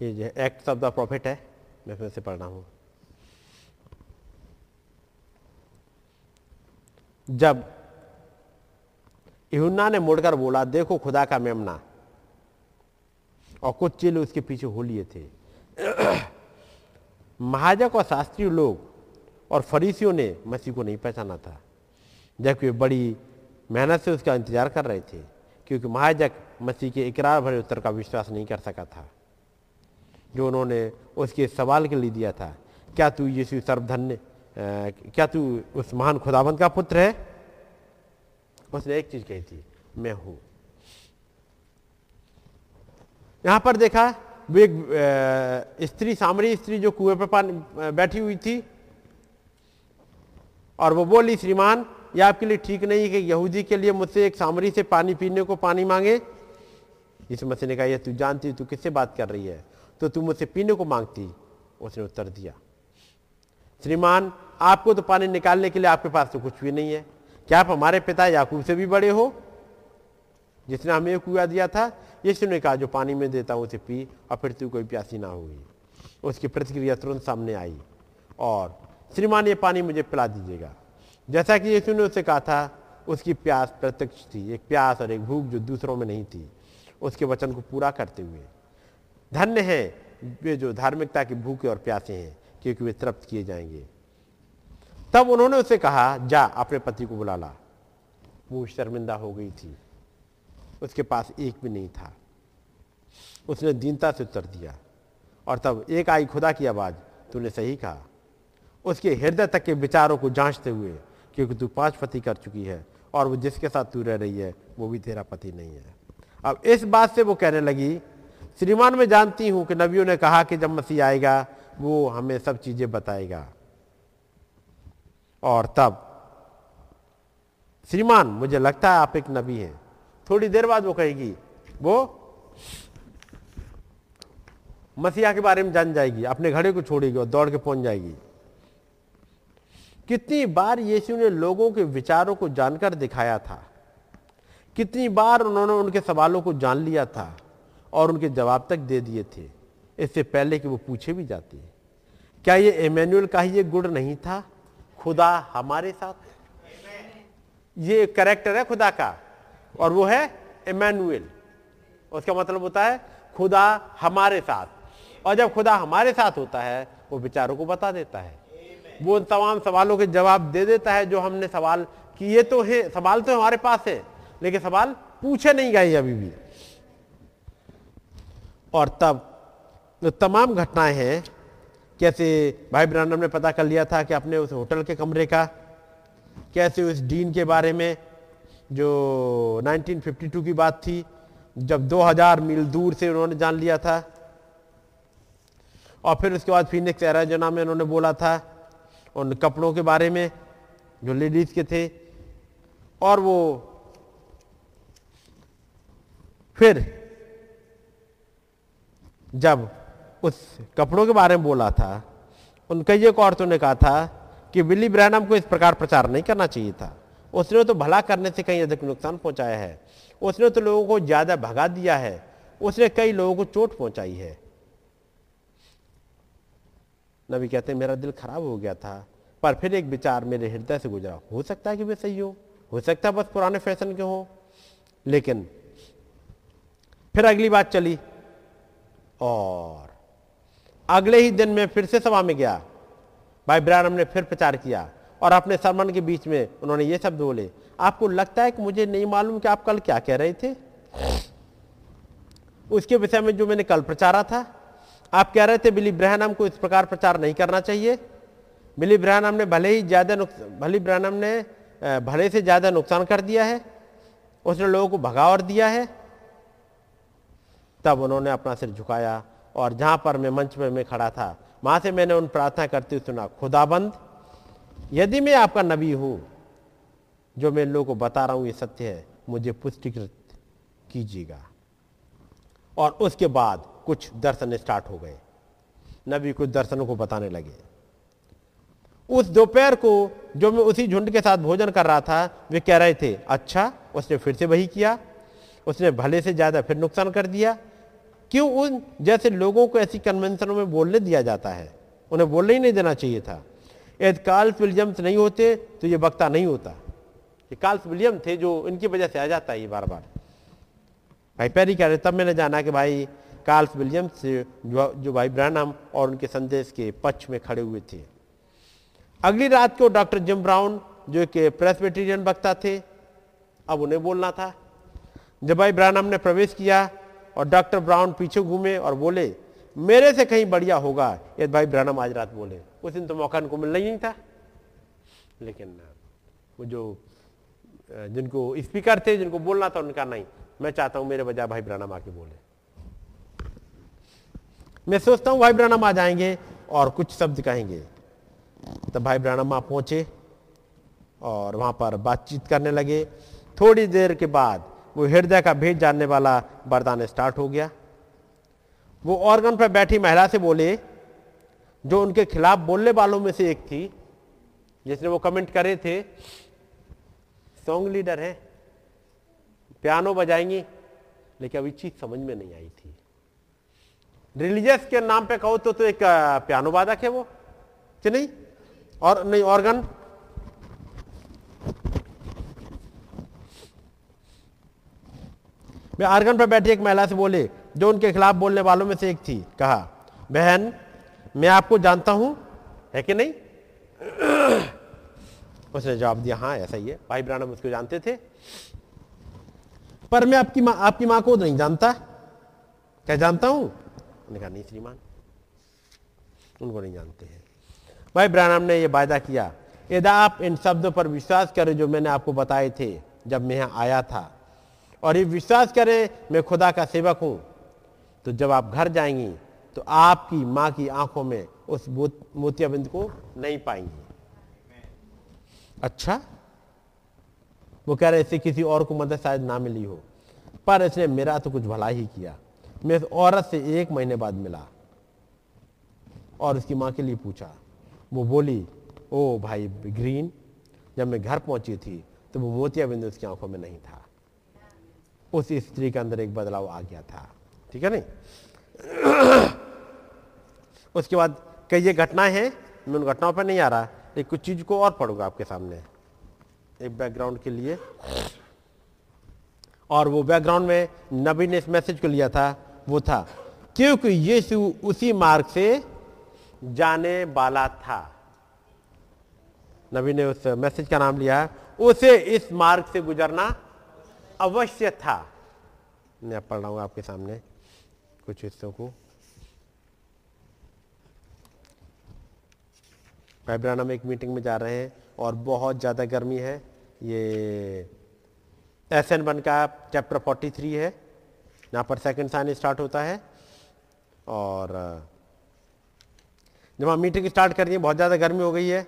D: ये जो है एक्ट ऑफ़ द प्रॉफिट है, मैं फिर से पढ़ रहा हूँ। जब इहुन्ना ने मुड़कर बोला, देखो खुदा का मेमना। और कुछ चिल उसके पीछे हो लिए थे। महाजक और शास्त्रीय लोग और फरीसियों ने मसीह को नहीं पहचाना था, जबकि वे बड़ी मेहनत से उसका इंतज़ार कर रहे थे, क्योंकि महाजक मसीह के इकरार भरे उत्तर का विश्वास नहीं कर सका था। जो उन्होंने उसके सवाल के लिए दिया था। क्या तू यीशु सर्वधन्य क्या तू उस महान खुदाबंद का पुत्र है? उसने एक चीज़ कही थी, मैं हूँ। यहाँ पर देखा, वो एक स्त्री, सामरी स्त्री जो कुएँ पर बैठी हुई थी, और वो बोली, श्रीमान, ये आपके लिए ठीक नहीं है कि यहूदी के लिए मुझसे एक सामरी से पानी पीने को पानी मांगे? इस मसीह ने कहा ये तू जानती तू किससे बात कर रही है? तो तुम मुझसे पीने को मांगती, उसने उत्तर दिया। श्रीमान, आपको तो पानी निकालने के लिए आपके पास तो कुछ भी नहीं है। क्या आप हमारे पिता याकूब से भी बड़े हो? जिसने हमें कुआ दिया था, यीशु ने कहा, जो पानी में देता हूँ, उसे पी, और फिर तू कोई प्यासी ना होगी। उसकी प्रतिक्रिया तुरंत सामने आई, और, श्रीमान, ये पानी मुझे पिला दीजिएगा। जैसा कि यीशु ने उसे कहा था, उसकी प्यास प्रत्यक्ष थी, एक प्यास और एक भूख जो दूसरों में नहीं थी। उसके वचन को पूरा करते हुए धन्य हैं, वे जो धार्मिकता की भूखे और प्यासे हैं, क्योंकि वे तृप्त किए जाएँगे। तब उन्होंने उसे कहा, जा, अपने पति को बुला ला। वो शर्मिंदा हो गई थी। उसके पास एक भी नहीं था। उसने दीनता से उत्तर दिया। और तब एक आई खुदा की आवाज़, तूने सही कहा। उसके हृदय तक के विचारों को जांचते हुए, क्योंकि तू पाँच पति कर चुकी है, और वो जिसके साथ तू रह रही है, वो भी तेरा पति नहीं है। अब इस बात से वो कहने लगी श्रीमान, मैं जानती हूँ कि नबियों ने कहा कि जब मसीह आएगा, वो हमें सब चीज़ें बताएगा। और तब, श्रीमान, मुझे लगता है आप एक नबी हैं। थोड़ी देर बाद वो कहेगी, वो मसीहा के बारे में जान जाएगी, अपने घड़े को छोड़ेगी और दौड़ के पहुँच जाएगी। कितनी बार यीशु ने लोगों के विचारों को जानकर दिखाया था। कितनी बार उन्होंने उनके सवालों को जान लिया था। और उनके जवाब तक दे दिए थे। इससे पहले कि वो पूछे भी जाते क्या ये एमेनुअल का ही ये गुण नहीं था? खुदा हमारे साथ ये करेक्टर है खुदा का, और वो है इमैनुअल। उसका मतलब होता है खुदा हमारे साथ। और जब खुदा हमारे साथ होता है, वो विचारों को बता देता है। वो उन तमाम सवालों के जवाब दे देता है जो हमने सवाल किए तो है, सवाल तो हमारे पास है, लेकिन सवाल पूछे नहीं गए अभी भी। और तब जो तमाम घटनाएँ हैं, कैसे भाई ब्रांडम ने पता कर लिया था कि अपने उस होटल के कमरे का, कैसे उस डीन के बारे में जो 1952 की बात थी, जब 2000 मील दूर से उन्होंने जान लिया था। और फिर उसके बाद फिनिक्स एराजोना में उन्होंने बोला था उन कपड़ों के बारे में, जो लेडीज़ के थे। और वो फिर जब उस कपड़ों के बारे में बोला था उन कई एक औरतों ने कहा था कि विली ब्रैनम को इस प्रकार प्रचार नहीं करना चाहिए था। उसने तो भला करने से कहीं अधिक नुकसान पहुँचाया है। उसने तो लोगों को ज़्यादा भगा दिया है। उसने कई लोगों को चोट पहुंचाई है। नबी कहते मेरा दिल खराब हो गया था, पर फिर एक विचार मेरे हृदय से गुजरा। हो सकता है कि वे सही हो? हो सकता है बस पुराने फ़ैशन के हो? लेकिन फिर अगली बात चली और अगले ही दिन में फिर से सभा में गया। भाई ब्रानम ने फिर प्रचार किया और अपने सरमन के बीच में उन्होंने ये शब्द बोले, आपको लगता है कि मुझे नहीं मालूम कि आप कल क्या कह रहे थे? उसके विषय में जो मैंने कल प्रचारा था, आप कह रहे थे, बिली ब्रहनम को इस प्रकार प्रचार नहीं करना चाहिए। बिली ब्रहनम ने भले ही ज़्यादा भली ब्रहनम ने भले से ज़्यादा नुकसान कर दिया है, उसने लोगों को भगा और दिया है तब उन्होंने अपना सिर झुकाया और जहाँ पर मैं मंच में मैं खड़ा था, वहाँ से मैंने उन प्रार्थना करते हुए सुना, खुदाबंद, यदि मैं आपका नबी हूँ, जो मैं लोगों को बता रहा हूँ ये सत्य है, मुझे पुष्टिकृत कीजिएगा। और उसके बाद कुछ दर्शन स्टार्ट हो गए। नबी कुछ दर्शनों को बताने लगे। उस दोपहर को जो मैं उसी झुंड के साथ भोजन कर रहा था, वे कह रहे थे अच्छा उसने फिर से वही किया, उसने भले से ज़्यादा फिर नुकसान कर दिया क्यों उन जैसे लोगों को ऐसी कन्वेंशनों में बोलने दिया जाता है? उन्हें बोलने ही नहीं देना चाहिए था। यदि कार्ल्स विलियम्स नहीं होते तो ये वक्ता नहीं होता। ये कार्ल्स विलियम थे जो इनकी वजह से आ जाता है ये बार बार भाई पैरी कह रहे तब मैंने जाना कि भाई कार्ल्स विलियम्स जो, जो भाई ब्रानम और उनके संदेश के पक्ष में खड़े हुए थे। अगली रात को डॉक्टर जिम ब्राउन जो एक प्रेसबेटेरियन वक्ता थे अब उन्हें बोलना था। जब भाई ब्रानम ने प्रवेश किया और डॉक्टर ब्राउन पीछे घूमे और बोले, मेरे से कहीं बढ़िया होगा। यदि भाई ब्रानम आज रात बोले। उस दिन तो मौका उनको मिलना ही नहीं था। लेकिन, वो जो, जिनको स्पीकर थे, जिनको बोलना था, उनका नहीं। मैं चाहता हूँ मेरे बजाय भाई ब्रानम आके बोले। मैं सोचता हूँ भाई ब्रानम आ जाएँगे और कुछ शब्द कहेंगे। तब भाई ब्रानम आ पहुँचे और वहाँ पर बातचीत करने लगे। थोड़ी देर के बाद वो हृदय का भेद जानने वाला वरदान स्टार्ट हो गया। वो ऑर्गन पर बैठी महिला से बोले जो उनके खिलाफ बोलने वालों में से एक थी जिसने वो कमेंट करे थे सॉन्ग लीडर है पियानो बजाएँगी लेकिन अभी चीज़ समझ में नहीं आई थी। रिलीजियस के नाम पे कहो तो, तो एक पियानो वादक है वो कि नहीं? और नहीं ऑर्गन मैं आर्गन पर बैठी एक महिला से बोले, जो उनके खिलाफ बोलने वालों में से एक थी। कहा, बहन, मैं आपको जानता हूँ, है कि नहीं? उसने जवाब दिया हाँ ऐसा ही है। भाई ब्रानम उसको जानते थे। पर मैं आपकी माँ, आपकी माँ को नहीं जानता। क्या जानता हूँ? उन्होंने कहा, नहीं श्रीमान, उनको नहीं जानते हैं। भाई ब्रानम ने यह वायदा किया, यदि आप इन शब्दों पर विश्वास करें जो मैंने आपको बताए थे, जब मैं यहाँ आया था और ये विश्वास करें, मैं खुदा का सेवक हूँ। तो जब आप घर जाएँगी तो आपकी माँ की आँखों में उस मोतियाबिंद को नहीं पाएँगी। अच्छा? वो कह रहे, इससे किसी और को मदद शायद ना मिली हो। पर इसने मेरा तो कुछ भला ही किया। मैं इस औरत से एक महीने बाद मिला और उसकी माँ के लिए पूछा। वो बोली, ओ भाई ग्रीन, जब मैं घर पहुँची थी तो वो मोतिया बिंदु उसकी आँखों में नहीं था। उस स्त्री के अंदर एक बदलाव आ गया था। ठीक है नहीं? उसके बाद कई ये घटनाएँ हैं, मैं उन घटनाओं पर नहीं आ रहा। एक कुछ चीज़ को और पढ़ूँगा आपके सामने। एक बैकग्राउंड के लिए। और वो बैकग्राउंड में नबी ने इस मैसेज को लिया था, वो था, क्योंकि यीशु उसी मार्ग से जाने वाला था। नबी ने उस मैसेज का नाम लिया, उसे इस मार्ग से गुजरना अवश्य था मैं पढ़ रहा हूँ आपके सामने कुछ हिस्सों को। पैब्राना में एक मीटिंग में जा रहे हैं और बहुत ज़्यादा गर्मी है। ये एस एन वन का चैप्टर 43 है। यहाँ पर सेकंड साइन स्टार्ट होता है और, जब हम मीटिंग स्टार्ट कर रही है, बहुत ज़्यादा गर्मी हो गई है।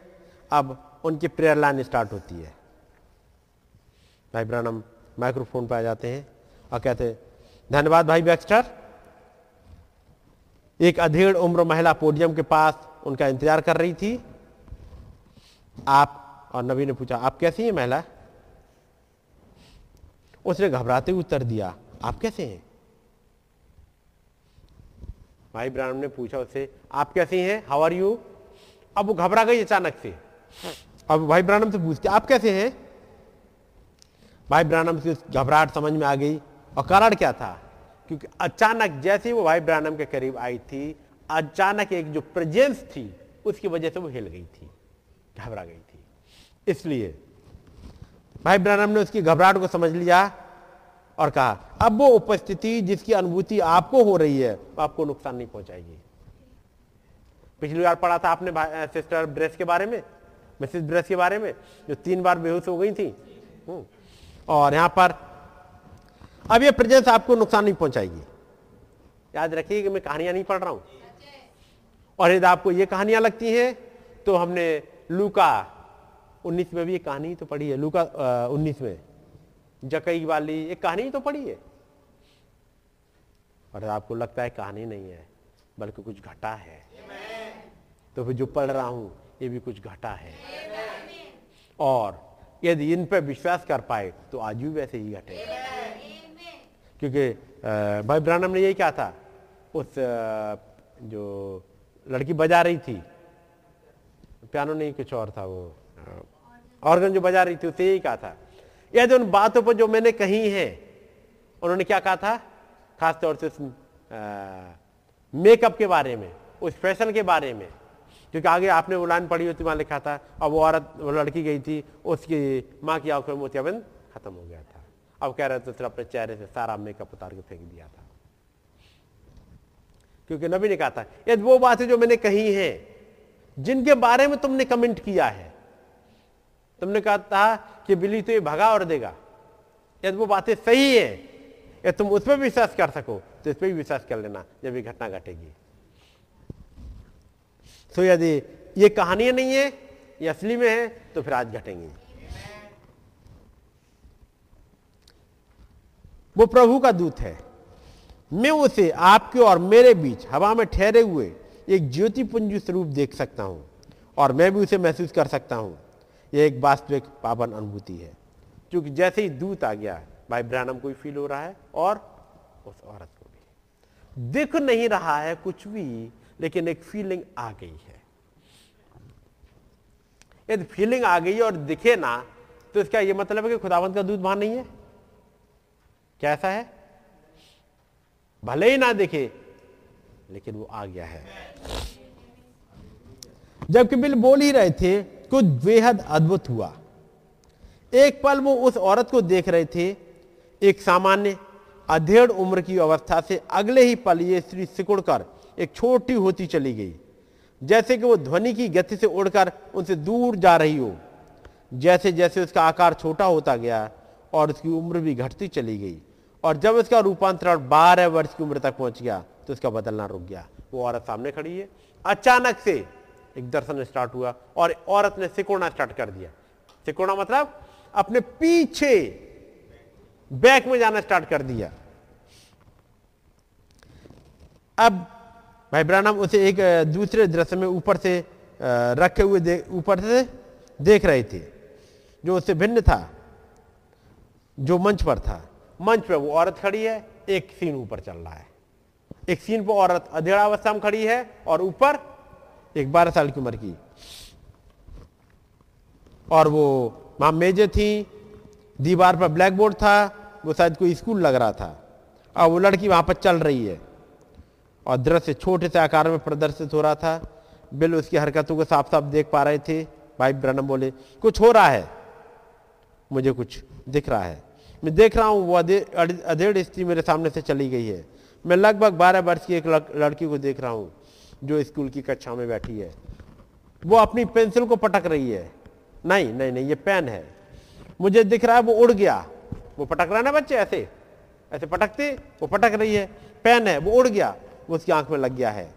D: अब उनकी प्रेयर लाइन स्टार्ट होती है। भाई ब्रानम माइक्रोफोन पर आ जाते हैं और कहते हैं, धन्यवाद भाई बैक्स्टर। एक अधेड़ उम्र महिला पोडियम के पास उनका इंतज़ार कर रही थी। आप और नबी ने पूछा, आप कैसी हैं महिला? उसने घबराते हुए उत्तर दिया, आप कैसे हैं? भाई ब्राह्मण ने पूछा उससे, आप कैसे हैं? हाउ आर यू अब वो घबरा गई अचानक से। अब भाई ब्राह्मण से पूछते आप कैसे हैं? भाई ब्राह्मण से घबराहट समझ में आ गई। और कारण क्या था? क्योंकि अचानक जैसे ही वो भाई ब्राह्मण के करीब आई थी, अचानक एक जो प्रेजेंस थी, उसकी वजह से वो हिल गई थी, घबरा गई थी। इसलिए भाई ब्रम ने उसकी घबराहट को समझ लिया और कहा, अब वो उपस्थिति जिसकी अनुभूति आपको हो रही है आपको नुकसान नहीं पहुंचाएगी। पिछली बार पढ़ा था आपने सिस्टर ब्रेस के बारे में? मिसिस ब्रेस के बारे में? जो तीन बार बेहोश हो गई थी? हम्म। और यहाँ पर अब ये प्रेजेंस आपको नुकसान नहीं पहुंचाएगी। याद रखिए कि मैं कहानियाँ नहीं पढ़ रहा हूँ। और यदि आपको ये कहानियाँ लगती हैं तो हमने लूका उन्नीस में भी एक कहानी तो पढ़ी है लूका उन्नीस में। जकई वाली एक कहानी तो पढ़ी है। और आपको लगता है कहानी नहीं है बल्कि कुछ घटा है। तो फिर जो पढ़ रहा हूँ ये भी कुछ घटा है। और यदि इन पर विश्वास कर पाए तो आज भी वैसे ही घटेगा। क्योंकि भाई ब्रानम ने यही कहा था, उस जो लड़की बजा रही थी, पियानो नहीं, कुछ और था वो ऑर्गन जो बजा रही थी उसे यही कहा था। यदि उन बातों पर जो मैंने कही है, उन्होंने क्या कहा था? खासतौर से उस मेकअप के बारे में, उस फ़ैशन के बारे में। क्योंकि आगे आपने वो लाइन पढ़ी होती, वहाँ लिखा था, अब वो औरत, वो लड़की गई थी, उसकी माँ की आँखों में मोतियाबंद खत्म हो गया था। अब कह रहे थे सिर्फ़ अपने चेहरे से सारा मेकअप उतार के फेंक दिया था। क्योंकि नबी ने कहा था यदि वो बातें जो मैंने कही हैं, जिनके बारे में तुमने कमेंट किया है। तुमने कहा था कि बिल्ली तो ये भगा और देगा। यदि वो बातें सही है। या तुम उस पर विश्वास कर सको तो इस पर भी विश्वास कर लेना, जब ये घटना घटेगी। तो यदि ये कहानियाँ नहीं है, ये असली में है तो फिर आज घटेंगी। वो प्रभु का दूत है। मैं उसे आपके और मेरे बीच हवा में ठहरे हुए एक ज्योति पुंज स्वरूप देख सकता हूँ और मैं भी उसे महसूस कर सकता हूँ। यह एक वास्तविक पावन अनुभूति है क्योंकि जैसे ही दूत आ गया, भाई ब्रानम को भी फील हो रहा है और उस औरत को भी। दिख नहीं रहा है कुछ भी लेकिन एक फीलिंग आ गई है। यदि फीलिंग आ गई और दिखे ना तो इसका यह मतलब है कि खुदावंत का दूध वहाँ नहीं है। कैसा है? भले ही ना दिखे, लेकिन वो आ गया है। जबकि बिल बोल ही रहे थे, कुछ बेहद अद्भुत हुआ। एक पल वो उस औरत को देख रहे थे, एक सामान्य, अधेड़ उम्र की अवस्था से अगले ही पल ये स्त्री सिकुड़कर एक छोटी होती चली गई। जैसे कि वो ध्वनि की गति से उड़कर उनसे दूर जा रही हो, जैसे जैसे उसका आकार छोटा होता गया और उसकी उम्र भी घटती चली गई। और जब उसका रूपांतरण बारह वर्ष की उम्र तक पहुँच गया तो उसका बदलना रुक गया। वो औरत सामने खड़ी है। अचानक से एक दर्शन स्टार्ट हुआ और औरत ने सिकोड़ना स्टार्ट कर दिया। सिकोड़ा मतलब अपने पीछे बैक में जाना स्टार्ट कर दिया। अब भाई ब्रानम उसे एक दूसरे दृश्य में ऊपर से रखे हुए ऊपर से देख रहे थे, जो उससे भिन्न था, जो मंच पर था। मंच पर वो औरत खड़ी है, एक सीन ऊपर चल रहा है। एक सीन पर औरत अधेड़ावस्था में खड़ी है और ऊपर एक बारह साल की उम्र की। और वो वहाँ मेजे थी, दीवार पर ब्लैक बोर्ड था, वो शायद कोई स्कूल लग रहा था। और वो लड़की वहाँ पर चल रही है। और दृश्य छोटे से आकार में प्रदर्शित हो रहा था। बिल उसकी हरकतों को साफ़ साफ़ देख पा रहे थे। भाई ब्रनम बोले, कुछ हो रहा है? मुझे कुछ दिख रहा है। मैं देख रहा हूँ, वो अधेड़ स्त्री मेरे सामने से चली गई है। मैं लगभग बारह वर्ष की एक लड़की को देख रहा हूँ, जो स्कूल की कक्षा में बैठी है। वो अपनी पेंसिल को पटक रही है। नहीं नहीं नहीं, ये पेन है। मुझे दिख रहा है वो उड़ गया। वो पटक रहा है ना बच्चे, ऐसे? ऐसे पटकते? वो पटक रही है। पेन है, वो उड़ गया। वो उसकी आँख में लग गया है।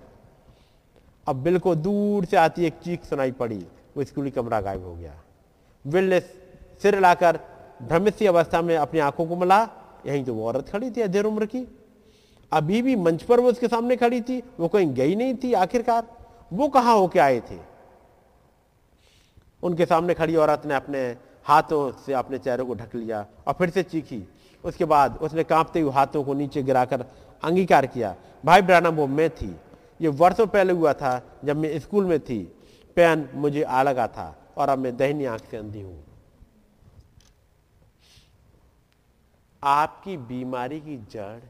D: अब बिल को दूर से आती एक चीख सुनाई पड़ी, वो स्कूली कमरा गायब हो गया। बिल ने सिर लाकर भ्रमित अवस्था में अपनी आँखों को मिला, यहीं तो वो औरत खड़ी थी अधेर उम्र की। अभी भी मंच पर वो उसके सामने खड़ी थी, वो कहीं गई नहीं थी आखिरकार, वो कहाँ होके आए थे? उनके सामने खड़ी औरत ने अपने हाथों से अपने चेहरे को ढक लिया और फिर से चीखी। उसके बाद उसने कांपते हुए हाथों को नीचे गिराकर अंगीकार किया। भाई ब्रानम वो मैं थी। ये वर्षों पहले हुआ था जब मैं स्कूल में थी। पेन मुझे आ लगा था और अब मैं दहनी आँख से अंधी हूँ। आपकी बीमारी की जड़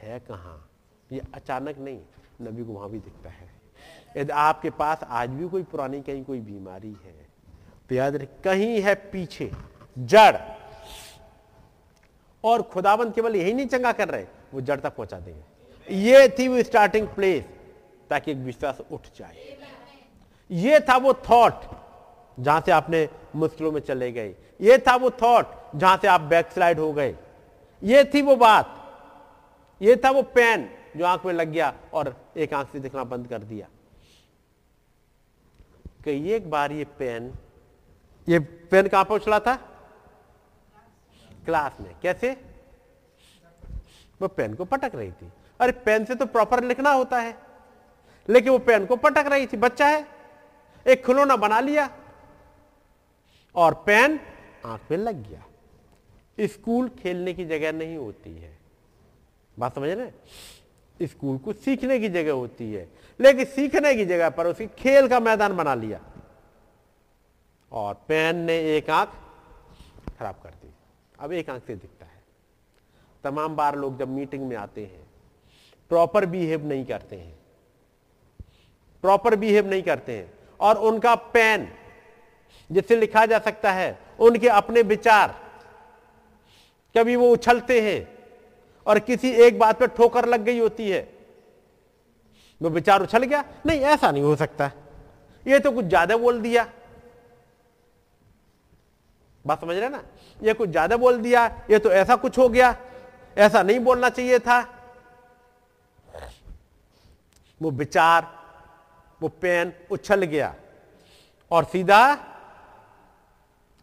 D: है कहाँ? ये अचानक नहीं, नबी को वहाँ भी दिखता है। यदि आपके पास आज भी कोई पुरानी कहीं कोई बीमारी है तो याद रहे, कहीं है पीछे जड़। और खुदाबंद केवल यही नहीं चंगा कर रहे, वो जड़ तक पहुँचा देंगे। ये थी वो स्टार्टिंग प्लेस ताकि एक विश्वास उठ जाए। ये था वो थॉट जहाँ से आपने मुश्किलों में चले गए। ये था वो थॉट जहाँ से आप बैकस्लाइड हो गए। ये थी वो बात। ये था वो पेन जो आँख में लग गया और एक आँख से दिखना बंद कर दिया। कि एक बार ये पेन ये पेन कहाँ पर उछला था? क्लास में। कैसे? वो पेन को पटक रही थी। अरे पेन से तो प्रॉपर लिखना होता है। लेकिन वो पेन को पटक रही थी, बच्चा है। एक खिलौना बना लिया और पेन आँख में लग गया। स्कूल खेलने की जगह नहीं होती है। बात समझ रहे स्कूल को सीखने की जगह होती है। लेकिन सीखने की जगह पर उसकी खेल का मैदान बना लिया। और पेन ने एक आँख खराब कर दी। अब एक आँख से दिखता है। तमाम बार लोग जब मीटिंग में आते हैं प्रॉपर बिहेव नहीं करते हैं। प्रॉपर बिहेव नहीं करते हैं। और उनका पेन जिससे लिखा जा सकता है, उनके अपने विचार, कभी वो उछलते हैं और किसी एक बात पर ठोकर लग गई होती है, वो विचार उछल गया। नहीं, ऐसा नहीं हो सकता। ये तो कुछ ज़्यादा बोल दिया। बात समझ रहे ना? ये कुछ ज़्यादा बोल दिया, ये तो ऐसा कुछ हो गया। ऐसा नहीं बोलना चाहिए था। वो विचार, वो पेन उछल गया और सीधा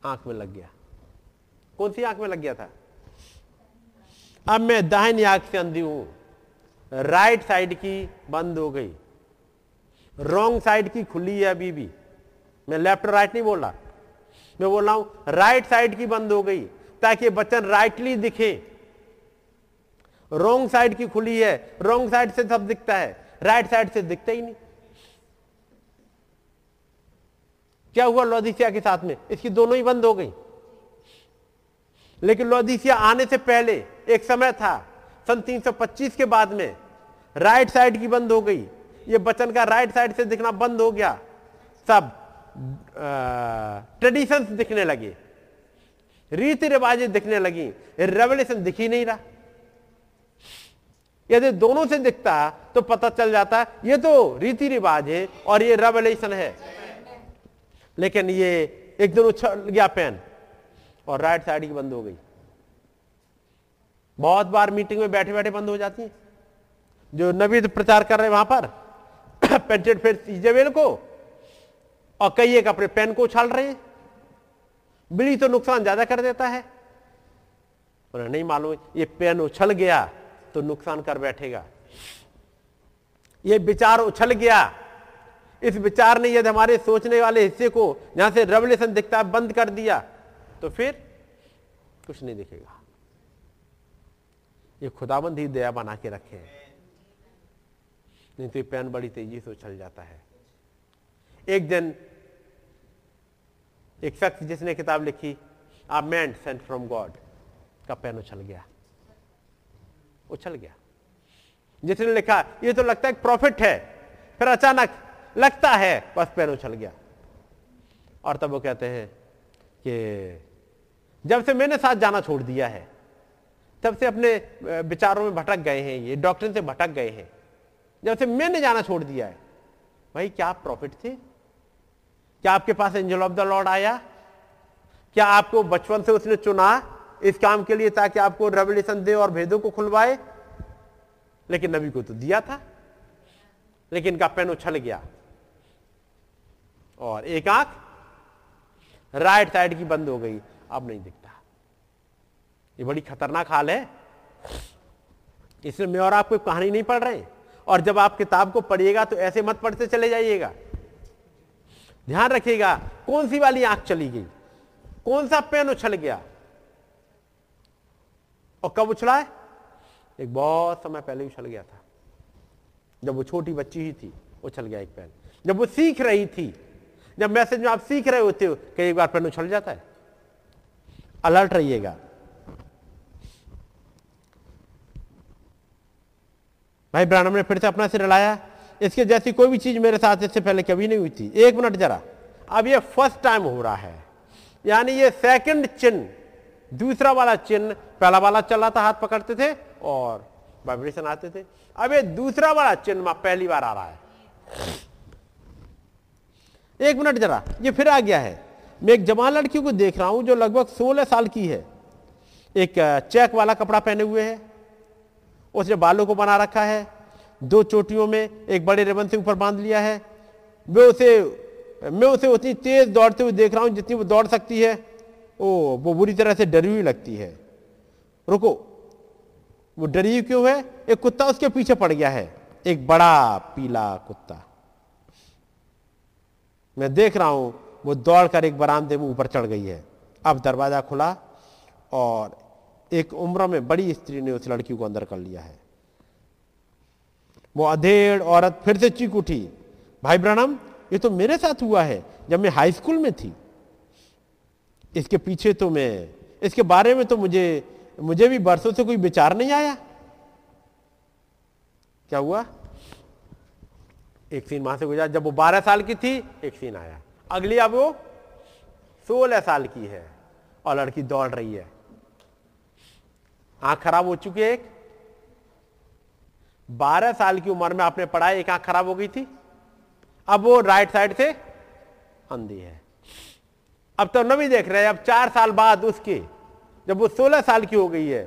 D: आँख में लग गया। कौन सी आँख में लग गया था? अब मैं दाहिनी आँख से अंधी हूँ। राइट साइड की बंद हो गई। रॉन्ग साइड की खुली है अभी भी। मैं लेफ़्ट और राइट नहीं बोल रहा। मैं बोल रहा हूँ, राइट साइड की बंद हो गई ताकि बच्चन राइटली दिखे। रॉन्ग साइड की खुली है। रॉन्ग साइड से सब दिखता है। राइट साइड से दिखता ही नहीं। क्या हुआ लोधिसिया के साथ में? इसकी दोनों ही बंद हो गई। लेकिन लोधिसिया आने से पहले, एक समय था, सन 325 के बाद में, राइट साइड की बंद हो गई। ये बचन का राइट साइड से दिखना बंद हो गया। सब ट्रेडिशंस दिखने लगे। रीति रिवाजें दिखने लगी। रेवल्यूशन दिख ही नहीं रहा। यदि दोनों से दिखता तो पता चल जाता, ये तो रीति रिवाज है और ये रेवलेशन है। लेकिन ये एक दिन उछल गया पेन और राइट साइड की बंद हो गई। बहुत बार मीटिंग में बैठे बैठे बंद हो जाती है। जो नबी प्रचार कर रहे हैं वहाँ पर पेंटेड फिर इजेबेल को और कई एक अपने पेन को उछाल रहे हैं। बिड़ी तो नुकसान ज़्यादा कर देता है। नहीं मालूम ये पेन उछल गया। तो नुकसान कर बैठेगा। ये विचार उछल गया। इस विचार ने यदि हमारे सोचने वाले हिस्से को जहाँ से रेवल्यूशन दिखता है, बंद कर दिया तो फिर कुछ नहीं दिखेगा। ये खुदाबंद ही दया बना के रखे। हैं नहीं तो ये पेन बड़ी तेज़ी से उछल जाता है। एक दिन एक शख्स जिसने किताब लिखी a man sent from God का पेन उछल गया। उछल गया। जिसने लिखा, ये तो लगता है प्रॉफिट है। फिर अचानक लगता है, बस पेन उछल गया। और तब वो कहते हैं कि, जब से मैंने साथ जाना छोड़ दिया है, तब से अपने विचारों में भटक गए हैं ये डॉक्टर से भटक गए हैं। जब से मैंने जाना छोड़ दिया है। भाई, क्या प्रॉफिट थे? क्या आपके पास एंजल ऑफ़ द लॉर्ड आया? क्या आपको बचपन से उसने चुना? इस काम के लिए ताकि आपको रेवल्यूशन दे और भेदों को खुलवाए। लेकिन नबी को तो दिया था। लेकिन इनका पेन उछल गया। और एक आँख राइट साइड की बंद हो गई। अब नहीं दिखता। ये बड़ी खतरनाक हाल है। इसलिए मैं और आप कोई कहानी नहीं पढ़ रहे। और जब आप किताब को पढ़िएगा तो ऐसे मत पढ़ते चले जाइएगा। ध्यान रखिएगा, कौन सी वाली आँख चली गई? कौन सा पेन उछल गया? और कब उछला है एक बहुत समय पहले उछल गया था। जब वो छोटी बच्ची ही थी उछल गया एक पेन जब वो सीख रही थी, जब मैसेज में आप सीख रहे होते हो कई बार पेन उछल जाता है। अलर्ट रहिएगा। भाई ब्राह्मण ने फिर से अपना सिर हिलाया। इसके जैसी कोई भी चीज़ मेरे साथ इससे पहले कभी नहीं हुई थी। एक मिनट जरा। अब ये फ़र्स्ट टाइम हो रहा है। यानी ये सेकंड चिन्ह, दूसरा वाला चिन्ह पहला वाला चल रहा था, हाथ पकड़ते थे और वाइब्रेशन आते थे। अब ये दूसरा वाला चिन्ह पहली बार आ रहा है। एक मिनट जरा, ये फिर आ गया है। मैं एक जवान लड़की को देख रहा हूँ जो लगभग 16 साल की है। एक चेक वाला कपड़ा पहने हुए है। उसने बालों को बना रखा है। दो चोटियों में एक बड़े रिबन से ऊपर बाँध लिया है। मैं उसे मैं उसे उतनी तेज दौड़ते हुए देख रहा हूँ जितनी वो दौड़ सकती है। ओ, वो बुरी तरह से डरी हुई लगती है। रुको। वो डरी क्यों है? एक कुत्ता उसके पीछे पड़ गया है। एक बड़ा पीला कुत्ता। मैं देख रहा हूँ, वो दौड़कर एक बरामदे में ऊपर चढ़ गई है। अब दरवाज़ा खुला और एक उम्र में बड़ी स्त्री ने उस लड़की को अंदर कर लिया है। वो अधेड़ औरत फिर से चीख उठी, भाई ब्रणम ये तो मेरे साथ हुआ है, जब मैं हाई स्कूल में थी। इसके पीछे तो मैं, इसके बारे में तो मुझे मुझे भी बरसों से कोई विचार नहीं आया। क्या हुआ? एक सीन वहाँ से गुजरा, जब वो बारह साल की थी, एक सीन आया। अगली अब वो सोलह साल की है और लड़की दौड़ रही है। आँख खराब हो चुकी है एक। बारह साल की उम्र में आपने पढ़ा एक आँख खराब हो गई थी। अब वो राइट साइड से अंधी है। अब तो नवी देख रहे हैं, अब चार साल बाद उसके जब वो सोलह साल की हो गई है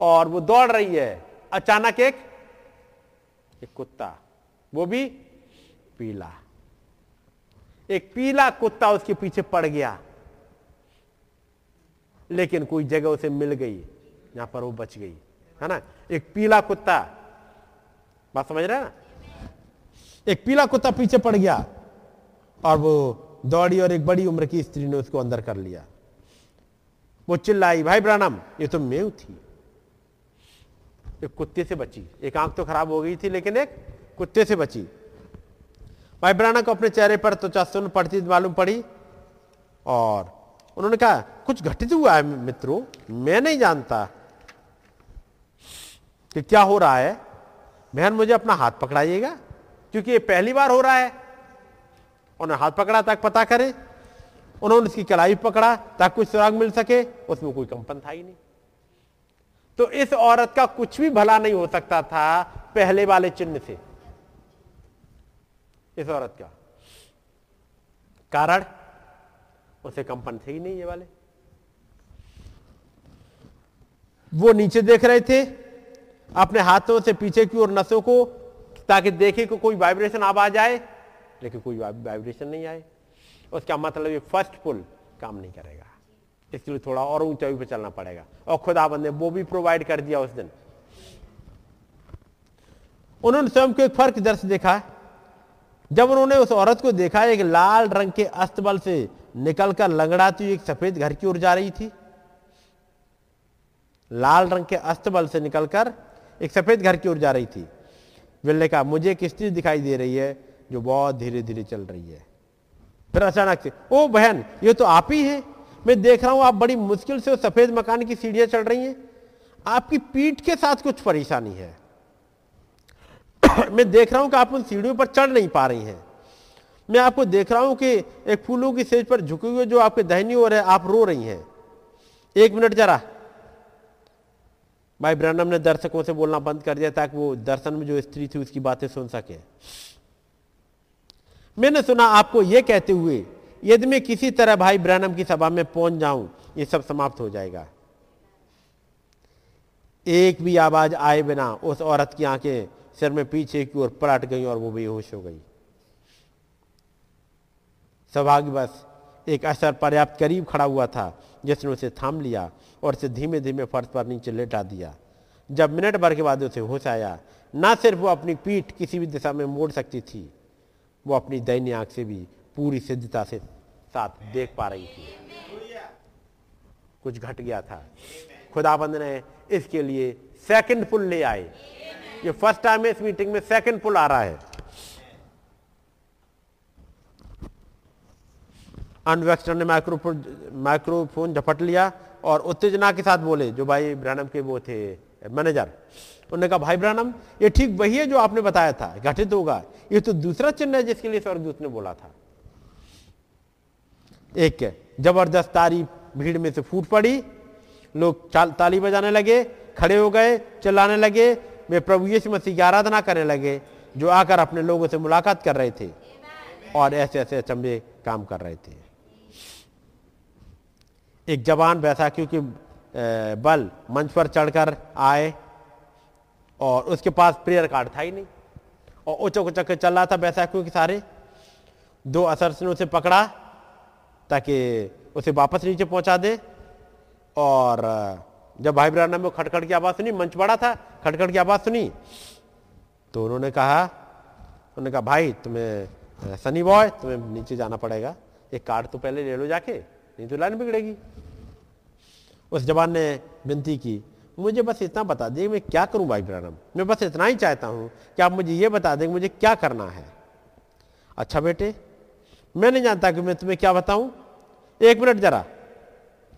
D: और वो दौड़ रही है, अचानक एक एक कुत्ता, वो भी पीला। एक पीला कुत्ता उसके पीछे पड़ गया, लेकिन कोई जगह उसे मिल गई यहाँ पर वो बच गई, है ना? एक पीला कुत्ता, बात समझ रहे ना? एक पीला कुत्ता पीछे पड़ गया और वो दौड़ी और एक बड़ी उम्र की स्त्री ने उसको अंदर कर लिया। वो चिल्लाई भाई ब्रानम, ये तो मेव थी। एक कुत्ते से बची। एक आँख तो खराब हो गई थी, लेकिन एक कुत्ते से बची। भाई ब्राना को अपने चेहरे पर तो चस्तुन पड़ती, मालूम पड़ी, और उन्होंने कहा, कुछ घटित हुआ है मित्रों? मैं नहीं जानता कि क्या हो रहा है। बहन, मुझे अपना हाथ पकड़ाइएगा, क्योंकि ये पहली बार हो रहा है। उन्होंने हाथ पकड़ा, तक पता करें उन्होंने उसकी कलाई पकड़ा ताकि कुछ सुराग मिल सके, उसमें कोई कंपन था ही नहीं। तो इस औरत का कुछ भी भला नहीं हो सकता था पहले वाले चिन्ह से। इस औरत का कारण, उसे कंपन थे ही नहीं ये वाले। वो नीचे देख रहे थे, अपने हाथों से पीछे की ओर नसों को, ताकि देखे को कोई वाइब्रेशन आवाज़ आए लेकिन कोई वाइब्रेशन नहीं आए। उसका मतलब ये फ़र्स्ट पुल काम नहीं करेगा। इसके लिए थोड़ा और ऊंचाई पर चलना पड़ेगा। और खुदाबंद ने वो भी प्रोवाइड कर दिया उस दिन। उन्होंने स्वयं को एक फ़र्क दर्श देखा। जब उन्होंने उस औरत को देखा, एक लाल रंग के अस्तबल से निकलकर लंगड़ाती हुई एक सफ़ेद घर की ओर जा रही थी। लाल रंग के अस्तबल से निकलकर एक सफ़ेद घर की ओर जा रही थी। विल कहा, मुझे एक स्त्री दिखाई दे रही है जो बहुत धीरे धीरे चल रही है? फिर अचानक से, ओ बहन, ये तो आप ही हैं। मैं देख रहा हूँ आप बड़ी मुश्किल से सफ़ेद मकान की सीढ़ियाँ चढ़ रही हैं। आपकी पीठ के साथ कुछ परेशानी है। मैं देख रहा हूँ कि आप उन सीढ़ियों पर चढ़ नहीं पा रही हैं। मैं आपको देख रहा हूँ कि एक फूलों की सेज पर झुके हुए जो आपके दहनी ओर है, आप रो रही हैं। एक मिनट जरा। भाई ब्रैंडम ने दर्शकों से बोलना बंद कर दिया ताकि वो दर्शन में जो स्त्री थी उसकी बातें सुन सके। मैंने सुना आपको यह कहते हुए, यदि मैं किसी तरह भाई ब्रैनम की सभा में पहुँच जाऊँ, ये सब समाप्त हो जाएगा। एक भी आवाज़ आए बिना उस औरत की आँखें सिर में पीछे की ओर पलट गई और वो बेहोश हो गई। सौभाग्यवश, एक असर पर्याप्त करीब खड़ा हुआ था, जिसने उसे थाम लिया और उसे धीमे धीमे फर्श पर नीचे लेटा दिया। जब मिनट भर के बाद उसे होश आया, ना सिर्फ़ वो अपनी पीठ किसी भी दिशा में मोड़ सकती थी वो अपनी दैन्य आँख से भी पूरी सिद्धता से साथ देख पा रही थी। कुछ घट गया था। खुदाबंद ने इसके लिए सेकंड पुल ले आए। ये फ़र्स्ट टाइम इस मीटिंग में सेकंड पुल आ रहा है। अनवेक्स्टर ने माइक्रोफोन माइक्रोफोन झपट लिया और उत्तेजना के साथ बोले, जो भाई ब्रानम के वो थे मैनेजर उन्होंने कहा, भाई ब्रानम, ये ठीक वही है जो आपने बताया था, घटित होगा। ये तो दूसरा चिन्ह है जिसके लिए स्वर्गदूत ने बोला था। एक, ज़बरदस्त तारी भीड़ में से फूट पड़ी। लोग ताली बजाने लगे, खड़े हो गए, चिल्लाने लगे। वे प्रभु यीशु मसीह की आराधना करने लगे, जो आकर अपने लोगों से मुलाकात कर रहे थे। और ऐसे ऐसे अचंबे काम कर रहे थे। एक जवान बैठा, क्योंकि बल मंच पर चढ़कर आए। और उसके पास प्रेयर कार्ड था ही नहीं। और उचक उचक चल रहा था बैसाखियों के सारे। दो असर ने उसे पकड़ा ताकि उसे वापस नीचे पहुँचा दे। और जब भाई ब्राह्मण में खटखट की आवाज़ सुनी, मंच बड़ा था, खटखट की आवाज़ सुनी तो उन्होंने कहा उन्होंने कहा, भाई, तुम्हें सनी बॉय तुम्हें नीचे जाना पड़ेगा। एक कार्ड तो पहले ले लो जाके, नहीं तो लाइन बिगड़ेगी। उस जवान ने विनती की मुझे बस इतना बता दिए मैं क्या करूँ भाई ब्रम मैं बस इतना ही चाहता हूँ कि आप मुझे ये बता दें मुझे क्या करना है। अच्छा बेटे मैं नहीं जानता कि मैं तुम्हें क्या बताऊँ। एक मिनट जरा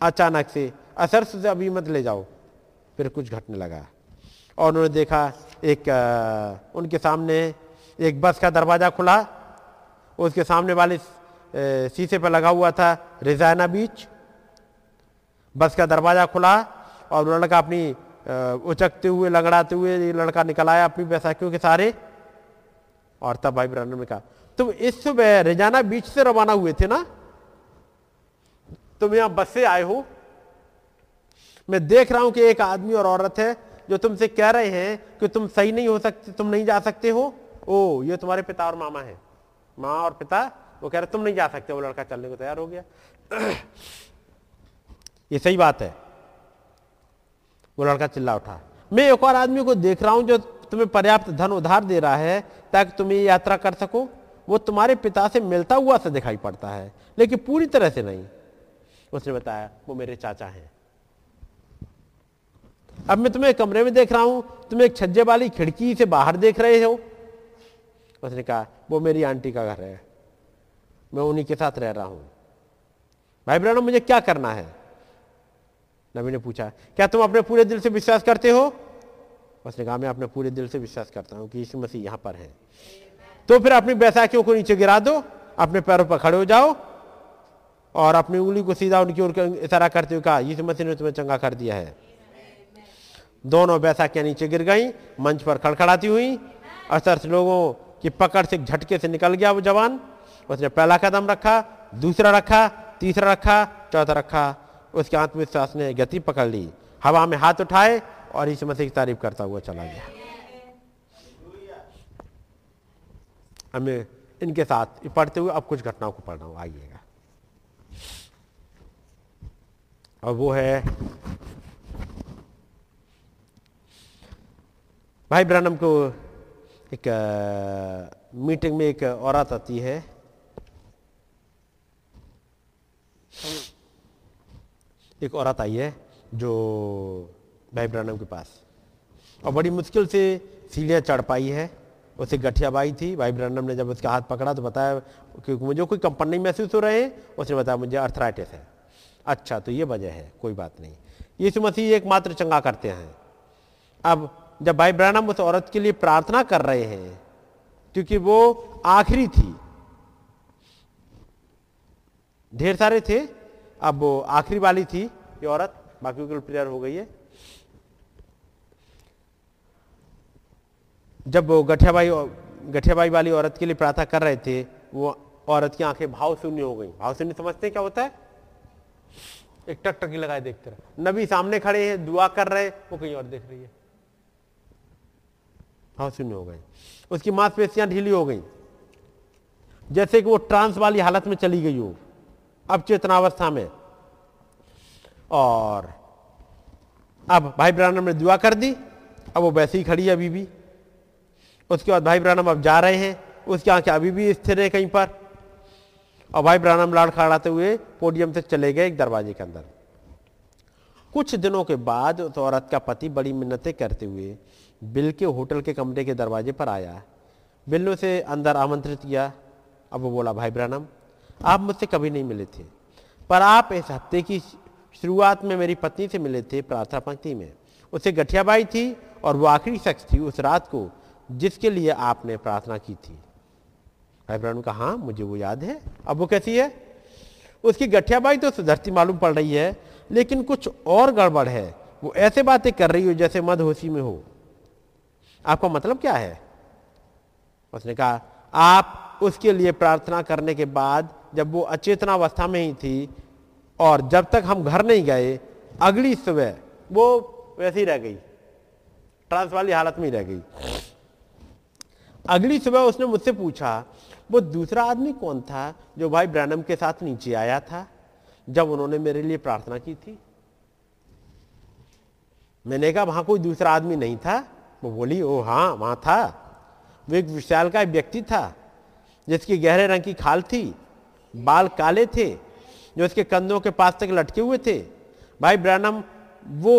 D: अचानक से असर से अभी मत ले जाओ। फिर कुछ घटने लगा और उन्होंने देखा एक आ, उनके सामने एक बस का दरवाज़ा खुला। उसके सामने वाले शीशे पर लगा हुआ था रिजाना बीच। बस का दरवाज़ा खुला। और लड़का अपनी उचकते हुए, लगड़ाते हुए ये लड़का निकल आया अपनी बैसाखियों के सारे और तब भाई ब्रहण ने कहा, तुम इस सुबह रेजाना बीच से रवाना हुए थे ना? तुम यहाँ बस से आए हो? मैं देख रहा हूँ कि एक आदमी और औरत है जो तुमसे कह रहे हैं कि तुम सही नहीं हो सकते, तुम नहीं जा सकते हो। ओ, ये तुम्हारे पिता और मामा है। माँ और पिता, वो कह रहे, तुम नहीं जा सकते वो लड़का चलने को तैयार हो गया। ये सही बात है। वो लड़का चिल्ला उठा, मैं एक और आदमी को देख रहा हूँ जो तुम्हें पर्याप्त धन उधार दे रहा है, ताकि तुम ये यात्रा कर सको। वो तुम्हारे पिता से मिलता हुआ से दिखाई पड़ता है, लेकिन पूरी तरह से नहीं। उसने बताया, वो मेरे चाचा हैं। अब मैं तुम्हें कमरे में देख रहा हूँ, तुम एक छज्जे वाली खिड़की से बाहर देख रहे हो। उसने कहा, वो मेरी आंटी का घर है, मैं उन्हीं के साथ रह रहा हूँ। भाई बहनों मुझे क्या करना है? नबी ने पूछा, क्या तुम अपने पूरे दिल से विश्वास करते हो? उसने कहा, मैं अपने पूरे दिल से विश्वास करता हूँ कि यीशु मसीह यहाँ पर है। तो फिर अपनी बैसाखियों को नीचे गिरा दो, अपने पैरों पर खड़े हो जाओ और अपनी उंगली को सीधा उनकी ओर इशारा करते हुए कहा, यीशु मसीह ने तुम्हें चंगा कर दिया है। दोनों बैसाखियाँ नीचे गिर गई, मंच पर खड़खड़ाती हुई असर लोगों की पकड़ से झटके से निकल गया वो जवान। उसने पहला कदम रखा, दूसरा रखा, तीसरा रखा, चौथा रखा उसके आत्मविश्वास ने गति पकड़ ली। हवा में हाथ उठाए और इस मसीह की तारीफ़ करता हुआ चला गया। हमें इनके साथ पढ़ते हुए अब कुछ घटनाओं को पढ़ना आइएगा। और वो है, भाई ब्रनम को एक मीटिंग में एक औरत आती है। एक औरत आई है जो भाई ब्रनम के पास। और बड़ी मुश्किल से सीढ़ियाँ चढ़ पाई है। उसे गठिया बाई थी भाई ब्रनम ने जब उसका हाथ पकड़ा तो बताया कि मुझे कोई कंपन नहीं महसूस हो रहे हैं, उसने बताया मुझे अर्थराइटिस है। अच्छा तो ये वजह है, कोई बात नहीं। यीशु मसीह एकमात्र चंगा करते हैं। अब जब भाई ब्रहणम उस औरत के लिए प्रार्थना कर रहे हैं, क्योंकि वो आखिरी थी, ढेर सारे थे अब आखिरी वाली थी, ये औरत, बाकी के प्लेयर हो गई है। जब वो गठियाबाई गठियाबाई वाली औरत के लिए प्रार्थना कर रहे थे, वो औरत की आँखें भाव शून्य हो गई। भाव शून्य समझते हैं क्या होता है? एक टक टकटकी लगाए देखते रहे। नबी सामने खड़े हैं, दुआ कर रहे वो कहीं और देख रही है। भाव शून्य हो गए उसकी मांसपेशियाँ ढीली हो गई। जैसे कि वो ट्रांस वाली हालत में चली गई हो। अब चेतनावस्था में। और अब भाई ब्रानम ने दुआ कर दी, अब वो वैसे ही खड़ी है अभी भी। उसके बाद भाई ब्रानम अब जा रहे हैं, उसकी आँखें अभी भी स्थिर है कहीं पर। और भाई ब्रानम लाड़ खड़ाते हुए पोडियम से चले गए एक दरवाजे के अंदर। कुछ दिनों के बाद उस औरत का पति बड़ी मिन्नतें करते हुए बिल के होटल के कमरे के दरवाजे पर आया। बिल ने उसे अंदर आमंत्रित किया। अब वो बोला, भाई ब्रानम आप मुझसे कभी नहीं मिले थे। पर आप इस हफ़्ते की शुरुआत में मेरी पत्नी से मिले थे प्रार्थना पंक्ति में। उसे गठियाबाई थी और वो आखिरी शख्स थी उस रात को जिसके लिए आपने प्रार्थना की थी। भाई ब्राह्मण कहा हाँ मुझे वो याद है। अब वो कैसी है? उसकी गठियाबाई तो सुधरती मालूम पड़ रही है, लेकिन कुछ और गड़बड़ है। वो ऐसे बातें कर रही हो जैसे मदहोशी में हो। आपका मतलब क्या है? उसने कहा, आप उसके लिए प्रार्थना करने के बाद जब वो अचेतना अवस्था में ही थी और जब तक हम घर नहीं गए, अगली सुबह वो वैसी रह गई ट्रांस वाली हालत में ही रह गई। अगली सुबह उसने मुझसे पूछा, वो दूसरा आदमी कौन था जो भाई ब्रैनम के साथ नीचे आया था जब उन्होंने मेरे लिए प्रार्थना की थी? मैंने कहा, वहाँ कोई दूसरा आदमी नहीं था? वो बोली, ओ हाँ वहाँ था। वो एक विशाल का व्यक्ति था। जिसकी गहरे रंग की खाल थी बाल काले थे जो उसके कंधों के पास तक लटके हुए थे। भाई ब्रैनम वो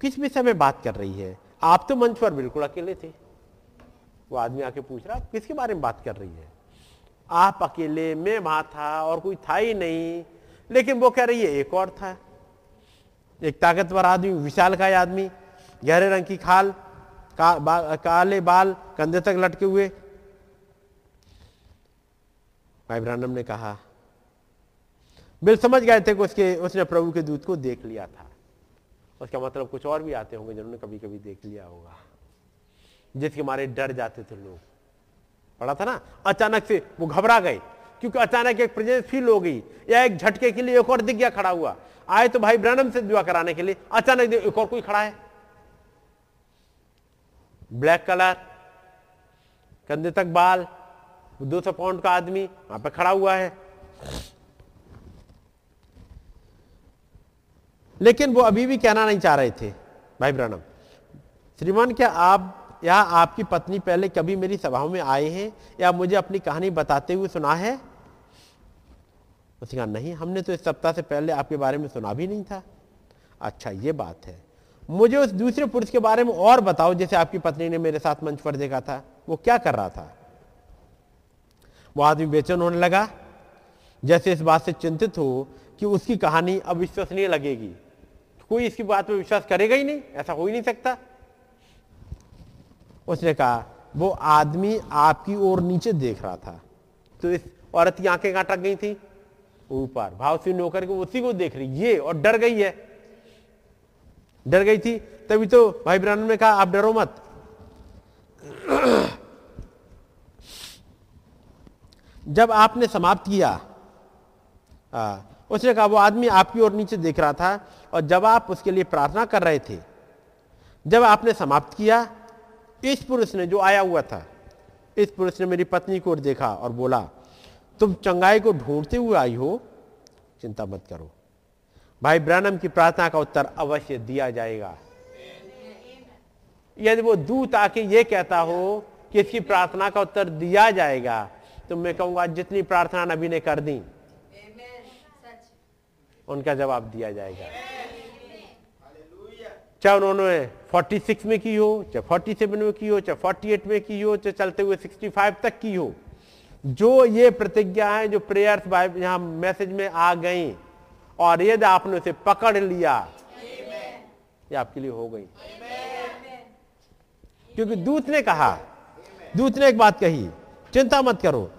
D: किस विषय में बात कर रही है? आप तो मंच पर बिल्कुल अकेले थे। वो आदमी आके पूछ रहा किसके बारे में बात कर रही है? आप अकेले मैं वहाँ था और कोई था ही नहीं लेकिन वो कह रही है एक और था। एक ताकतवर आदमी विशाल का आदमी गहरे रंग की खाल का, बा, काले बाल कंधे तक लटके हुए भाई ब्रानम ने कहा, बिल समझ गए थे कि उसके, उसने प्रभु के दूत को देख लिया था। उसका मतलब कुछ और भी आते होंगे जिन्होंने कभी कभी देख लिया होगा। जिसके मारे डर जाते थे लोग। पढ़ा था ना? अचानक से वो घबरा गए, क्योंकि अचानक एक प्रेजेंस फील हो गई। या एक झटके के लिए एक और दिख गया खड़ा हुआ। आए तो भाई ब्रनम से दुआ कराने के लिए अचानक एक और कोई खड़ा है। ब्लैक कलर, कंधे तक बाल दो सौ पाउंड का आदमी वहाँ पर खड़ा हुआ है। लेकिन वो अभी भी कहना नहीं चाह रहे थे, भाई ब्रनम, श्रीमान, क्या आप, या आपकी पत्नी पहले कभी मेरी सभाओं में आए हैं, या मुझे अपनी कहानी बताते हुए सुना है? उसने कहा, नहीं, हमने तो इस सप्ताह से पहले आपके बारे में सुना भी नहीं था। अच्छा ये बात है। मुझे उस दूसरे पुरुष के बारे में और बताओ, जैसे आपकी पत्नी ने मेरे साथ मंच पर देखा था। वो क्या कर रहा था? वो आदमी बेचैन होने लगा। जैसे इस बात से चिंतित हो कि उसकी कहानी अविश्वसनीय लगेगी कोई इसकी बात पर विश्वास करेगा ही नहीं, ऐसा हो ही नहीं सकता। उसने कहा, वो आदमी आपकी ओर नीचे देख रहा था तो इस औरत की आँखें कहाँ टक गई थी। ऊपर भाव से होकर के उसी को देख रही, ये, और डर गई है। डर गई थी, तभी तो भाई ब्राह्मण ने कहा, आप डरो मत। जब आपने समाप्त किया आ, उसने कहा वो आदमी आपकी ओर नीचे देख रहा था और जब आप उसके लिए प्रार्थना कर रहे थे जब आपने समाप्त किया इस पुरुष ने जो आया हुआ था इस पुरुष ने मेरी पत्नी को देखा और बोला तुम चंगाई को ढूंढते हुए आई हो चिंता मत करो। भाई ब्रानम की प्रार्थना का उत्तर अवश्य दिया जाएगा। यदि वो दूत आके ये कहता हो कि इसकी प्रार्थना का उत्तर दिया जाएगा तो मैं कहूँगा जितनी प्रार्थना नबी ने कर दी, उनका जवाब दिया जाएगा। चाहे उन्होंने 46 में की हो, चाहे 47 में की हो, चाहे 48 में की हो, चाहे चलते हुए 65 तक की हो, जो ये प्रतिज्ञा है, जो प्रेयर्स यहाँ मैसेज में आ गई, और यदि आपने उसे पकड़ लिया, ये आपके लिए हो गई। क्योंकि दूत ने कहा, दूत ने एक बात कही चिंता मत करो।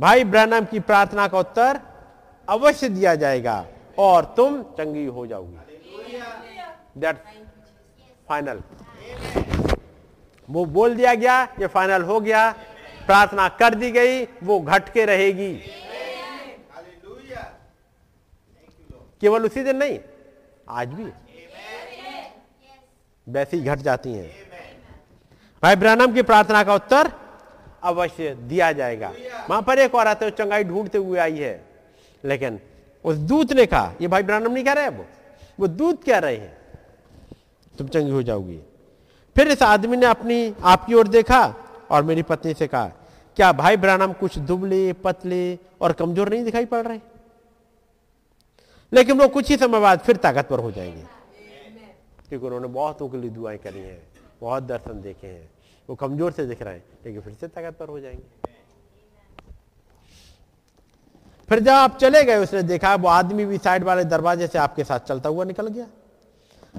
D: भाई ब्रहणम की प्रार्थना का उत्तर अवश्य दिया जाएगा और तुम चंगी हो जाओगी। दैट फाइनल वो बोल दिया गया, ये फाइनल हो गया। प्रार्थना कर दी गई, वो घट के रहेगी। केवल उसी दिन नहीं, आज भी। वैसे ही घट जाती हैं। भाई ब्रहणम की प्रार्थना का उत्तर अवश्य दिया जाएगा। वहाँ पर एक औरत है, चंगाई ढूंढते हुए आई है। लेकिन उस दूत ने कहा, ये भाई ब्रहणम नहीं कह रहे अब? वो दूत कह रहे हैं। तुम चंगी हो जाओगी। फिर इस आदमी ने अपनी आपकी ओर देखा और मेरी पत्नी से कहा, क्या भाई ब्रानम कुछ दुबले, पतले और कमज़ोर नहीं दिखाई पड़ रहे? लेकिन वो कुछ ही समय बाद फिर ताकतवर हो जाएँगे। क्योंकि उन्होंने बहुत उगली दुआएँ करी हैं, बहुत दर्शन देखे हैं। वो कमज़ोर से दिख रहे हैं, लेकिन फिर से ताकतवर हो जाएँगे। फिर जब आप चले गए, उसने देखा, वो आदमी भी साइड वाले दरवाजे से आपके साथ चलता हुआ निकल गया।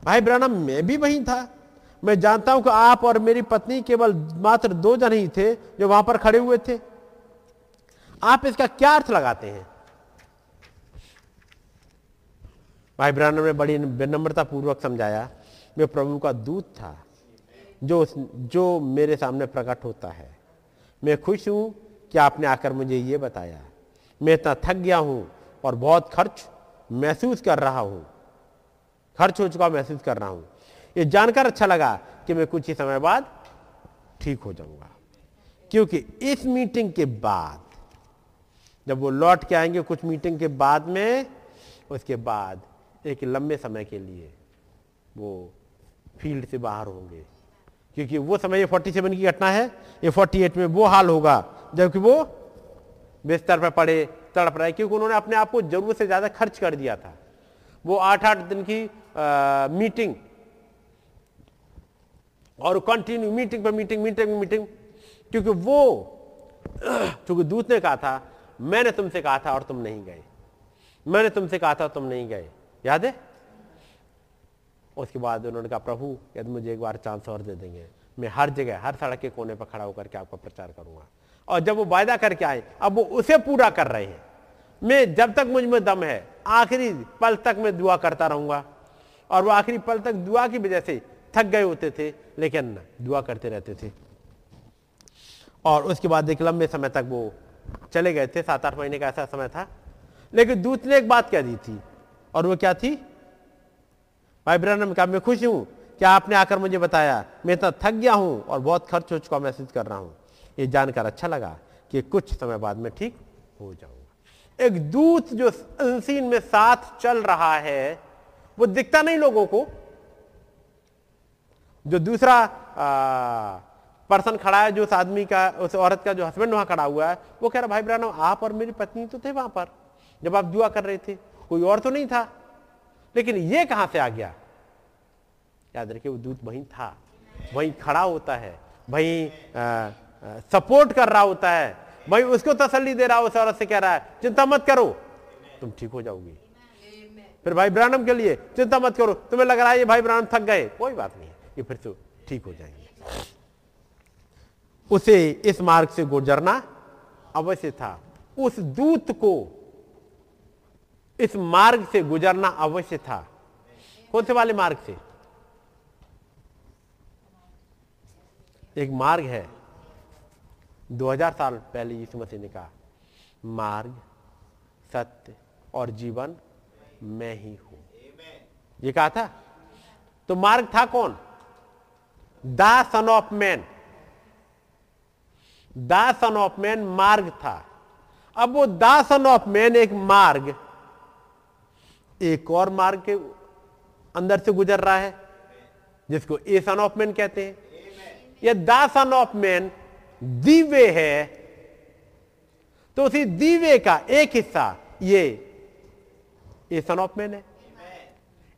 D: भाई ब्रानम मैं भी वही था। मैं जानता हूँ कि आप और मेरी पत्नी केवल मात्र दो जन ही थे जो वहाँ पर खड़े हुए थे। आप इसका क्या अर्थ लगाते हैं? भाई ब्रानम ने बड़ी विनम्रता पूर्वक समझाया, मैं प्रभु का दूत था। जो जो मेरे सामने प्रकट होता है। मैं खुश हूँ कि आपने आकर मुझे ये बताया। मैं इतना थक गया हूँ और बहुत खर्च महसूस कर रहा हूँ। खर्च हो चुका महसूस कर रहा हूँ। ये जानकर अच्छा लगा कि मैं कुछ ही समय बाद ठीक हो जाऊँगा। क्योंकि इस मीटिंग के बाद, जब वो लौट के आएँगे कुछ मीटिंग के बाद में, उसके बाद एक लंबे समय के लिए वो फ़ील्ड से बाहर होंगे। क्योंकि वो समय ये 47 की घटना है ये 48 में वो हाल होगा जबकि वो बिस्तर पर पड़े तड़प रहे क्योंकि उन्होंने अपने आप को ज़रूरत से ज़्यादा खर्च कर दिया था। वो आठ आठ दिन की आ, मीटिंग और कंटिन्यू मीटिंग पर मीटिंग मीटिंग मीटिंग क्योंकि वो क्योंकि दूत ने कहा था मैंने तुमसे कहा था और तुम नहीं गए। मैंने तुमसे कहा था तुम नहीं गए। याद है? उसके बाद उन्होंने कहा, प्रभु, यदि मुझे एक बार चांस और दे देंगे। मैं हर जगह, हर सड़क के कोने पर खड़ा होकर के आपका प्रचार करूँगा। और जब वो वायदा करके आए, अब वो उसे पूरा कर रहे हैं। मैं जब तक मुझमें दम है, आखिरी पल तक मैं दुआ करता रहूँगा। और वो आखिरी पल तक दुआ की वजह से थक गए होते थे, लेकिन दुआ करते रहते थे। और उसके बाद एक लंबे समय तक वो चले गए थे। सात आठ महीने का ऐसा समय था। लेकिन दूत ने एक बात कह दी थी। और वो क्या थी? भाई ब्रहण कहा मैं खुश हूँ? कि आपने आकर मुझे बताया? मैं इतना थक गया हूँ और बहुत खर्च हो चुका महसूस कर रहा हूँ। ये जानकर अच्छा लगा कि कुछ समय बाद में ठीक हो जाऊँगा। एक दूत जो अनसीन में साथ चल रहा है, वो दिखता नहीं लोगों को। जो दूसरा पर्सन खड़ा है, जो उस आदमी का, उस औरत का जो हस्बैंड वहाँ खड़ा हुआ है, वो कह रहा, भाई ब्रानो आप और मेरी पत्नी तो थे वहाँ पर, जब आप दुआ कर रहे थे, कोई और तो नहीं था? लेकिन ये कहाँ से आ गया? याद रखिए, वो दूत वहीं था, वहीं खड़ा होता है, वहीं सपोर्ट कर रहा होता है, वहीं उसको तसल्ली दे रहा उस औरत से कह रहा है, चिंता मत करो। तुम ठीक हो जाओगी। फिर भाई ब्रानम के लिए, चिंता मत करो, तुम्हें लग रहा है ये भाई ब्रानम थक गए, कोई बात नहीं, ये फिर तो ठीक हो जाएँगे। उसे इस मार्ग से गुजरना अवश्य था। उस दूत को इस मार्ग से गुजरना अवश्य था। कौन से वाले मार्ग से? एक मार्ग है। 2000 साल पहले यीशु मसीह ने कहा, मार्ग, सत्य और जीवन मैं ही हूँ। ये कहा था? तो मार्ग था कौन? The son of man. The son of man मार्ग था। अब वो द सन ऑफ़ मैन एक मार्ग एक और मार्ग के अंदर से गुजर रहा है, जिसको ए सन ऑफ़ मैन कहते हैं। यह द सन ऑफ़ मैन दीवे है। तो उसी दीवे का एक हिस्सा, ये ए सन ऑफ़ मैन है।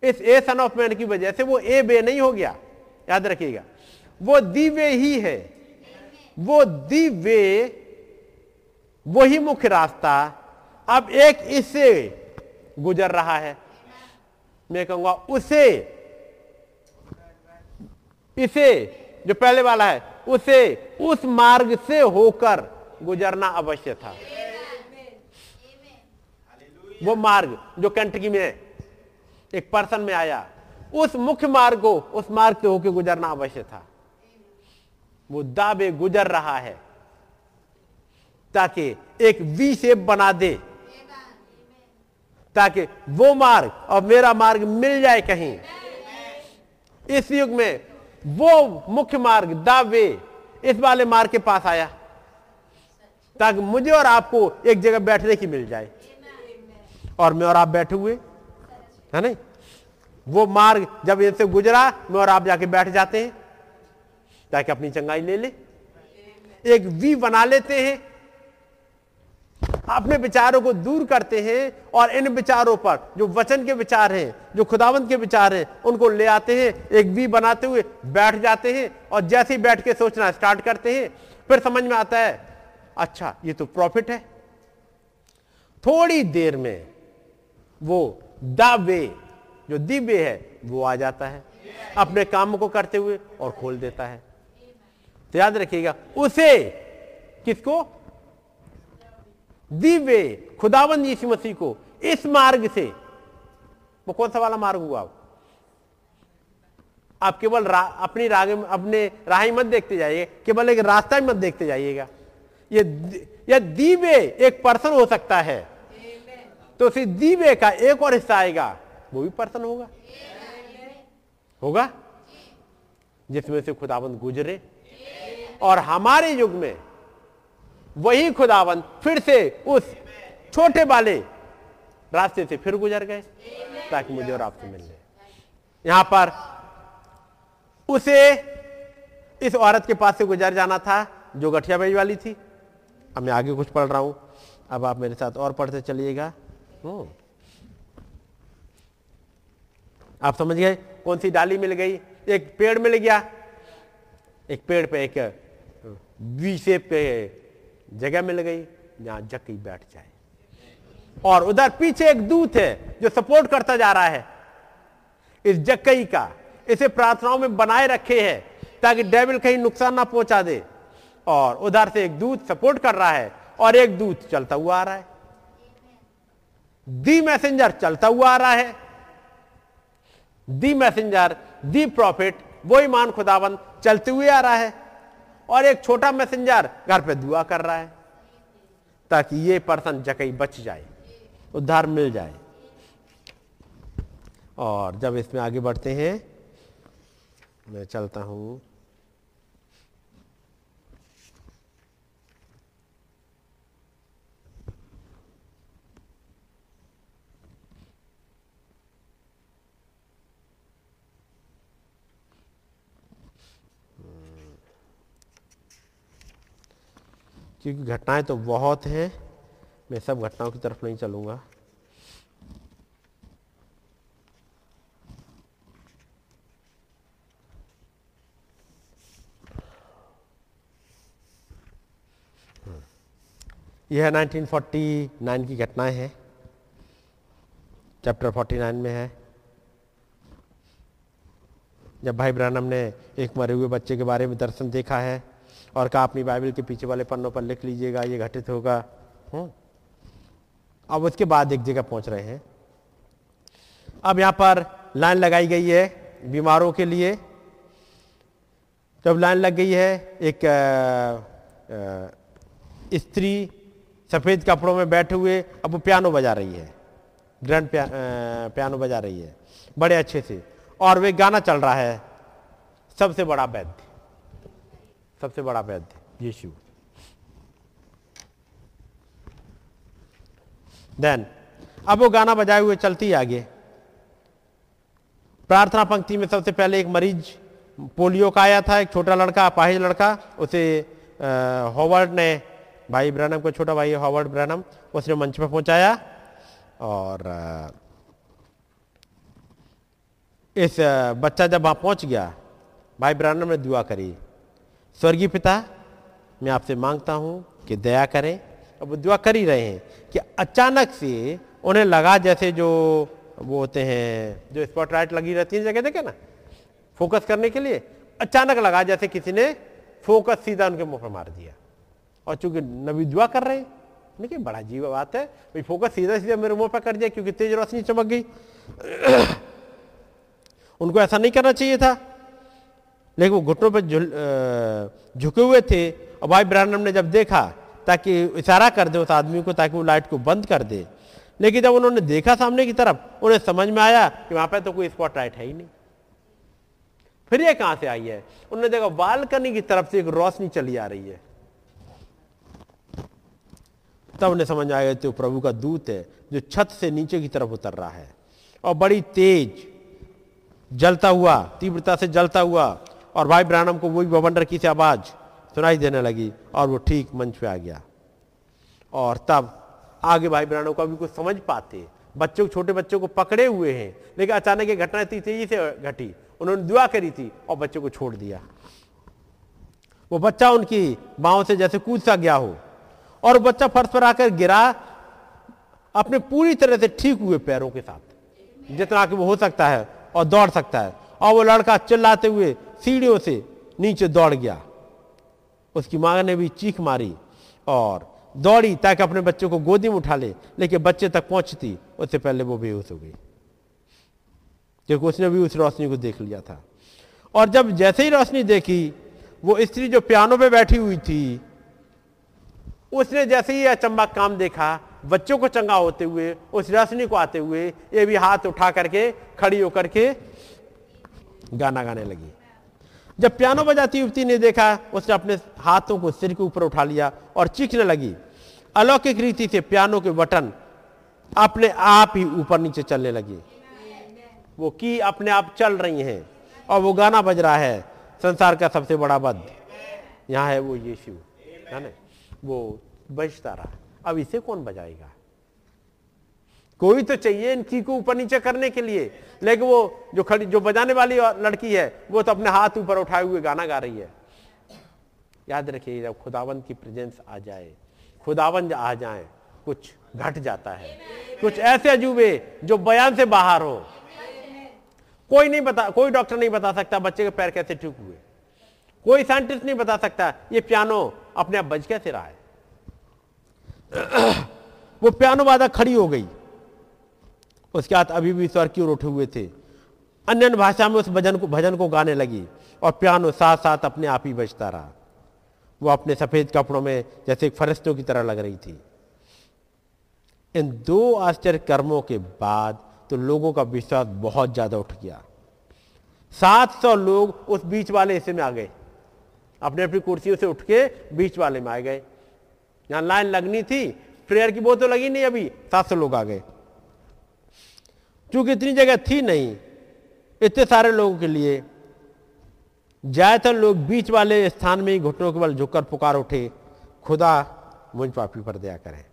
D: इस ए सन ऑफ़ मैन की वजह से वो ए बे नहीं हो गया। याद रखिएगा, वो दीवे ही है। वो दीवे वही मुख्य रास्ता। अब एक इससे गुजर रहा है। मैं कहूँगा, उसे, इसे, जो पहले वाला है, उसे, उस मार्ग से होकर गुजरना अवश्य था। वो मार्ग जो कंटकी में एक पर्सन में आया, उस मुख्य मार्ग को, उस मार्ग से होकर गुजरना अवश्य था। वो दावे गुजर रहा है, ताकि एक वी शेप बना दे ताकि वो मार्ग और मेरा मार्ग मिल जाए कहीं। इस युग में वो मुख्य मार्ग द वे इस वाले मार्ग के पास आया, ताकि मुझे और आपको एक जगह बैठने की मिल जाए। और मैं और आप बैठे हुए, है नहीं? वो मार्ग जब इनसे गुजरा, मैं और आप जाके बैठ जाते हैं, ताकि अपनी चंगाई ले ले। एक वी बना लेते हैं अपने विचारों को दूर करते हैं और इन विचारों पर जो वचन के विचार हैं, जो खुदावंत के विचार हैं, उनको ले आते हैं, एक वी बनाते हुए बैठ जाते हैं और जैसे ही बैठ के सोचना स्टार्ट करते हैं, फिर समझ में आता है अच्छा ये तो प्रॉफिट है। थोड़ी देर में वो दावे, जो दिव्य है, वो आ जाता है। अपने काम को करते हुए और खोल देता है। तो याद रखिएगा, उसे किसको? दिव्य खुदावन यीशु मसीह को इस मार्ग से। वो कौन सा वाला मार्ग हुआ? आप केवल रा, अपनी राग अपने राह मत देखते जाइए केवल एक रास्ता मत देखते जाइएगा। ये ये दीवे एक पर्सन हो सकता है। तो उसी दीवे का एक और हिस्सा आएगा वो भी पर्सन होगा। होगा? जिसमें से खुदाबंद गुजरे। और हमारे युग में वही खुदावन, फिर से उस छोटे वाले रास्ते से फिर गुजर गए, ताकि मुझे और आपसे मिल जाए यहाँ पर उसे इस औरत के पास से गुजर जाना था, जो गठिया बेज वाली थी। अब मैं आगे कुछ पढ़ रहा हूँ। अब आप मेरे साथ और पढ़ते चलिएगा। आप समझ गए? कौन सी डाली मिल गई? एक पेड़ मिल गया। एक पेड़ पे एक वी शेप पे जगह मिल गई, जहाँ जक्की बैठ जाए। और उधर पीछे एक दूत है जो सपोर्ट करता जा रहा है। इस जकई का, इसे प्रार्थनाओं में बनाए रखे है, ताकि डेविल कहीं नुकसान ना पहुँचा दे। और उधर से एक दूत सपोर्ट कर रहा है, और एक दूत चलता हुआ आ रहा है। दी मैसेंजर चलता हुआ आ रहा है। दी मैसेंजर, दी प्रॉफिट वो ईमान खुदावन चलते हुए आ रहा है। और एक छोटा मैसेंजर घर पे दुआ कर रहा है ताकि ये पर्सन जकई बच जाए, उद्धार मिल जाए। और जब इसमें आगे बढ़ते हैं, मैं चलता हूँ। क्योंकि घटनाएँ तो बहुत हैं, मैं सब घटनाओं की तरफ़ नहीं चलूँगा। यह 1949 की घटनाएँ हैं, चैप्टर 49 में है। जब भाई ब्रानम ने एक मरे हुए बच्चे के बारे में दर्शन देखा है और कहा अपनी बाइबल के पीछे वाले पन्नों पर लिख लीजिएगा ये घटित होगा। हम्म। अब उसके बाद एक जगह पहुँच रहे हैं। अब यहाँ पर लाइन लगाई गई है बीमारों के लिए। जब लाइन लग गई है एक स्त्री सफ़ेद कपड़ों में बैठे हुए अब वो पियानो बजा रही है। ग्रैंड पिया, पियानो बजा रही है। बड़े अच्छे से। और वे गाना चल रहा है सबसे बड़ा वैद्य। सबसे बड़ा वैद्य यीशु। देन अब वो गाना बजाए हुए चलती आगे। प्रार्थना पंक्ति में सबसे पहले एक मरीज़, पोलियो का आया था, एक छोटा लड़का, अपाहिज लड़का, उसे हॉवर्ड ने, भाई ब्रैनम को, छोटा भाई हॉवर्ड ब्रैनम, उसने मंच पर पहुँचाया और इस बच्चा जब वहाँ पहुँच गया, भाई ब्रैनम ने दुआ करी। स्वर्गीय पिता, मैं आपसे माँगता हूँ कि दया करें अब वो दुआ कर ही रहे हैं कि अचानक से उन्हें लगा जैसे जो वो होते हैं, जो स्पॉटलाइट लगी रहती है जगह देखे ना फोकस करने के लिए, अचानक लगा जैसे किसी ने फोकस सीधा उनके मुँह पर मार दिया। और चूँकि नबी दुआ कर रहे हैं देखिए बड़ा अजीब बात है, भाई फोकस सीधा सीधा मेरे मुँह पर कर दिया क्योंकि तेज रोशनी चमक गई। उनको ऐसा नहीं करना चाहिए था। लेकिन वो घुटनों पर झुके हुए थे। और भाई ब्रानम ने जब देखा, ताकि इशारा कर दे उस आदमी को, ताकि वो लाइट को बंद कर दे। लेकिन जब उन्होंने देखा सामने की तरफ़, उन्हें समझ में आया कि वहाँ पे तो कोई स्पॉट लाइट है ही नहीं। फिर ये कहाँ से आई है? उन्होंने देखा, बालकनी की तरफ़ से एक रोशनी चली आ रही है। तब उन्हें समझ आया तो प्रभु का दूत है, जो छत से नीचे की तरफ़ उतर रहा है। और बड़ी तेज जलता हुआ, तीव्रता से जलता हुआ और भाई ब्रानम को वही बवंडर की सी आवाज़ सुनाई देने लगी और वो ठीक मंच पे आ गया। और तब आगे भाई ब्रानम को अभी कुछ समझ पाते। बच्चों, छोटे बच्चों को पकड़े हुए हैं। लेकिन अचानक ये घटना इतनी तेज़ी से घटी। उन्होंने दुआ करी थी और बच्चों को छोड़ दिया। वो बच्चा उनकी बाहों से जैसे कूद सा गया हो और बच्चा फर्श पर आकर गिरा अपने पूरी तरह से ठीक हुए पैरों के साथ, जितना कि वो हो सकता है और दौड़ सकता है। और वो लड़का चिल्लाते हुए सीढ़ियों से नीचे दौड़ गया। उसकी माँ ने भी चीख मारी और दौड़ी ताकि अपने बच्चे को गोदी में उठा ले, लेकिन बच्चे तक पहुँचती, उससे पहले वो बेहोश हो गई। क्योंकि उसने भी उस रोशनी को देख लिया था। और जब जैसे ही रोशनी देखी, वो स्त्री जो पियानो पे बैठी हुई थी, उसने जैसे ही अचंबा काम देखा, बच्चों को चंगा होते हुए, उस रोशनी को आते हुए, ये भी हाथ उठा करके, खड़ी होकर के गाना गाने लगी। जब पियानो बजाती युवती ने देखा, उसने अपने हाथों को सिर के ऊपर उठा लिया और चीखने लगी। अलौकिक रीति से पियानो के बटन अपने आप ही ऊपर नीचे चलने लगे। वो की अपने आप चल रही हैं और वो गाना बज रहा है, संसार का सबसे बड़ा बद। यहाँ है वो यीशु, है ना? वो बजता रहा। अब इसे कौन बजाएगा? कोई तो चाहिए इनकी को ऊपर नीचे करने के लिए। लेकिन वो जो खड़ी, जो बजाने वाली लड़की है, वो तो अपने हाथ ऊपर उठाए हुए गाना गा रही है। याद रखिए, जब खुदावंत की प्रेजेंस आ जाए, खुदावंत आ जाए, कुछ घट जाता है। कुछ ऐसे अजूबे जो बयान से बाहर हो। कोई नहीं बता, कोई डॉक्टर नहीं बता सकता बच्चे के पैर कैसे ठीक हुए। कोई साइंटिस्ट नहीं बता सकता ये पियानो अपने आप बज कैसे रहा है। वो पियानो वादा खड़ी हो गई। उसके हाथ अभी भी स्वर की ओर उठे हुए थे। अन्य अन्य भाषा में उस भजन को भजन को गाने लगी और पियानो साथ साथ अपने आप ही बजता रहा। वो अपने सफ़ेद कपड़ों में जैसे एक फरिश्तों की तरह लग रही थी। इन दो आश्चर्य कर्मों के बाद तो लोगों का विश्वास बहुत ज़्यादा उठ गया। सात सौ लोग उस बीच वाले हिस्से में आ गए। अपने अपनी कुर्सियों से उठ के बीच वाले में आ गए। यहाँ लाइन लगनी थी, प्रेयर की वो तो लगी नहीं अभी, सात सौ लोग आ गए। क्योंकि इतनी जगह थी नहीं। इतने सारे लोगों के लिए। ज़्यादातर लोग बीच वाले स्थान में ही घुटनों के बल झुककर पुकार उठे। खुदा मुझ पापी पर दया करें।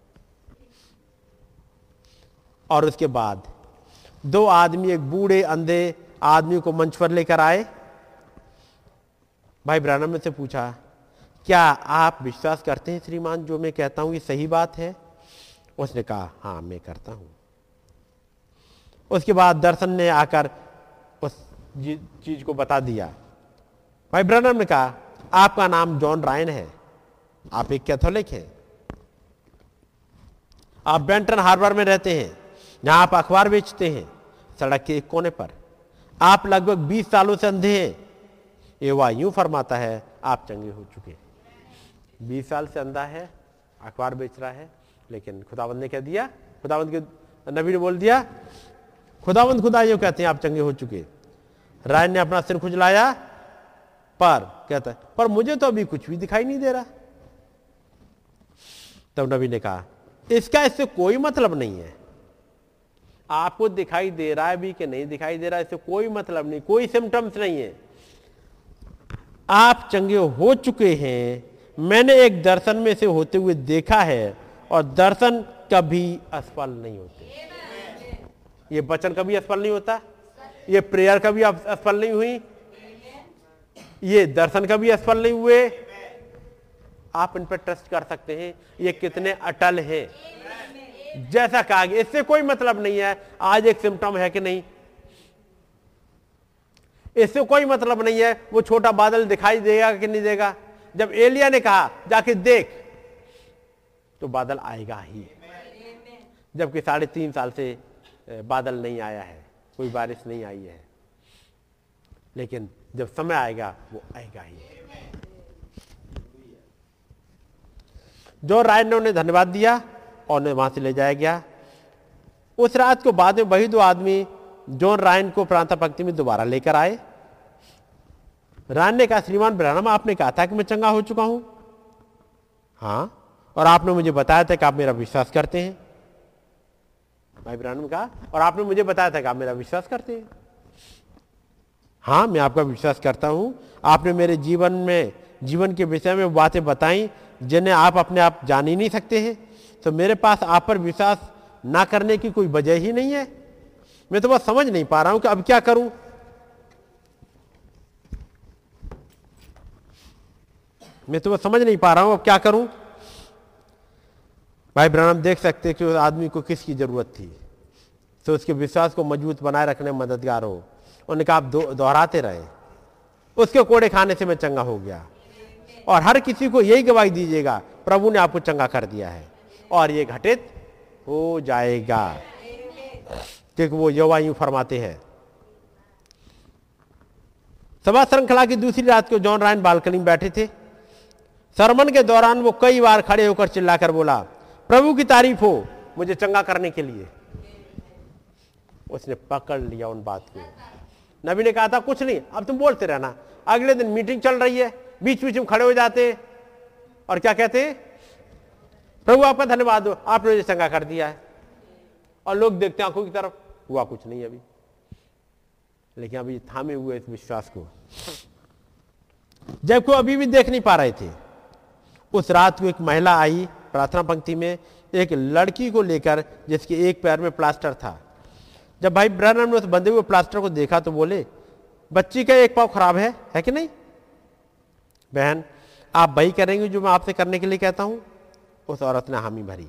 D: और उसके बाद दो आदमी, एक बूढ़े अंधे आदमी को मंच पर लेकर आए। भाई ब्रानम से पूछा, क्या आप विश्वास करते हैं श्रीमान जो मैं कहता हूँ, ये सही बात है? उसने कहा हाँ मैं करता हूँ। उसके बाद दर्शन ने आकर उस चीज़ को बता दिया। भाई ब्रनर ने कहा, आपका नाम जॉन रायन है। आप एक कैथोलिक हैं। आप बेंटन हार्बर में रहते हैं, जहाँ आप अखबार बेचते हैं, सड़क के एक कोने पर। आप लगभग 20 सालों से अंधे हैं। एवा यूँ फरमाता है, आप चंगे हो चुके हैं। बीस साल से अंधा है, अखबार बेच रहा है, लेकिन खुदावंद ने कह दिया खुदावंद के नबी ने बोल दिया खुदावंद खुदा यूँ कहते हैं, आप चंगे हो चुके राय ने अपना सिर खुजलाया, पर, कहता है, पर मुझे तो अभी कुछ भी दिखाई नहीं दे रहा। तब नबी ने कहा, इसका इससे कोई मतलब नहीं है। आपको दिखाई दे रहा है भी कि नहीं दिखाई दे रहा है, इससे कोई मतलब नहीं, कोई सिम्टम्स नहीं है। आप चंगे हो चुके हैं, मैंने एक दर्शन में से होते हुए देखा है, और दर्शन कभी असफल नहीं होते। ये वचन कभी असफल नहीं होता, ये प्रेयर कभी असफल नहीं हुई, ये दर्शन कभी असफल नहीं हुए। आप इन पर ट्रस्ट कर सकते हैं, ये कितने अटल हैं। जैसा कहा गया, इससे कोई मतलब नहीं है, आज एक सिम्टम है कि नहीं। इससे कोई मतलब नहीं है, वो छोटा बादल दिखाई देगा कि नहीं देगा। जब एलिया ने कहा, जाके देख तो बादल आएगा ही। जबकि साढ़े तीन साल से बादल नहीं आया है, कोई बारिश नहीं आई है। लेकिन जब समय आएगा, वो आएगा ही। जो राय ने उन्हें धन्यवाद दिया और उन्हें वहाँ से ले जाया गया, उस रात को बाद में वही दो आदमी, जॉन रायन को प्रांता पंक्ति में दोबारा लेकर आए। रायन ने कहा, श्रीमान ब्रहणम आपने कहा था कि मैं चंगा हो चुका हूँ? हाँ और आपने मुझे बताया था कि आप मेरा विश्वास करते हैं। भाई ब्रहणम कहा, और आपने मुझे बताया था कि आप मेरा विश्वास करते हैं। हाँ मैं आपका विश्वास करता हूँ। आपने मेरे जीवन में, जीवन के विषय में बातें बताई जिन्हें आप अपने आप जान ही नहीं सकते हैं। तो मेरे पास आप पर विश्वास ना करने की कोई वजह ही नहीं है। मैं तो बस समझ नहीं पा रहा हूँ कि अब क्या करूँ। मैं तो बस समझ नहीं पा रहा हूँ अब क्या करूँ। भाई ब्रहण देख सकते कि उस आदमी को किसकी ज़रूरत थी? तो उसके विश्वास को मज़बूत बनाए रखने में मददगार हो। उन्होंने कहा, आप दोहराते रहे। उसके कोड़े खाने से मैं चंगा हो गया। और हर किसी को यही गवाही दीजिएगा, प्रभु ने आपको चंगा कर दिया है। और ये घटित हो जाएगा। क्योंकि वो युवा यूँ फरमाते हैं। सभा श्रृंखला की दूसरी रात को जॉन रायन बालकनी में बैठे थे। सरमन के दौरान वो कई बार खड़े होकर चिल्लाकर बोला प्रभु की तारीफ़ हो मुझे चंगा करने के लिए। उसने पकड़ लिया उन बात को। नबी ने कहा था, कुछ नहीं, अब तुम बोलते रहना। अगले दिन मीटिंग चल रही है बीच बीच में खड़े हो जाते और क्या कहते प्रभु, आपका धन्यवाद हो आपने मुझे चंगा कर दिया है। और लोग देखते आँखों की तरफ़, हुआ कुछ नहीं अभी। लेकिन अभी थामे हुए इस विश्वास को। जबकि अभी भी देख नहीं पा रहे थे, उस रात को एक महिला आई प्रार्थना पंक्ति में एक लड़की को लेकर जिसके एक पैर में प्लास्टर था। जब भाई ब्रहण ने उस बंधे हुए प्लास्टर को देखा तो बोले, बच्ची का एक पाव खराब है है कि नहीं? बहन, आप वही करेंगे जो मैं आपसे करने के लिए कहता हूँ। उस औरत ने हामी भरी।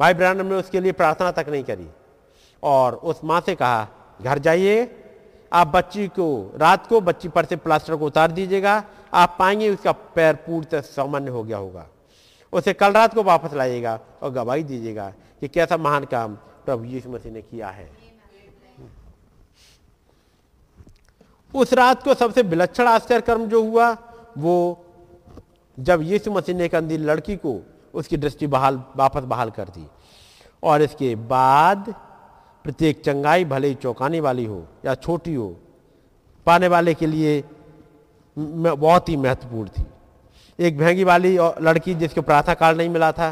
D: भाई ब्रहण ने उसके लिए प्रार्थना तक नहीं करी और उस माँ से कहा, घर जाइए, आप बच्ची को, रात को बच्ची पर से प्लास्टर को उतार दीजिएगा, आप पाएँगे उसका पैर पूर्णतः सामान्य हो गया होगा। उसे कल रात को वापस लाइएगा और गवाही दीजिएगा कि कैसा महान काम प्रभु यीशु मसीह ने किया है। उस रात को सबसे विलक्षण आश्चर्य कर्म जो हुआ, वो जब यीशु मसीह ने एक अंधी लड़की को उसकी दृष्टि बहाल, वापस बहाल कर दी और इसके बाद प्रत्येक चंगाई भले ही चौंकाने वाली हो या छोटी हो, पाने वाले के लिए बहुत ही महत्वपूर्ण थी। एक भेंगी वाली लड़की जिसको प्रार्थना काल नहीं मिला था।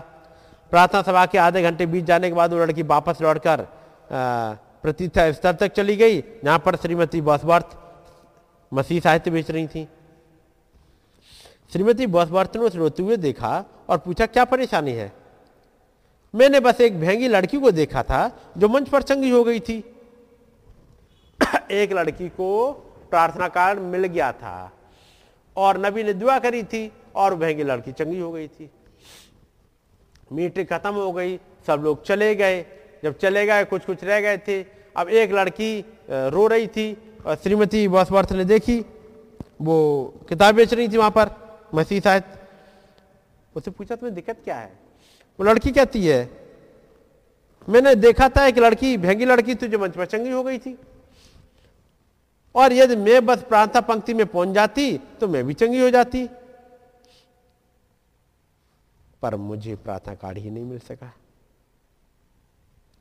D: प्रार्थना सभा के आधे घंटे बीत जाने के बाद वो लड़की वापस लौटकर प्रतिष्ठा स्तर तक चली गई, जहाँ पर श्रीमती बसवर्थ मसीह साहित्य बेच रही थी। श्रीमती बसवर्थ ने उस रोते हुए देखा और पूछा, क्या परेशानी है? मैंने बस एक भेंगी लड़की को देखा था, जो मंच पर चंगी हो गई थी। एक लड़की को प्रार्थना कार्ड मिल गया था और नबी ने दुआ करी थी और भेंगी लड़की चंगी हो गई थी। मीटिंग खत्म हो गई, सब लोग चले गए। जब चले गए कुछ कुछ रह गए थे। अब एक लड़की रो रही थी, और श्रीमती बॉसवर्थ ने देखी। वो किताब बेच रही थी वहाँ पर, मसीह शायद उससे पूछा, तुम्हें दिक्कत क्या है? वो लड़की कहती है, मैंने देखा था एक लड़की भेंगी लड़की जो मंच पर चंगी हो गई थी। और यदि मैं बस प्रार्थना पंक्ति में पहुँच जाती तो मैं भी चंगी हो जाती। पर मुझे प्रार्थना कार्ड ही नहीं मिल सका।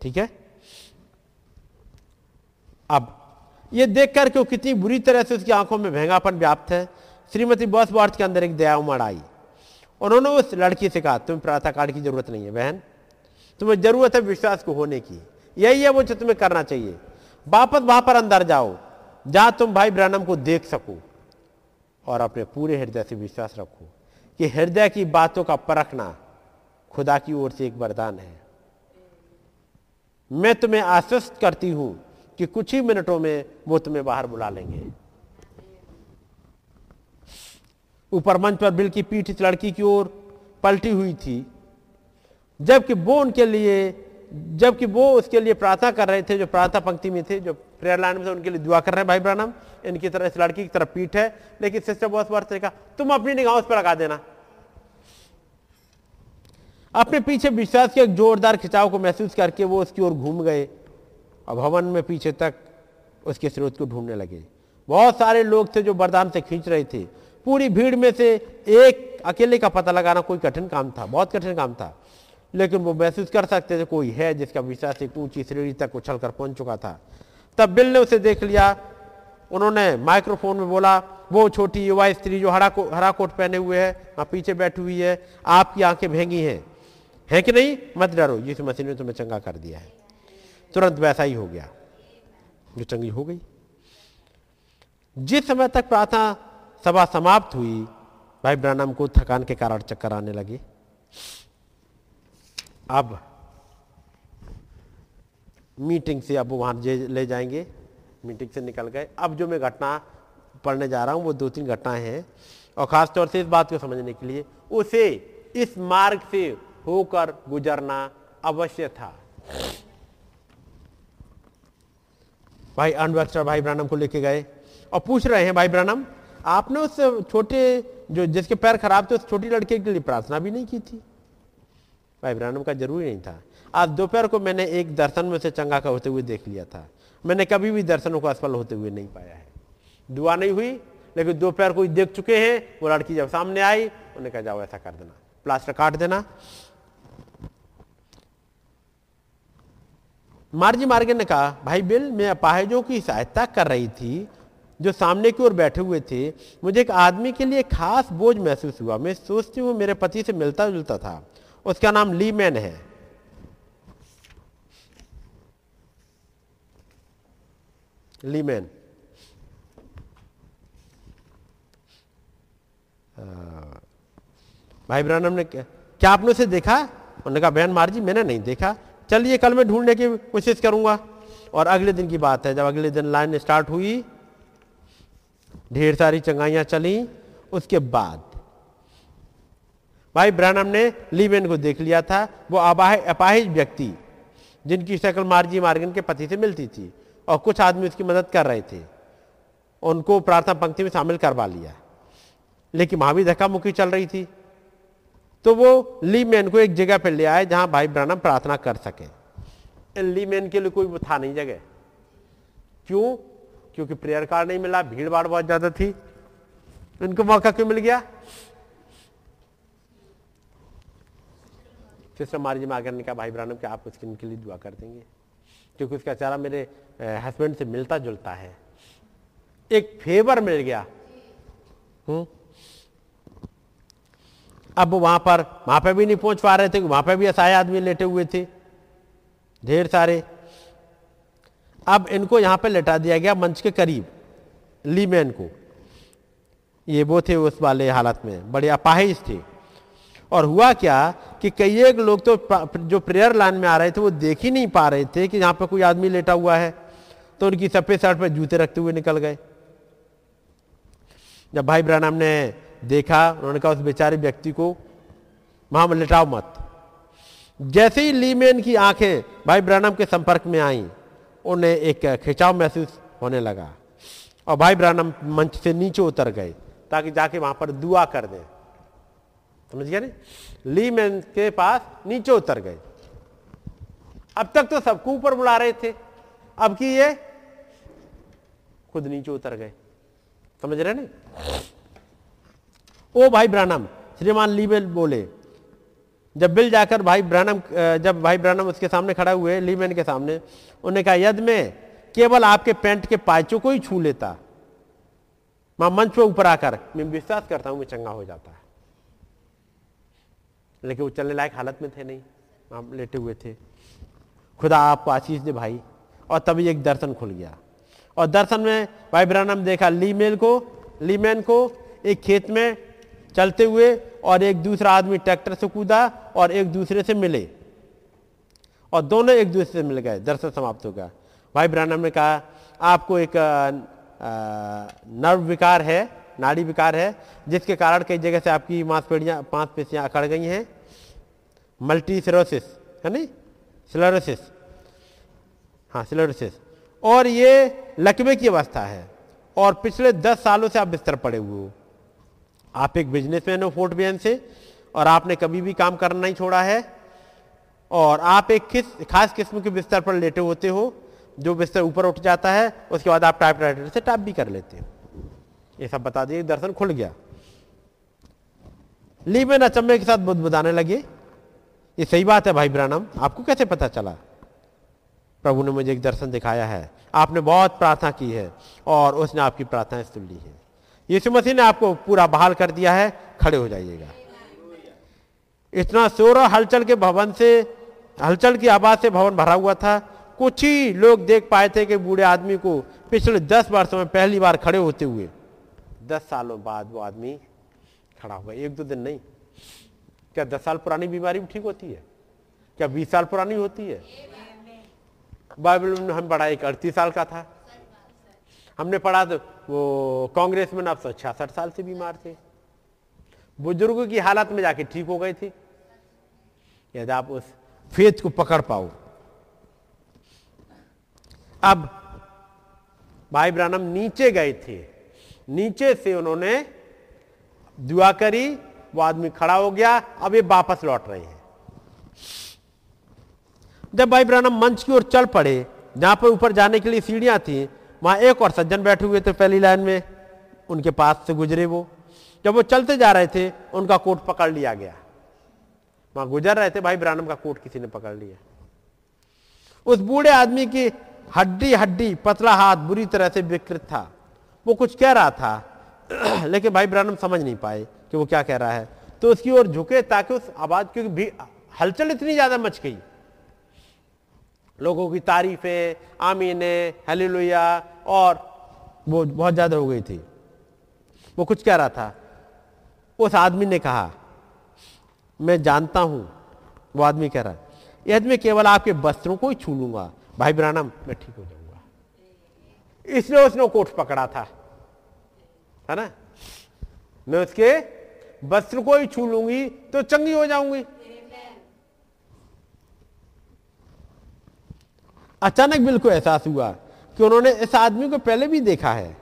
D: ठीक है? अब, ये देखकर कि वो कितनी बुरी तरह से उसकी आँखों में भेंगापन व्याप्त है। श्रीमती बॉस वार्ड के अंदर एक दया उमड़ आई। उन्होंने उस लड़की से कहा, तुम्हें प्रातः काल की ज़रूरत नहीं है, बहन। तुम्हें ज़रूरत है विश्वास को होने की। यही है वो जो तुम्हें करना चाहिए। वापस वहाँ पर अंदर जाओ, जहाँ तुम भाई ब्रहणम को देख सको और अपने पूरे हृदय से विश्वास रखो। कि हृदय की बातों का परखना खुदा की ओर से एक वरदान है। मैं तुम्हें आश्वस्त करती हूँ कि कुछ ही मिनटों में वो तुम्हें बाहर बुला लेंगे। ऊपर मंच पर बिल की पीठ इस लड़की की ओर पलटी हुई थी, जबकि वो उनके लिए, जबकि वो उसके लिए प्रार्थना कर रहे थे, जो प्रार्थना पंक्ति में थे, जो प्रेयर लाइन में से उनके लिए दुआ कर रहे हैं भाई ब्रानम इनकी तरह, इस लड़की की तरफ़ पीठ है, लेकिन सिस्टर बहुत वर्ष कहा, तुम अपनी निगाह उस पर लगा देना। अपने पीछे विश्वास के एक जोरदार खिंचाव को महसूस करके वो उसकी ओर घूम गए। और भवन में पीछे तक उसके स्रोत को ढूँढने लगे। बहुत सारे लोग थे जो वरदान से खींच रहे थे। पूरी भीड़ में से एक अकेले का पता लगाना कोई कठिन काम था, बहुत कठिन काम था। लेकिन वो महसूस कर सकते थे कोई है जिसका विश्वास एक ऊँची श्रेणी तक उछल कर पहुँच चुका था। तब बिल ने उसे देख लिया उन्होंने माइक्रोफोन में बोला, वो छोटी युवा स्त्री जो हरा को, हरा कोट पहने हुए है, वहाँ पीछे बैठी हुई है, आपकी आँखें भेंगी हैं। है कि नहीं? मत डरो यीशु मसीह ने तुम्हें चंगा कर दिया है। तुरंत वैसा ही हो गया। जो चंगी हो गई। जिस समय तक प्रार्थना सभा समाप्त हुई, भाई ब्रानम को थकान के कारण चक्कर आने लगे। अब मीटिंग से अब वहाँ ले जाएँगे। मीटिंग से निकल गए। अब जो मैं घटना पढ़ने जा रहा हूँ, वो दो तीन घटनाएँ हैं और खास तौर से इस बात को समझने के लिए उसे इस मार्ग से होकर गुजरना अवश्य था। भाई अनवस्टर भाई ब्रानम को लेके गए और पूछ रहे हैं, भाई ब्रानम, आपने उस छोटे जो जिसके पैर खराब थे, उस छोटी लड़के के लिए प्रार्थना भी नहीं की थी? भाई ब्रानम का ज़रूरी नहीं था। आज दोपहर को मैंने एक दर्शन में से चंगा का होते हुए देख लिया था। मैंने कभी भी दर्शनों को असफल होते हुए नहीं पाया है। दुआ नहीं हुई, लेकिन दोपहर को देख चुके हैं। वो लड़की जब सामने आई उन्हें कहा, जाओ ऐसा कर देना, प्लास्टर काट देना। मार्जी मार्गे ने कहा, भाई बिल, मैं अपाहिजों की सहायता कर रही थी, जो सामने की ओर बैठे हुए थे। मुझे एक आदमी के लिए खास बोझ महसूस हुआ। मैं सोचती हूँ मेरे पति से मिलता जुलता था। उसका नाम ली मैन है। लीमैन भाई ब्रानम ने क्या आपने उसे देखा? उन्होंने कहा, बहन मार जी मैंने नहीं देखा। चलिए, कल मैं ढूँढने की कोशिश करूँगा। और अगले दिन की बात है, जब अगले दिन लाइन स्टार्ट हुई, ढेर सारी चंगाइयाँ चली। उसके बाद भाई ब्रानम ने लीवेन को देख लिया था। वो अपाहिज व्यक्ति, जिनकी शक्ल मार्जी मार्गन के पति से मिलती थी। और कुछ आदमी उसकी मदद कर रहे थे। उनको प्रार्थना पंक्ति में शामिल करवा लिया। लेकिन वहाँ भी धक्का मुक्की चल रही थी। तो वो ली मैन को एक जगह पर ले आए जहाँ भाई ब्रानम प्रार्थना कर सके। ली मैन के लिए कोई था नहीं जगह। क्यों? क्योंकि प्रेयर कार्ड नहीं मिला भीड़ भाड़ बहुत ज़्यादा थी। उनको मौका क्यों मिल गया? सिस्टर मारी जी मागर ने कहा भाई ब्रानम क्या आप उसके इनके लिए दुआ कर देंगे? क्योंकि उसका चेहरा मेरे हस्बैंड से मिलता जुलता है। एक फेवर मिल गया। हम्म। अब वहाँ पर वहाँ पर भी नहीं पहुँच पा रहे थे, वहाँ पर भी असहाय आदमी लेटे हुए थे। ढेर सारे। अब इनको यहाँ पर लेटा दिया गया मंच के करीब लीमैन को ये वो थे उस वाले हालत में, बड़े अपाहिज थे। और हुआ क्या कि कई एक लोग तो जो प्रेयर लाइन में आ रहे थे, वो देख ही नहीं पा रहे थे कि यहाँ पर कोई आदमी लेटा हुआ है। तो उनकी सफ़ेद शर्ट पर जूते रखते हुए निकल गए। जब भाई ब्रानम ने देखा, उन्होंने कहा, उस बेचारे व्यक्ति को वहाँ लिटाओ मत। जैसे ही लीमेन की आँखें, भाई ब्रानम के संपर्क में आई, उन्हें एक खिंचाव महसूस होने लगा। और भाई ब्रानम मंच से नीचे उतर गए, ताकि जाके वहाँ पर दुआ कर दें। समझ गया लीमैन के पास नीचे उतर गए। अब तक तो सबको ऊपर बुला रहे थे। अब की ये खुद नीचे उतर गए। समझ रहे ना ओ भाई ब्रानम श्रीमान लीबेल बोले, जब बिल जाकर भाई ब्रानम जब भाई ब्रानम उसके सामने खड़ा हुए लीमैन के सामने, उन्होंने कहा, यद मैं केवल आपके पैंट के पायचों को ही छू लेता। मैं मंच पे ऊपर आकर, मैं विश्वास करता हूँ मैं चंगा हो जाता है। लेकिन वो चलने लायक हालत में थे नहीं हम लेटे हुए थे। खुदा आपको आशीष दे भाई, और तभी एक दर्शन खुल गया। और दर्शन में भाई ब्रानम देखा लीमेल को लीमैन को, एक खेत में चलते हुए और एक दूसरा आदमी ट्रैक्टर से कूदा और एक दूसरे से मिले। और दोनों एक दूसरे से मिल गए, दर्शन समाप्त हो गया। भाई ब्रानम ने कहा, आपको एक नर्व विकार है, नाड़ी विकार है, जिसके कारण कई जगह से आपकी मांसपेड़ियाँ पाँच पेशियाँ अकड़ गई हैं। मल्टी सिरोसिस है नहीं? सिलोरोसिस। हाँ सिलोरोसिस। और ये लकवे की अवस्था है। और पिछले दस सालों से आप बिस्तर पड़े हुए हो। आप एक बिजनेसमैन हो फोर्ट बेन से, और आपने कभी भी काम करना नहीं छोड़ा है। और आप एक किस, खास किस्म के बिस्तर पर लेटे होते हो, जो बिस्तर ऊपर उठ जाता है, उसके बाद आप टाइप राइटर से टाइप भी कर लेते हो। ये सब बता दिए, दर्शन खुल गया। लीबेन अचंबे के साथ बुदबुदाने लगे। ये सही बात है भाई ब्रानम आपको कैसे पता चला? प्रभु ने मुझे एक दर्शन दिखाया है। आपने बहुत प्रार्थना की है और उसने आपकी प्रार्थना सुन ली है। यीशु मसीह ने आपको पूरा बहाल कर दिया है, खड़े हो जाइएगा। इतना शोर हलचल के भवन से, हलचल की आवाज़ से भवन भरा हुआ था। कुछ ही लोग देख पाए थे कि बूढ़े आदमी को पिछले दस वर्षों में पहली बार खड़े होते हुए। दस सालों बाद वो आदमी खड़ा हुआ। एक दो दिन नहीं। क्या दस साल पुरानी बीमारी भी ठीक होती है? क्या बीस साल पुरानी होती है? बाइबल में हम पढ़ा एक अड़तीस साल का था। हमने पढ़ा तो वो कांग्रेस में अब छियासठ साल से बीमार थे। बुज़ुर्गों की हालत में जाके ठीक हो गए थे। यदि आप उस फेत को पकड़ पाओ। अब भाई ब्रानम नीचे गए थे। नीचे से उन्होंने दुआ करी, वो आदमी खड़ा हो गया, अब ये वापस लौट रहे हैं। जब भाई ब्रानम मंच की ओर चल पड़े, जहाँ पर ऊपर जाने के लिए सीढ़ियाँ थी, वहाँ एक और सज्जन बैठे हुए थे पहली लाइन में। उनके पास से गुजरे वो। जब वो चलते जा रहे थे, उनका कोट पकड़ लिया गया। वहाँ गुजर रहे थे, भाई ब्रानम का कोट किसी ने पकड़ लिया। उस बूढ़े आदमी की हड्डी हड्डी, पतला हाथ बुरी तरह से विकृत था। वो कुछ कह रहा था, लेकिन भाई ब्रानम समझ नहीं पाए कि वो क्या कह रहा है। तो उसकी ओर झुके ताकि उस आवाज़, क्योंकि हलचल इतनी ज़्यादा मच गई। लोगों की तारीफें, आमीने, हेलीलुया, और वो बहुत ज़्यादा हो गई थी। वो कुछ कह रहा था। उस आदमी ने कहा, मैं जानता हूँ। वो आदमी कह रहा है यदि मैं केवल आपके वस्त्रों को ही छू लूँगा। भाई ब्रानम मैं ठीक हो जाऊँगा। इसलिए उसने कोट पकड़ा था। है ना? मैं उसके वस्त्र को ही छू लूँगी तो चंगी हो जाऊँगी। अचानक बिल को एहसास हुआ कि उन्होंने इस आदमी को पहले भी देखा है।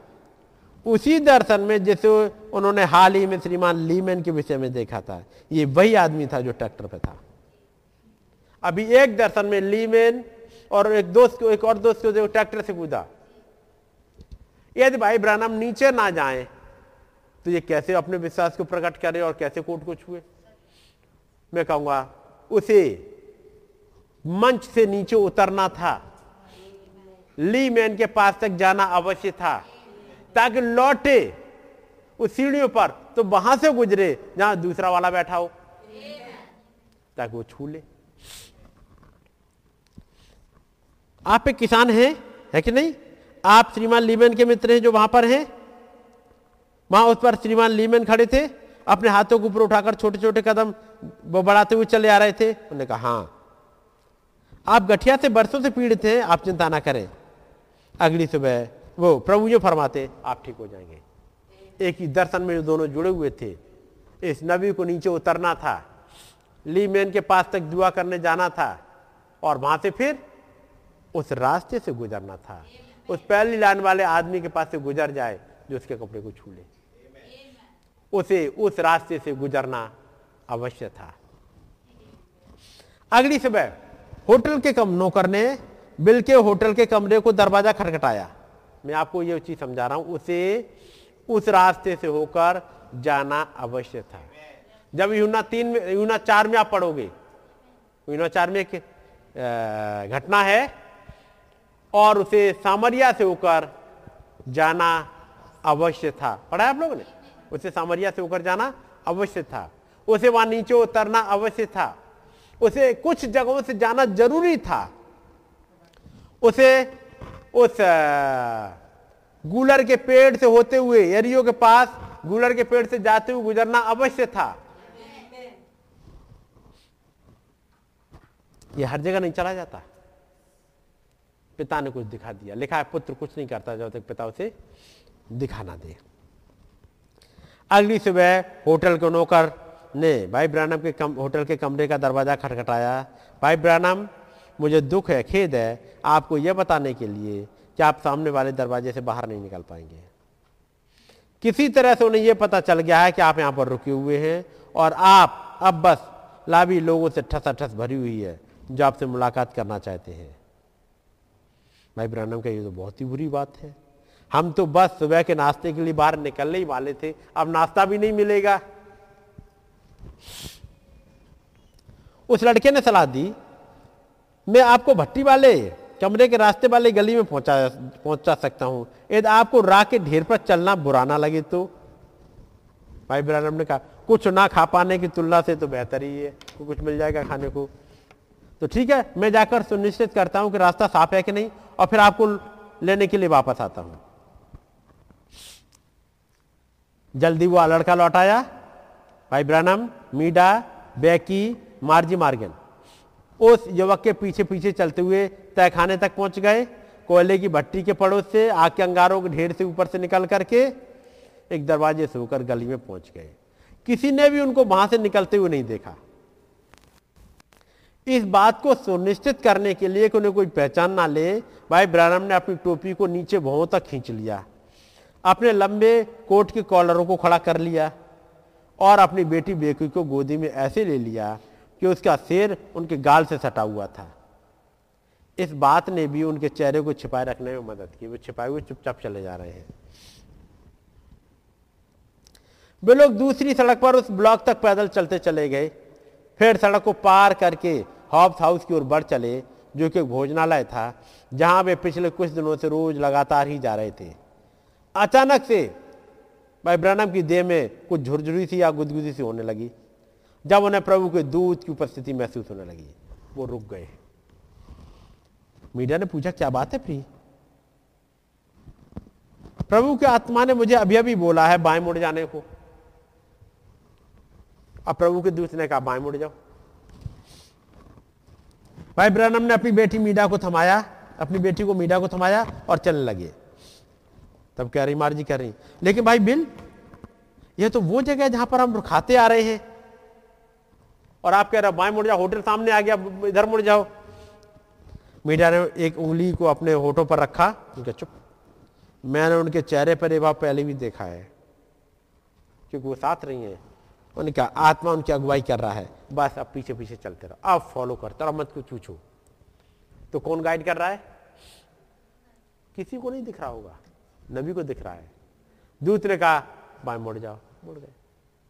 D: उसी दर्शन में जैसे उन्होंने हाल ही में श्रीमान लीमैन के विषय में देखा था, ये वही आदमी था जो ट्रैक्टर पे था। अभी एक दर्शन में लीमैन और एक दोस्त को, एक और दोस्त को जो ट्रैक्टर से कूदा। यदि भाई ब्रानम नीचे ना जाए तो ये कैसे अपने विश्वास को प्रकट करे और कैसे कोर्ट को छुए? मैं कहूँगा, उसे मंच से नीचे उतरना था। ली मैन के पास तक जाना अवश्य था। ताकि लौटे उस सीढ़ियों पर तो वहाँ से गुजरे, जहाँ दूसरा वाला बैठा हो। ताकि वो छू ले। आप एक किसान हैं? है कि नहीं? आप श्रीमान लीमन के मित्र हैं जो वहाँ पर हैं? वहाँ उस पर श्रीमान लीमन खड़े थे, अपने हाथों को ऊपर उठाकर छोटे छोटे कदम बढ़ाते हुए चले आ रहे थे। उन्होंने कहा हाँ। आप गठिया से, बरसों से पीड़ित हैं, आप चिंता ना करें। अगली सुबह वो प्रभु जो फरमाते, आप ठीक हो जाएँगे। एक ही दर्शन में जो दोनों जुड़े हुए थे, इस नबी को नीचे उतरना था। ली मैन के पास तक दुआ करने जाना था और वहाँ से फिर उस रास्ते से गुजरना था। उस पहली लाइन वाले आदमी के पास से गुजर जाए, जो उसके कपड़े को छू ले। उसे उस रास्ते से गुजरना अवश्य था। अगली सुबह, होटल के कम नौकर ने बिल के होटल के कमरे को दरवाज़ा खटखटाया। मैं आपको ये चीज़ समझा रहा हूँ, उसे उस रास्ते से होकर जाना अवश्य था। जब यूना तीन में, यूना चार में आप पढ़ोगे, यूना चार में एक घटना है और उसे सामरिया से होकर जाना अवश्य था। पढ़ा आप लोगों ने? उसे सामरिया से होकर जाना अवश्य था। उसे वहाँ नीचे उतरना अवश्य था। उसे कुछ जगहों से जाना ज़रूरी था। उसे उस गूलर के पेड़ से होते हुए एरियो के पास गूलर के पेड़ से जाते हुए गुजरना अवश्य था। यह हर जगह नहीं चला जाता। पिता ने कुछ दिखा दिया। लिखा है पुत्र कुछ नहीं करता जब तक पिता उसे दिखा ना दे। अगली सुबह होटल के नौकर ने भाई ब्रानम के कम, होटल के कमरे का दरवाज़ा खटखटाया। भाई ब्रानम मुझे दुख है, खेद है आपको यह बताने के लिए कि आप सामने वाले दरवाजे से बाहर नहीं निकल पाएँगे। किसी तरह से उन्हें यह पता चल गया है कि आप यहाँ पर रुके हुए हैं और आप अब बस लाभी लोगों से ठसाठस भरी हुई है जो आपसे मुलाकात करना चाहते हैं। भाई ब्रानम का ये तो बहुत ही बुरी बात है। हम तो बस सुबह के नाश्ते के लिए बाहर निकलने ही वाले थे, अब नाश्ता भी नहीं मिलेगा। उस लड़के ने सलाह दी मैं आपको भट्टी वाले कमरे के रास्ते वाले गली में पहुँचा पहुँचा सकता हूँ। यदि आपको राह के ढेर पर चलना बुरा ना लगे तो? भाई ब्रानम ने कहा, कुछ ना खा पाने की तुलना से तो बेहतर ही है। कुछ मिल जाएगा खाने को। तो ठीक है, मैं जाकर सुनिश्चित करता हूँ कि रास्ता साफ़ है कि नहीं, और फिर आपको लेने के लिए वापस आता हूँ। जल्दी वो लड़का लौटाया भाई ब्रानम मीडा, बैकी, मार्जी मार्गन। उस युवक के पीछे पीछे चलते हुए तहखाने तक पहुँच गए। कोयले की भट्टी के पड़ोस से आग के अंगारों के ढेर से ऊपर से निकल करके एक दरवाजे से होकर गली में पहुँच गए। किसी ने भी उनको वहाँ से निकलते हुए नहीं देखा। इस बात को सुनिश्चित करने के लिए कि उन्हें कोई पहचान ना ले, भाई ब्रानम ने अपनी टोपी को नीचे भवों तक खींच लिया। अपने लंबे कोट के कॉलरों को खड़ा कर लिया और अपनी बेटी बेकी को गोदी में ऐसे ले लिया कि उसका सिर उनके गाल से सटा हुआ था। इस बात ने भी उनके चेहरे को छिपाए रखने में मदद की। वो छिपाए हुए चुपचाप चले जा रहे हैं। वे लोग दूसरी सड़क पर उस ब्लॉक तक पैदल चलते चले गए। फिर सड़क को पार करके हॉब्स हाउस की ओर बढ़ चले, जो कि भोजनालय था, जहाँ वे पिछले कुछ दिनों से रोज लगातार ही जा रहे थे। अचानक से भाई ब्रनम की देह में कुछ झुरझुरी सी या गुदगुदी सी होने लगी। जब उन्हें प्रभु के दूत की उपस्थिति महसूस होने लगी, वो रुक गए। मीडिया ने पूछा, क्या बात है प्री प्रभु के आत्मा ने मुझे अभी अभी बोला है बाएँ मुड़ जाने को। अब प्रभु के दूत ने कहा, बाएँ मुड़ जाओ। भाई ब्रनम ने अपनी बेटी मीडा को थमाया, अपनी बेटी को मीडा को थमाया और चलने लगे। तब कह रही मार जी कह रही, लेकिन भाई बिल, ये तो वो जगह जहाँ पर हम रुखाते आ रहे हैं। और आप कह रहे हो बाएँ मुड़ जाओ, होटल सामने आ गया, इधर मुड़ जाओ। मीडिया ने एक उंगली को अपने होठों पर रखा, उनके चुप। मैंने उनके चेहरे पर ये भाव पहले भी देखा है, क्योंकि वो साथ रही हैं। उन्होंने कहा, आत्मा उनकी अगुवाई कर रहा है। बस अब पीछे पीछे चलते रहो। अब फॉलो करते रहो मत को पूछो तो कौन गाइड कर रहा है? किसी को नहीं दिख रहा होगा। नबी को दिख रहा है। दूत ने कहा बाएँ मुड़ जाओ। मुड़ गए।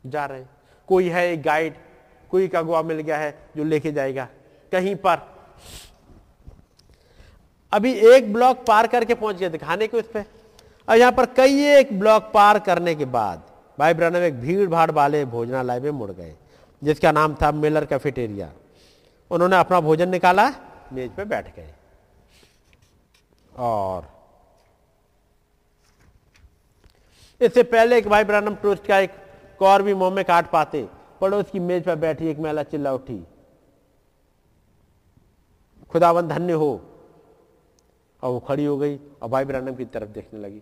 D: जा रहे हैं। कोई है एक गाइड कोई एक अगुआ मिल गया है जो लेके जाएगा। कहीं पर। अभी एक ब्लॉक पार करके पहुँच गया। दिखाने के इस पर और यहाँ पर कई एक ब्लॉक पार करने के बाद भाई ब्रनम एक भीड़ भाड़ वाले भोजनालय में मुड़ गए, जिसका नाम था मिलर कैफेटेरिया। उन्होंने अपना भोजन निकाला, मेज पे बैठ गए। और इससे पहले कि भाई ब्रनम टोस्ट का एक कौर भी मुँह में काट पाते। पड़ोस की मेज पर बैठी एक महिला चिल्ला उठी। खुदावन धन्य हो। और वो खड़ी हो गई और भाई ब्रनम की तरफ़ देखने लगी।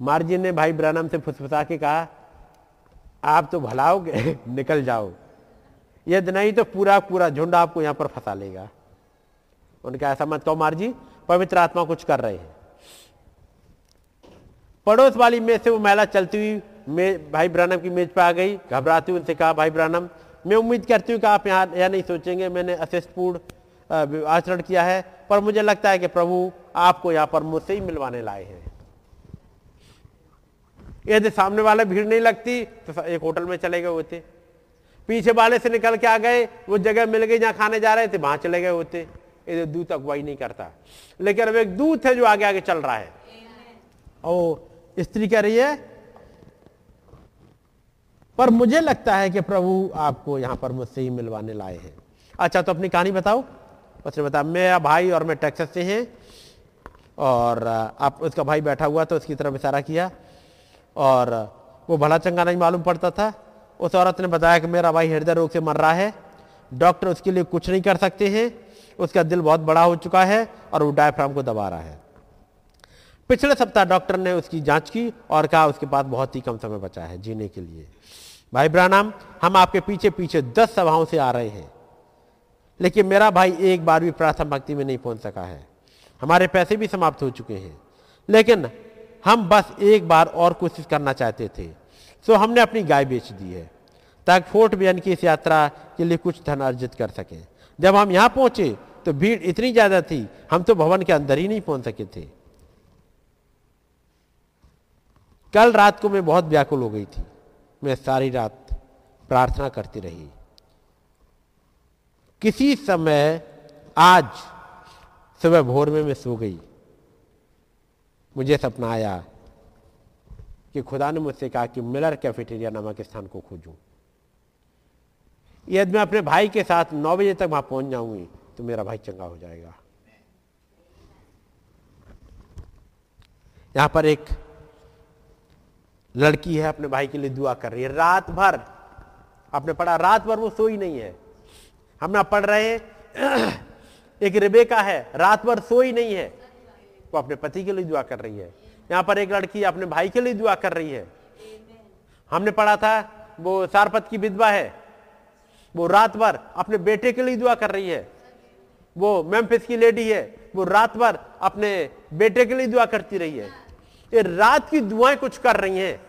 D: मार्जिन ने भाई ब्रनम से फुसफुसा के कहा, आप तो भलाओगे निकल जाओ। यदि नहीं तो पूरा पूरा झुंड आपको यहाँ पर फंसा लेगा। उनका ऐसा मत कहो मार्जी, पवित्र आत्मा कुछ कर रहे हैं। पड़ोस वाली मेज से वो महिला चलती हुई भाई ब्रानम की मेज पर आ गई घबराती हुई उनसे कहा भाई ब्रानम मैं उम्मीद करती हूँ कि आप यहाँ यह नहीं सोचेंगे मैंने अशिष्टपूर्ण आचरण किया है पर मुझे लगता है कि प्रभु आपको यहाँ पर मुझसे ही मिलवाने लाए हैं। यदि सामने वाले भीड़ नहीं लगती तो एक होटल में चले गए होते पीछे वाले से निकल के आ गए वो जगह मिल गई जहाँ खाने जा रहे थे वहाँ चले गए होते ये दूत अगुवाई नहीं करता। लेकिन अब एक दूत है जो आगे आगे चल रहा है। और स्त्री कह रही है पर मुझे लगता है कि प्रभु आपको यहाँ पर मुझसे ही मिलवाने लाए हैं। अच्छा तो अपनी कहानी बताओ। उसने बताया, मेरा भाई और मैं टेक्सास से हैं और आप, उसका भाई बैठा हुआ तो उसकी तरफ़ इशारा किया और वो भला चंगा नहीं मालूम पड़ता था। उस औरत ने बताया कि मेरा भाई हृदय रोग से मर रहा है। डॉक्टर उसके लिए कुछ नहीं कर सकते हैं। उसका दिल बहुत बड़ा हो चुका है और वो डायफ्राम को दबा रहा है। पिछले सप्ताह डॉक्टर ने उसकी जाँच की और कहा उसके पास बहुत ही कम समय बचा है जीने के लिए। भाई ब्रानाम हम आपके पीछे पीछे दस सभाओं से आ रहे हैं। लेकिन मेरा भाई एक बार भी प्रार्थना भक्ति में नहीं पहुँच सका है। हमारे पैसे भी समाप्त हो चुके हैं। लेकिन हम बस एक बार और कोशिश करना चाहते थे। सो हमने अपनी गाय बेच दी है, ताकि फोर्ट बियन की इस यात्रा के लिए कुछ धन अर्जित कर सकें। जब हम यहाँ पहुँचे तो भीड़ इतनी ज़्यादा थी, हम तो भवन के अंदर ही नहीं पहुँच सके थे। कल रात को मैं बहुत व्याकुल हो गई थी। मैं सारी रात प्रार्थना करती रही। किसी समय आज सुबह भोर में मैं सो गई। मुझे सपना आया कि खुदा ने मुझसे कहा कि मिलर कैफेटेरिया नामक स्थान को खोजूं। यदि मैं अपने भाई के साथ नौ बजे तक वहाँ पहुँच जाऊँगी तो मेरा भाई चंगा हो जाएगा। यहाँ पर एक लड़की है, अपने भाई के लिए दुआ कर रही है। रात भर, आपने पढ़ा, रात भर वो सोई नहीं है। हम ना पढ़ रहे हैं, एक रिबेका है, रात भर सोई नहीं है। वो अपने पति के लिए दुआ कर रही है। यहाँ पर एक लड़की अपने भाई के लिए दुआ कर रही है। हमने पढ़ा था, वो सारपत की विधवा है। वो रात भर अपने बेटे के लिए दुआ कर रही है। वो मेम्फिस की लेडी है। वो रात भर अपने बेटे के लिए दुआ करती रही है। ये रात की दुआएँ कुछ कर रही हैं।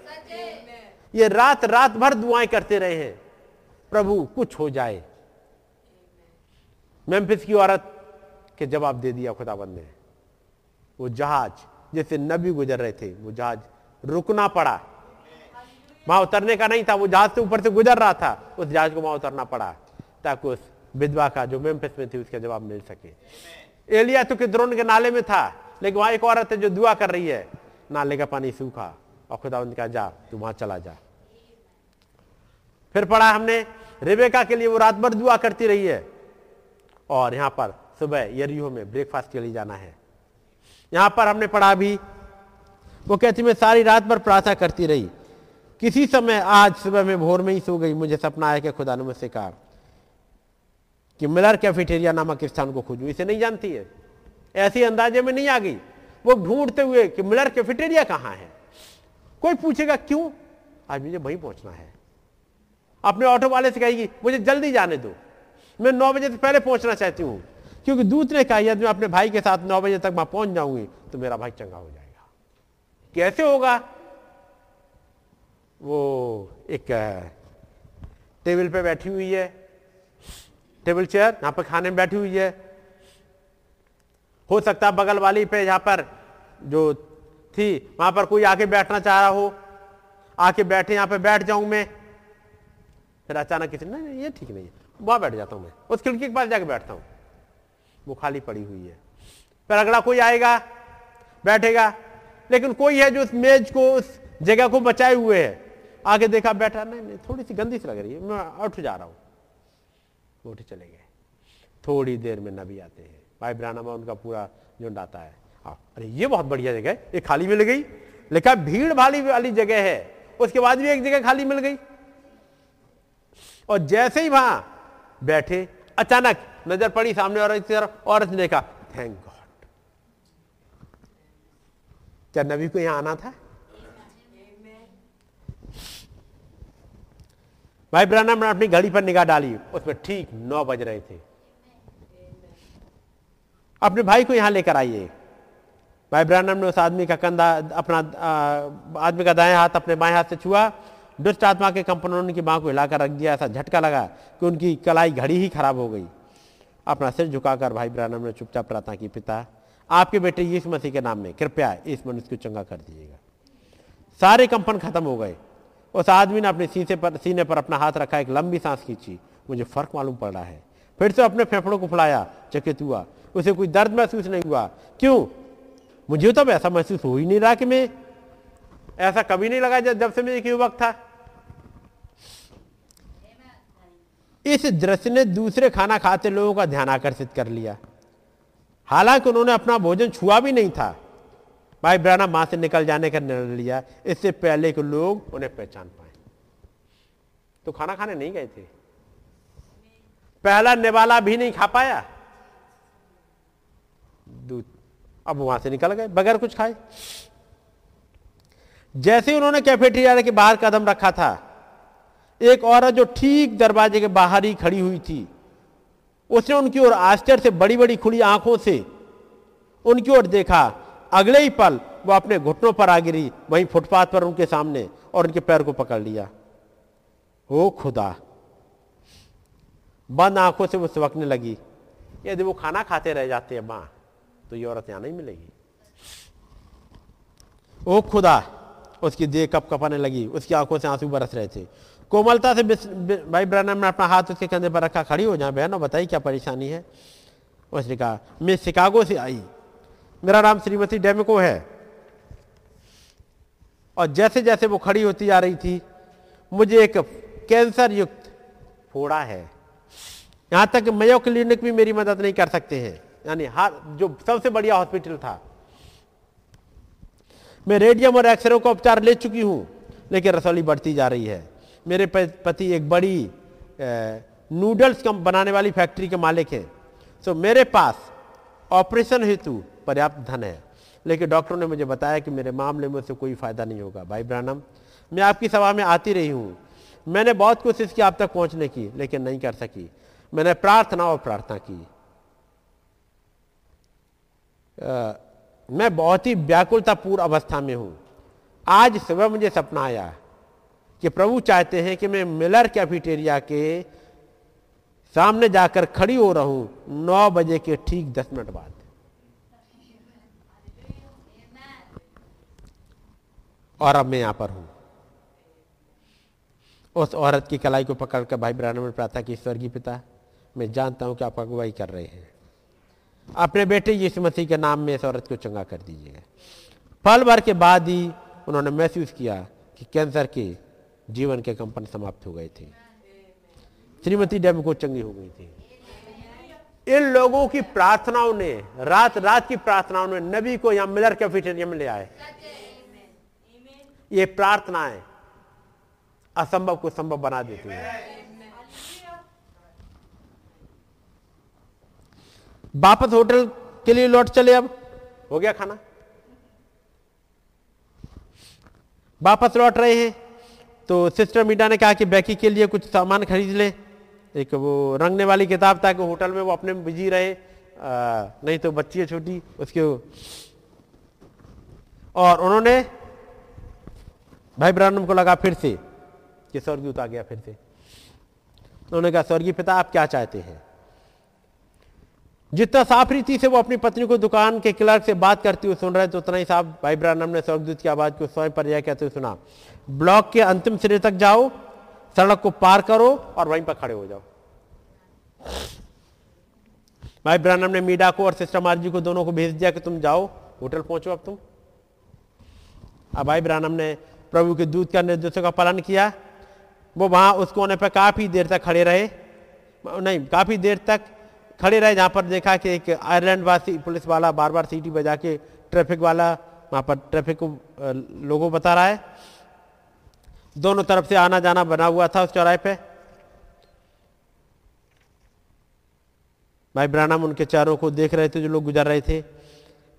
D: ये रात रात भर दुआएँ करते रहे हैं। प्रभु, कुछ हो जाए। मेम्फिस की औरत के जवाब दे दिया खुदाबंद ने। वो जहाज़, जैसे नबी गुजर रहे थे, वो जहाज़ रुकना पड़ा। वहाँ उतरने का नहीं था, वो जहाज़ से ऊपर से गुजर रहा था। उस जहाज़ को वहाँ उतरना पड़ा, ताकि उस विधवा का जो मेम्फिस में थी, उसका जवाब मिल सके। एलिया तो किद्रोन के नाले में था, लेकिन वहाँ एक औरत है जो दुआ कर रही है। नाले का पानी सूखा और खुदा कहा, जा, तू वहाँ चला जा। फिर पढ़ा हमने, रेबेका के लिए वो रात भर दुआ करती रही है। और यहाँ पर सुबह यरियो में ब्रेकफास्ट के लिए जाना है। यहाँ पर हमने पढ़ा भी, वो कहती, मैं सारी रात भर प्रार्थना करती रही। किसी समय आज सुबह में भोर में ही सो गई। मुझे सपना आया कि खुदा ने मुझसे कहा कि मिलर कैफेटेरिया नामक स्थान को खोजू। इसे नहीं जानती है। ऐसे अंदाजे में नहीं आ गई। वो ढूंढते हुए कि मिलर कैफेटेरिया कहाँ है? कोई पूछेगा, क्यों? आज मुझे वहीं पहुँचना है। अपने ऑटो वाले से कहेगी, मुझे जल्दी जाने दो। मैं नौ बजे से पहले पहुँचना चाहती हूँ। क्योंकि दूत ने कहा, यदि मैं अपने भाई के साथ नौ बजे तक वहाँ पहुँच जाऊँगी तो मेरा भाई चंगा हो जाएगा। कैसे होगा? वो एक टेबल पे बैठी हुई है। टेबल चेयर यहाँ पर खाने में बैठी हुई है। हो सकता है बगल वाली पे यहाँ पर जो थी, वहाँ पर कोई आके बैठना चाह रहा हो। आके बैठे, यहाँ पे बैठ जाऊँ मैं। फिर अचानक किसी नहीं ये ठीक नहीं है। वहाँ बैठ जाता हूँ मैं। उस खिड़की के पास जाके बैठता हूँ। वो खाली पड़ी हुई है। फिर अगला कोई आएगा, बैठेगा। लेकिन कोई है जो उस मेज को, उस जगह को बचाए हुए है। आगे देखा, बैठा, नहीं नहीं, थोड़ी सी गंदी सी लग रही है। मैं उठ जा रहा हूँ। उठ चले गए। थोड़ी देर में नबी आते हैं। भाई ब्राना में उनका पूरा झुंड आता है। हाँ अरे ये बहुत बढ़िया जगह है, ये खाली मिल गई। लिखा भीड़ भाली वाली जगह है, उसके बाद भी एक जगह खाली मिल गई। और जैसे ही वहाँ बैठे, अचानक नज़र पड़ी सामने और इस तरफ़ औरत ने देखा थैंक गॉड क्या नबी को यहाँ आना था? भाई ब्रहणम ने अपनी घड़ी पर निगाह डाली, उसमें ठीक नौ बज रहे थे। अपने भाई को यहाँ लेकर आइए। भाई ब्रहणम ने उस आदमी का कंधा, अपना आदमी का दाएँ हाथ अपने बाएँ हाथ से छुआ। दुष्ट आत्मा के कंपनों ने उनकी बाह को हिलाकर रख दिया। ऐसा झटका लगा कि उनकी कलाई घड़ी ही खराब हो गई। अपना सिर झुकाकर भाई ब्रानम ने चुपचाप प्रार्थना की, पिता, आपके बेटे यीशु मसीह के नाम में कृपया इस मनुष्य को चंगा कर दीजिएगा। सारे कंपन खत्म हो गए। उस आदमी ने अपने सीने पर सीने पर अपना हाथ रखा, एक लंबी सांस खींची। मुझे फ़र्क मालूम पड़ रहा है। फिर से अपने फेफड़ों को फुलाया, चकित हुआ। उसे कोई दर्द महसूस नहीं हुआ। क्यों? मुझे तो ऐसा महसूस हो ही नहीं रहा कि मैं ऐसा कभी नहीं लगा जब से मैं एक युवक था। इस दृश्य ने दूसरे खाना खाते लोगों का ध्यान आकर्षित कर लिया। हालाँकि उन्होंने अपना भोजन छुआ भी नहीं था। भाई ब्राना माँ से निकल जाने का निर्णय लिया। इससे पहले के लोग उन्हें पहचान पाए। तो खाना खाने नहीं गए थे? पहला निवाला भी नहीं खा पाया। दूध अब वहाँ से निकल गए, बगैर कुछ खाए। जैसे ही उन्होंने कैफेटेरिया के बाहर कदम रखा था, एक औरत जो ठीक दरवाजे के बाहर ही खड़ी हुई थी, उसने उनकी ओर आश्चर्य से बड़ी बड़ी खुली आँखों से उनकी ओर देखा। अगले ही पल वो अपने घुटनों पर आ गिरी, वहीं फुटपाथ पर उनके सामने और उनके पैर को पकड़ लिया। ओ खुदा! बंद आँखों से वो सुबकने लगी। यदि वो खाना खाते रह जाते हैं माँ तो ये औरत यहाँ नहीं मिलेगी। ओ खुदा, उसकी देह कप कपाने लगी, उसकी आँखों से आँसू बरस रहे थे। कोमलता से भाई ब्रहण ने अपना हाथ उसके कंधे पर रखा, खड़ी हो जाए बहनों बताइए क्या परेशानी है? उसने कहा, मैं शिकागो से आई। मेरा नाम श्रीमती डेमको है। और जैसे जैसे वो खड़ी होती जा रही थी, मुझे एक कैंसर युक्त फोड़ा है। यहाँ तक मयो क्लिनिक भी मेरी मदद नहीं कर सकते हैं। यानी हर, जो सबसे बढ़िया हॉस्पिटल था। मैं रेडियम और एक्सरे का उपचार ले चुकी हूँ, लेकिन रसौली बढ़ती जा रही है। मेरे पति एक बड़ी नूडल्स कम, बनाने वाली फैक्ट्री के मालिक हैं। सो मेरे पास ऑपरेशन हेतु पर्याप्त धन है। लेकिन डॉक्टर ने मुझे बताया कि मेरे मामले में उससे कोई फ़ायदा नहीं होगा। भाई ब्रानम, मैं आपकी सभा में आती रही हूँ। मैंने बहुत कोशिश की आप तक पहुँचने की, लेकिन नहीं कर सकी। मैंने प्रार्थना और प्रार्थना की। आ, मैं बहुत ही व्याकुलतापूर्ण अवस्था में हूँ। आज सुबह मुझे सपना आया कि प्रभु चाहते हैं कि मैं मिलर कैफिटेरिया के सामने जाकर खड़ी हो रहा हूँ नौ बजे के ठीक दस मिनट बाद। और अब मैं यहाँ पर हूँ। उस औरत की कलाई को पकड़कर भाई ब्राह्मण प्रार्थना की स्वर्गीय पिता मैं जानता हूँ कि आप अगुवाई कर रहे हैं। अपने बेटे यीशु मसीह के नाम में इस औरत को चंगा कर दीजिएगा पल भर के बाद ही उन्होंने महसूस किया कि कैंसर के जीवन के कंपन समाप्त हो गए थे। श्रीमती डेम को चंगी हो गई थी। इन लोगों की प्रार्थनाओं ने रात रात की प्रार्थनाओं ने नबी को यहाँ मिलर कैफेटेरिया में ले आए। ये प्रार्थनाएँ असंभव को संभव बना देती है। वापस होटल के लिए लौट चले अब। हो गया खाना? वापस लौट रहे हैं। तो सिस्टर मीडा ने कहा कि बैकी के लिए कुछ सामान खरीद ले। एक वो रंगने वाली किताब ताकि होटल में वो अपने में बिज़ी रहे। आ, नहीं तो बच्ची है छोटी उसके और उन्होंने भाई ब्राह्मण को लगा फिर से कि स्वर्गीय आ गया फिर से। उन्होंने कहा स्वर्गीय पिता आप क्या चाहते हैं? जितना साफ़ रीति से वो अपनी पत्नी को दुकान के क्लर्क से बात करती हुई सुन रहे थे उतना ही साफ़ भाई ब्राह्मण ने स्वर्गदूत की आवाज़ को स्वयं पर कहते हुए सुना, ब्लॉक के अंतिम सिरे तक जाओ, सड़क को पार करो और वहीं पर खड़े हो जाओ। भाई ब्राह्मण ने मीडा को और सिस्टर मार्जी को दोनों को भेज दिया कि तुम जाओ, होटल पहुंचो अब तुम। अब भाई ब्राह्मण ने प्रभु के दूध का निर्देशों का पालन किया। वो वहाँ उस कोने पर काफ़ी देर तक खड़े रहे। नहीं, काफ़ी देर तक खड़े रहे, जहाँ पर देखा कि एक आयरलैंड वासी पुलिस वाला बार बार सीटी बजा के ट्रैफ़िक वाला, वहाँ पर ट्रैफ़िक को लोगों बता रहा है। दोनों तरफ़ से आना जाना बना हुआ था उस चौराहे पे। भाई ब्रानम, उनके चारों को देख रहे थे जो लोग गुजर रहे थे।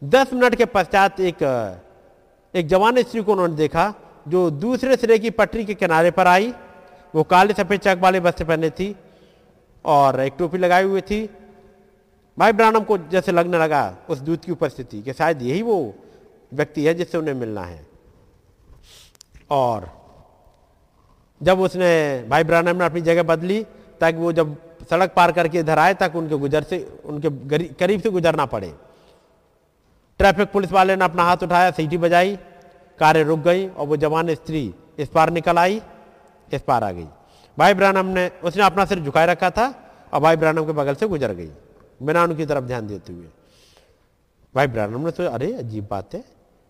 D: दस मिनट के पश्चात एक एक जवान स्त्री को उन्होंने देखा, जो दूसरे सिरे की पटरी के किनारे पर आई। वो काले सफ़ेद चक वाले वस्त्र पहने थी और एक टोपी लगाई हुई थी। भाई ब्रानम को जैसे लगने लगा उस दूत की उपस्थिति कि शायद यही वो व्यक्ति है जिससे उन्हें मिलना है। और जब उसने भाई ब्रानम ने अपनी जगह बदली, ताकि वो जब सड़क पार करके इधर आए, ताकि उनके गुजर से, उनके करीब से गुजरना पड़े। ट्रैफ़िक पुलिस वाले ने अपना हाथ उठाया, सीटी बजाई, कारें रुक गई, और वो जवान स्त्री इस पार निकल आई, इस पार आ गई। भाई ब्रानम ने, उसने अपना सिर झुकाए रखा था, और भाई ब्रानम के बगल से गुजर गई। बिना उनकी तरफ़ ध्यान देते हुए। भाई ब्रानम ने सोचा अरे अजीब बात है।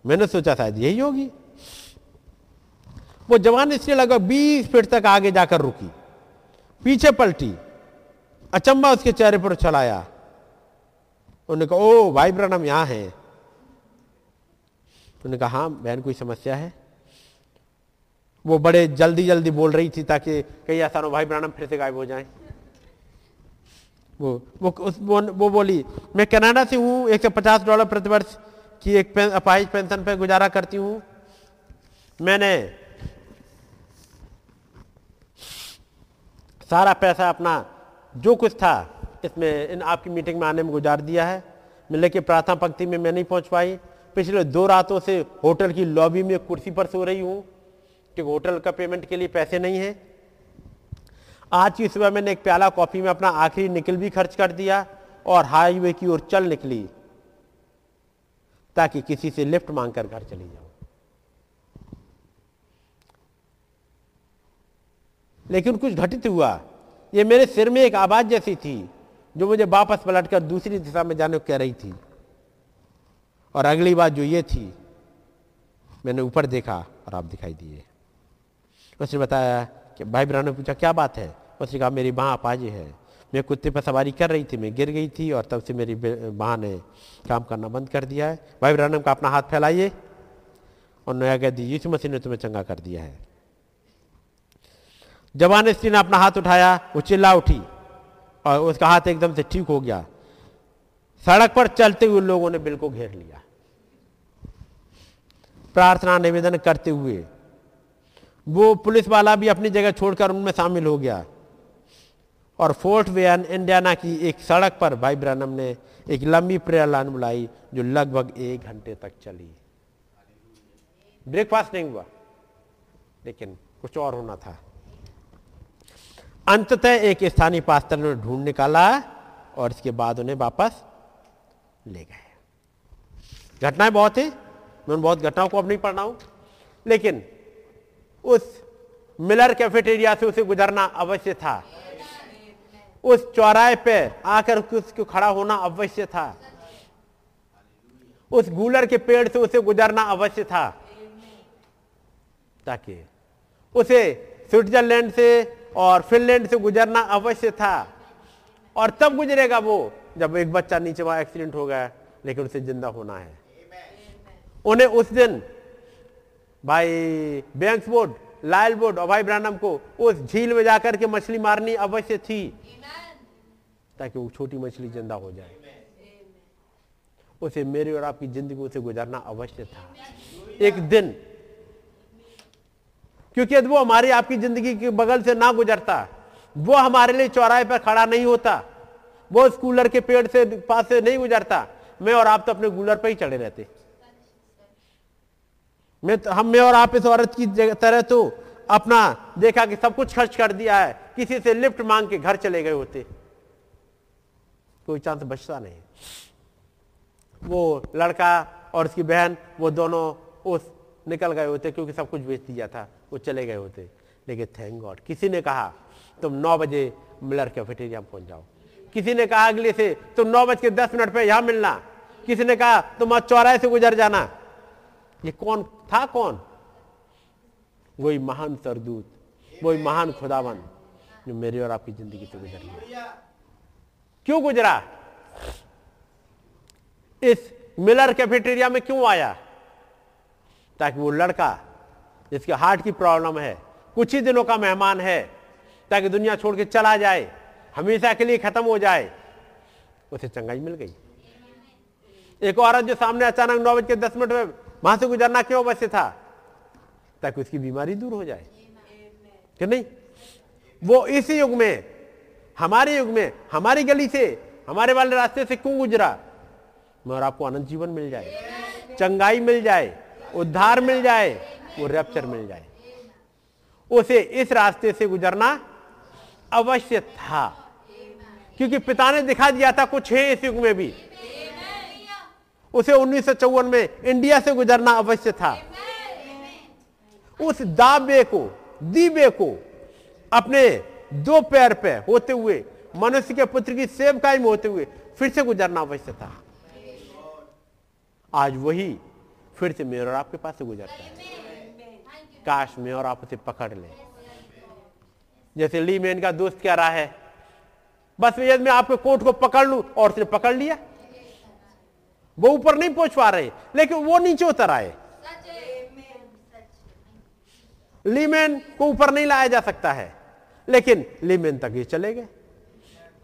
D: मैंने सोचा शायद यही होगी। वो जवान इसलिए लगभग बीस फीट तक आगे जाकर रुकी। पीछे पलटी। अचंबा उसके चेहरे पर चलाया उन्होंने कहा ओ भाई ब्रनम यहाँ है। उन्होंने कहा हाँ बहन कोई समस्या है? वो बड़े जल्दी जल्दी बोल रही थी ताकि कई ऐसा ना हो, भाई ब्रनम फिर से गायब हो जाए। वो वो उस वो, वो बोली मैं कनाडा से हूँ एक सौ पचास डॉलर प्रतिवर्ष की एक पें, अपाहिज पेंशन पे गुजारा करती हूँ। मैंने सारा पैसा अपना जो कुछ था इसमें इन आपकी मीटिंग में आने में गुजार दिया है। मैं लेके प्रार्थना पंक्ति में मैं नहीं पहुँच पाई। पिछले दो रातों से होटल की लॉबी में कुर्सी पर सो रही हूँ क्योंकि होटल का पेमेंट के लिए पैसे नहीं है। आज की सुबह मैंने एक प्याला कॉफ़ी में अपना आखिरी निकल भी खर्च कर दिया और हाईवे की ओर चल निकली ताकि किसी से लिफ्ट मांगकर घर चली जाऊँ। लेकिन कुछ घटित हुआ। ये मेरे सिर में एक आवाज़ जैसी थी जो मुझे वापस पलटकर दूसरी दिशा में जाने को कह रही थी। और अगली बात जो ये थी, मैंने ऊपर देखा और आप दिखाई दिए। उसने बताया कि भाई ब्राह्मण ने पूछा, क्या बात है? उसने कहा, मेरी बाँ अपाजे है। मैं कुत्ते पर सवारी कर रही थी, मैं गिर गई थी और तब से मेरी बाँ ने काम करना बंद कर दिया है। भाई ब्राह्मण का अपना हाथ फैलाइए और नया कह दी यीशु मसीह ने तुम्हें चंगा कर दिया है। जवान स्त्री ने अपना हाथ उठाया, वो चिल्ला उठी और उसका हाथ एकदम से ठीक हो गया। सड़क पर चलते हुए लोगों ने बिल को घेर लिया। प्रार्थना, निवेदन करते हुए वो पुलिस वाला भी अपनी जगह छोड़कर उनमें शामिल हो गया। और फोर्ट वेयन इंडियाना की एक सड़क पर भाई ब्रनम ने एक लंबी प्रेयर लाइन बुलाई, जो लगभग एक घंटे तक चली। ब्रेकफास्ट नहीं हुआ, लेकिन कुछ और होना था। अंततः एक स्थानीय पास्तर ने ढूंढ निकाला और इसके बाद उन्हें वापस ले गए। घटनाएँ बहुत है, मैं उन बहुत घटनाओं को अब नहीं पढ़ रहा हूँ, लेकिन उस मिलर कैफेटेरिया से उसे गुजरना अवश्य था। उस चौराहे पे आकर उसको खड़ा होना अवश्य था। उस गूलर के पेड़ से उसे गुजरना अवश्य था। ताकि उसे स्विट्जरलैंड से और फिनलैंड से गुजरना अवश्य था। और तब गुजरेगा वो जब एक बच्चा नीचे वहाँ एक्सीडेंट हो गया लेकिन उसे ज़िंदा होना है। उन्हें उस दिन भाई बैंक्स बोर्ड लायल बोर्ड और भाई ब्रानम को उस झील में जाकर के मछली मारनी अवश्य थी। ताकि वो छोटी मछली ज़िंदा हो जाए। उसे मेरी और आपकी ज़िंदगी से गुजरना अवश्य था। एक दिन क्योंकि यदि वो हमारी आपकी ज़िंदगी के बगल से ना गुजरता वो हमारे लिए चौराहे पर खड़ा नहीं होता वो उस कूलर के पेड़ से पास से नहीं गुजरता मैं और आप तो अपने कूलर पर ही चढ़े रहते। मैं तो हम मैं और आप इस औरत की तरह तो अपना देखा कि सब कुछ खर्च कर दिया है। किसी से लिफ्ट मांग के घर चले गए होते। कोई चांस बचता नहीं। वो लड़का और उसकी बहन, वो दोनों उस निकल गए होते क्योंकि सब कुछ बेच दिया था। वो चले गए होते। लेकिन थैंक गॉड किसी ने कहा, तुम नौ बजे मिलर कैफेटेरिया में पहुँच जाओ। किसी ने कहा, अगले से तुम नौ बज के दस मिनट पे यहाँ मिलना। किसी ने कहा, तुम आज चौराहे से गुजर जाना। ये कौन था कौन? वही महान सरदूत वही महान खुदावन जो मेरी और आपकी ज़िंदगी से गुजर गया। क्यों गुजरा? इस मिलर कैफेटेरिया में क्यों आया? ताकि वो लड़का जिसके हार्ट की प्रॉब्लम है, कुछ ही दिनों का मेहमान है, ताकि दुनिया छोड़ के चला जाए, हमेशा के लिए खत्म हो जाए, उसे चंगाई मिल गई। एक औरत जो सामने अचानक नौ बज के दस मिनट में वहाँ से गुजरना क्यों अवश्य था? ताकि उसकी बीमारी दूर हो जाए। कि नहीं? वो इस युग में, हमारे युग में, हमारी गली से, हमारे वाले रास्ते से क्यों गुजरा? मगर आपको अनंत जीवन मिल जाए, चंगाई मिल जाए, उद्धार मिल जाए, वो रैप्चर मिल जाए। उसे इस रास्ते से गुजरना अवश्य था। क्योंकि पिता ने दिखा दिया था कुछ है इस युग में भी। उसे उन्नीस सौ चौवन में इंडिया से गुजरना अवश्य था। उस दावे को, दीवे को अपने दो पैर पे होते हुए, मनुष्य के पुत्र की सेवकाई में होते हुए फिर से गुजरना अवश्य था। आज वही फिर से मेरे और आपके पास से गुजरता है। काश में और आप उसे पकड़ ले। जैसे ली मैन का दोस्त कह रहा है? बस यदि मैं आपके कोट को पकड़ लूँ और उसने पकड़ लिया वो ऊपर नहीं पहुँच पा रहे, लेकिन वो नीचे उतर आए। लीमेन को ऊपर नहीं लाया जा सकता है, लेकिन लीमेन तक ही चले गए।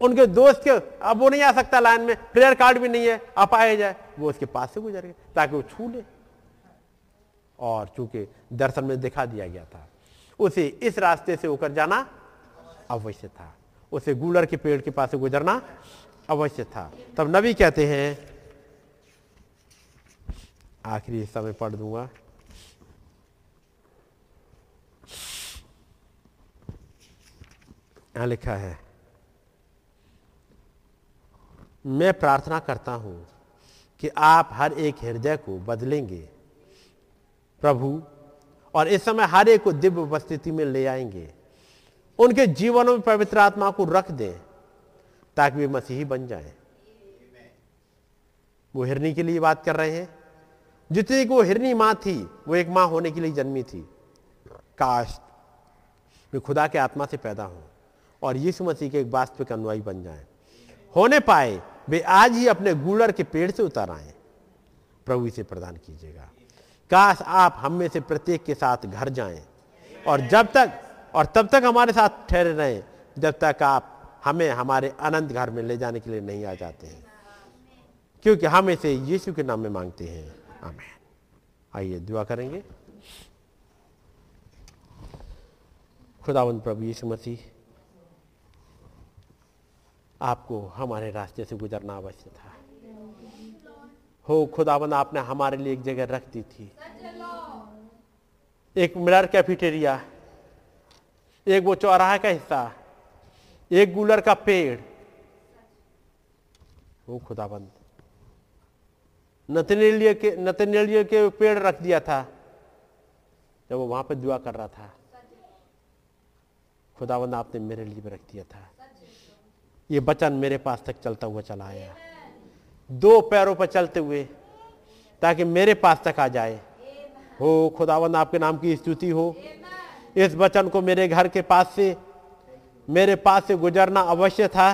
D: उनके दोस्त के, अब वो नहीं आ सकता लाइन में प्लेयर कार्ड भी नहीं है, आप आए जाए, वो उसके पास से गुजर गए, ताकि वो छू ले। और चूँकि दर्शन में दिखा दिया गया था, उसे इस रास्ते से होकर जाना अवश्य था, उसे गूलर के पेड़ के पास से गुजरना अवश्य था। तब नबी कहते हैं आखिरी हिस्सा में पढ़ दूँगा। यहाँ लिखा है, मैं प्रार्थना करता हूँ कि आप हर एक हृदय को बदलेंगे, प्रभु, और इस समय हर एक को दिव्य उपस्थिति में ले आएँगे। उनके जीवनों में पवित्र आत्मा को रख दें, ताकि वे मसीही बन जाएँ। वो हिरनी के लिए बात कर रहे हैं। जितनी वो हिरनी माँ थी, वो एक माँ होने के लिए जन्मी थी। काश वे खुदा के आत्मा से पैदा हों और यीशु मसीह के एक वास्तविक अनुयायी बन जाए। होने पाए, वे आज ही अपने गूलर के पेड़ से उतर आए। प्रभु इसे प्रदान कीजिएगा। काश आप हम में से प्रत्येक के साथ घर जाएँ और जब तक, और तब तक हमारे साथ ठहरे रहें, जब तक आप हमें हमारे अनंत घर में ले जाने के लिए नहीं आ जाते हैं। क्योंकि हम इसे यीशु के नाम में मांगते हैं। आमेन। आइए दुआ करेंगे। खुदावंत प्रभु यीशु मसीह, आपको हमारे रास्ते से गुजरना अवश्य था। हो खुदावन आपने हमारे लिए एक जगह रख दी थी। एक मिलर कैफिटेरिया, एक वो चौराहा का हिस्सा, एक गुलर का पेड़। वो खुदाबंद नतनेलिय के नतनेलिय के पेड़ रख दिया था। जब वो वहाँ पे दुआ कर रहा था खुदाबंद आपने मेरे लिए रख दिया था। ये बचन मेरे पास तक चलता हुआ चला आया। दो पैरों पर चलते हुए, ताकि मेरे पास तक आ जाए। हो, खुदावंद आपके नाम की स्तुति हो। इस वचन को मेरे घर के पास से, मेरे पास से गुजरना अवश्य था।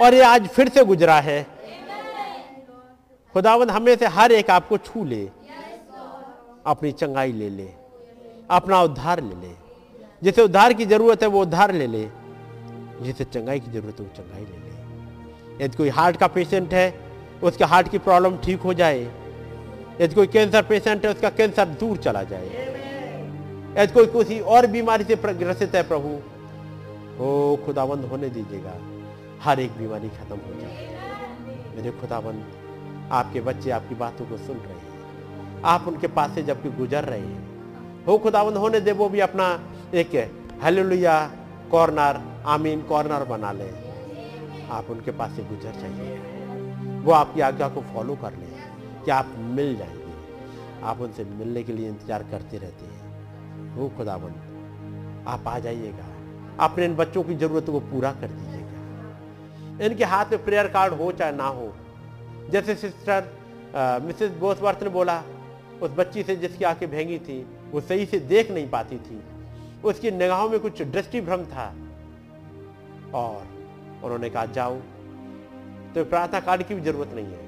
D: और ये आज फिर से गुजरा है। खुदावंद, हमें से हर एक आपको छू ले। अपनी चंगाई ले ले। अपना उद्धार ले ले। जिसे उद्धार की ज़रूरत है, वो उद्धार ले ले। जिसे चंगाई की ज़रूरत है, वो चंगाई ले ले। यदि कोई हार्ट का पेशेंट है, उसके हार्ट की प्रॉब्लम ठीक हो जाए। यदि कोई कैंसर पेशेंट है, उसका कैंसर दूर चला जाए। यदि कोई किसी और बीमारी से ग्रसित है, प्रभु हो खुदाबंद होने दीजिएगा। हर एक बीमारी खत्म हो जाए। मेरे खुदाबंद आपके बच्चे आपकी बातों को सुन रहे हैं। आप उनके पास से जबकि गुजर रहे हैं। हो खुदाबंद होने दे वो भी अपना एक हेलोलिया कॉर्नर आमीन कॉर्नर बना ले। आप उनके पास से गुजर जाइए। वो आपकी आज्ञा को फॉलो कर ले कि आप मिल जाएँगे। आप उनसे मिलने के लिए इंतज़ार करते रहते हैं। वो खुदाबंद आप आ जाइएगा। अपने इन बच्चों की ज़रूरत को पूरा कर दीजिएगा। इनके हाथ में प्रेयर कार्ड हो चाहे ना हो जैसे सिस्टर मिसेस बोसवर्थ ने बोला, उस बच्ची से जिसकी आँखें भेंगी थी, वो सही से देख नहीं पाती थी। उसकी निगाहों में कुछ दृष्टि भ्रम था। और उन्होंने कहा, जाओ तो प्रार्थना कार्ड की भी ज़रूरत नहीं है।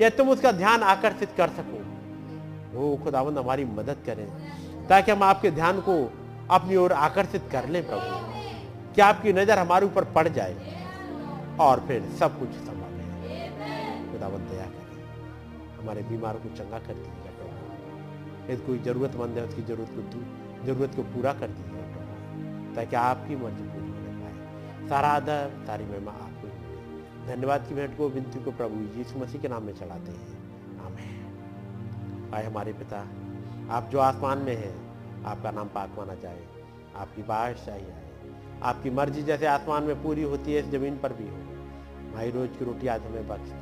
D: या तुम उसका ध्यान आकर्षित कर सको। वो खुदावंद हमारी मदद करें, ताकि हम आपके ध्यान को अपनी ओर आकर्षित कर लें प्रभु। कि आपकी नज़र हमारे ऊपर पड़ जाए? और फिर सब कुछ खुदावंद दया करें। हमारे बीमार को चंगा कर दीजिएगा प्रभु। यदि कोई जरूरतमंद है, उसकी ज़रूरत को दूर, ज़रूरत को पूरा कर दीजिए प्रभु, ताकि आपकी मर्ज़ी पूरी होने पाए सारा आदर, सारी महिमा आपको ही मिले। धन्यवाद की भेंट को, विनती को प्रभु यीशु मसीह के नाम में चलाते हैं। आमेन। आए हमारे पिता, आप जो आसमान में हैं, आपका नाम पाक माना जाए। आपकी बादशाही आए। आपकी मर्ज़ी जैसे आसमान में पूरी होती है इस ज़मीन पर भी हो। भाई रोज की रोटी आज हमें बख्श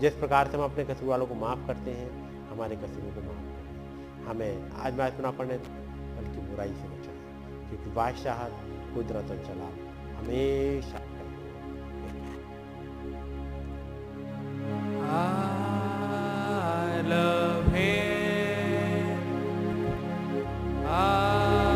D: जिस प्रकार से हम अपने कसूर वालों को माफ़ करते हैं, हमारे कसूरों को माफ़ करें हमें आज मैच ना पढ़ने बल्कि बुराई से बचाएँ क्योंकि बादशाह कुदरत और चला हमेशा
F: I love him. I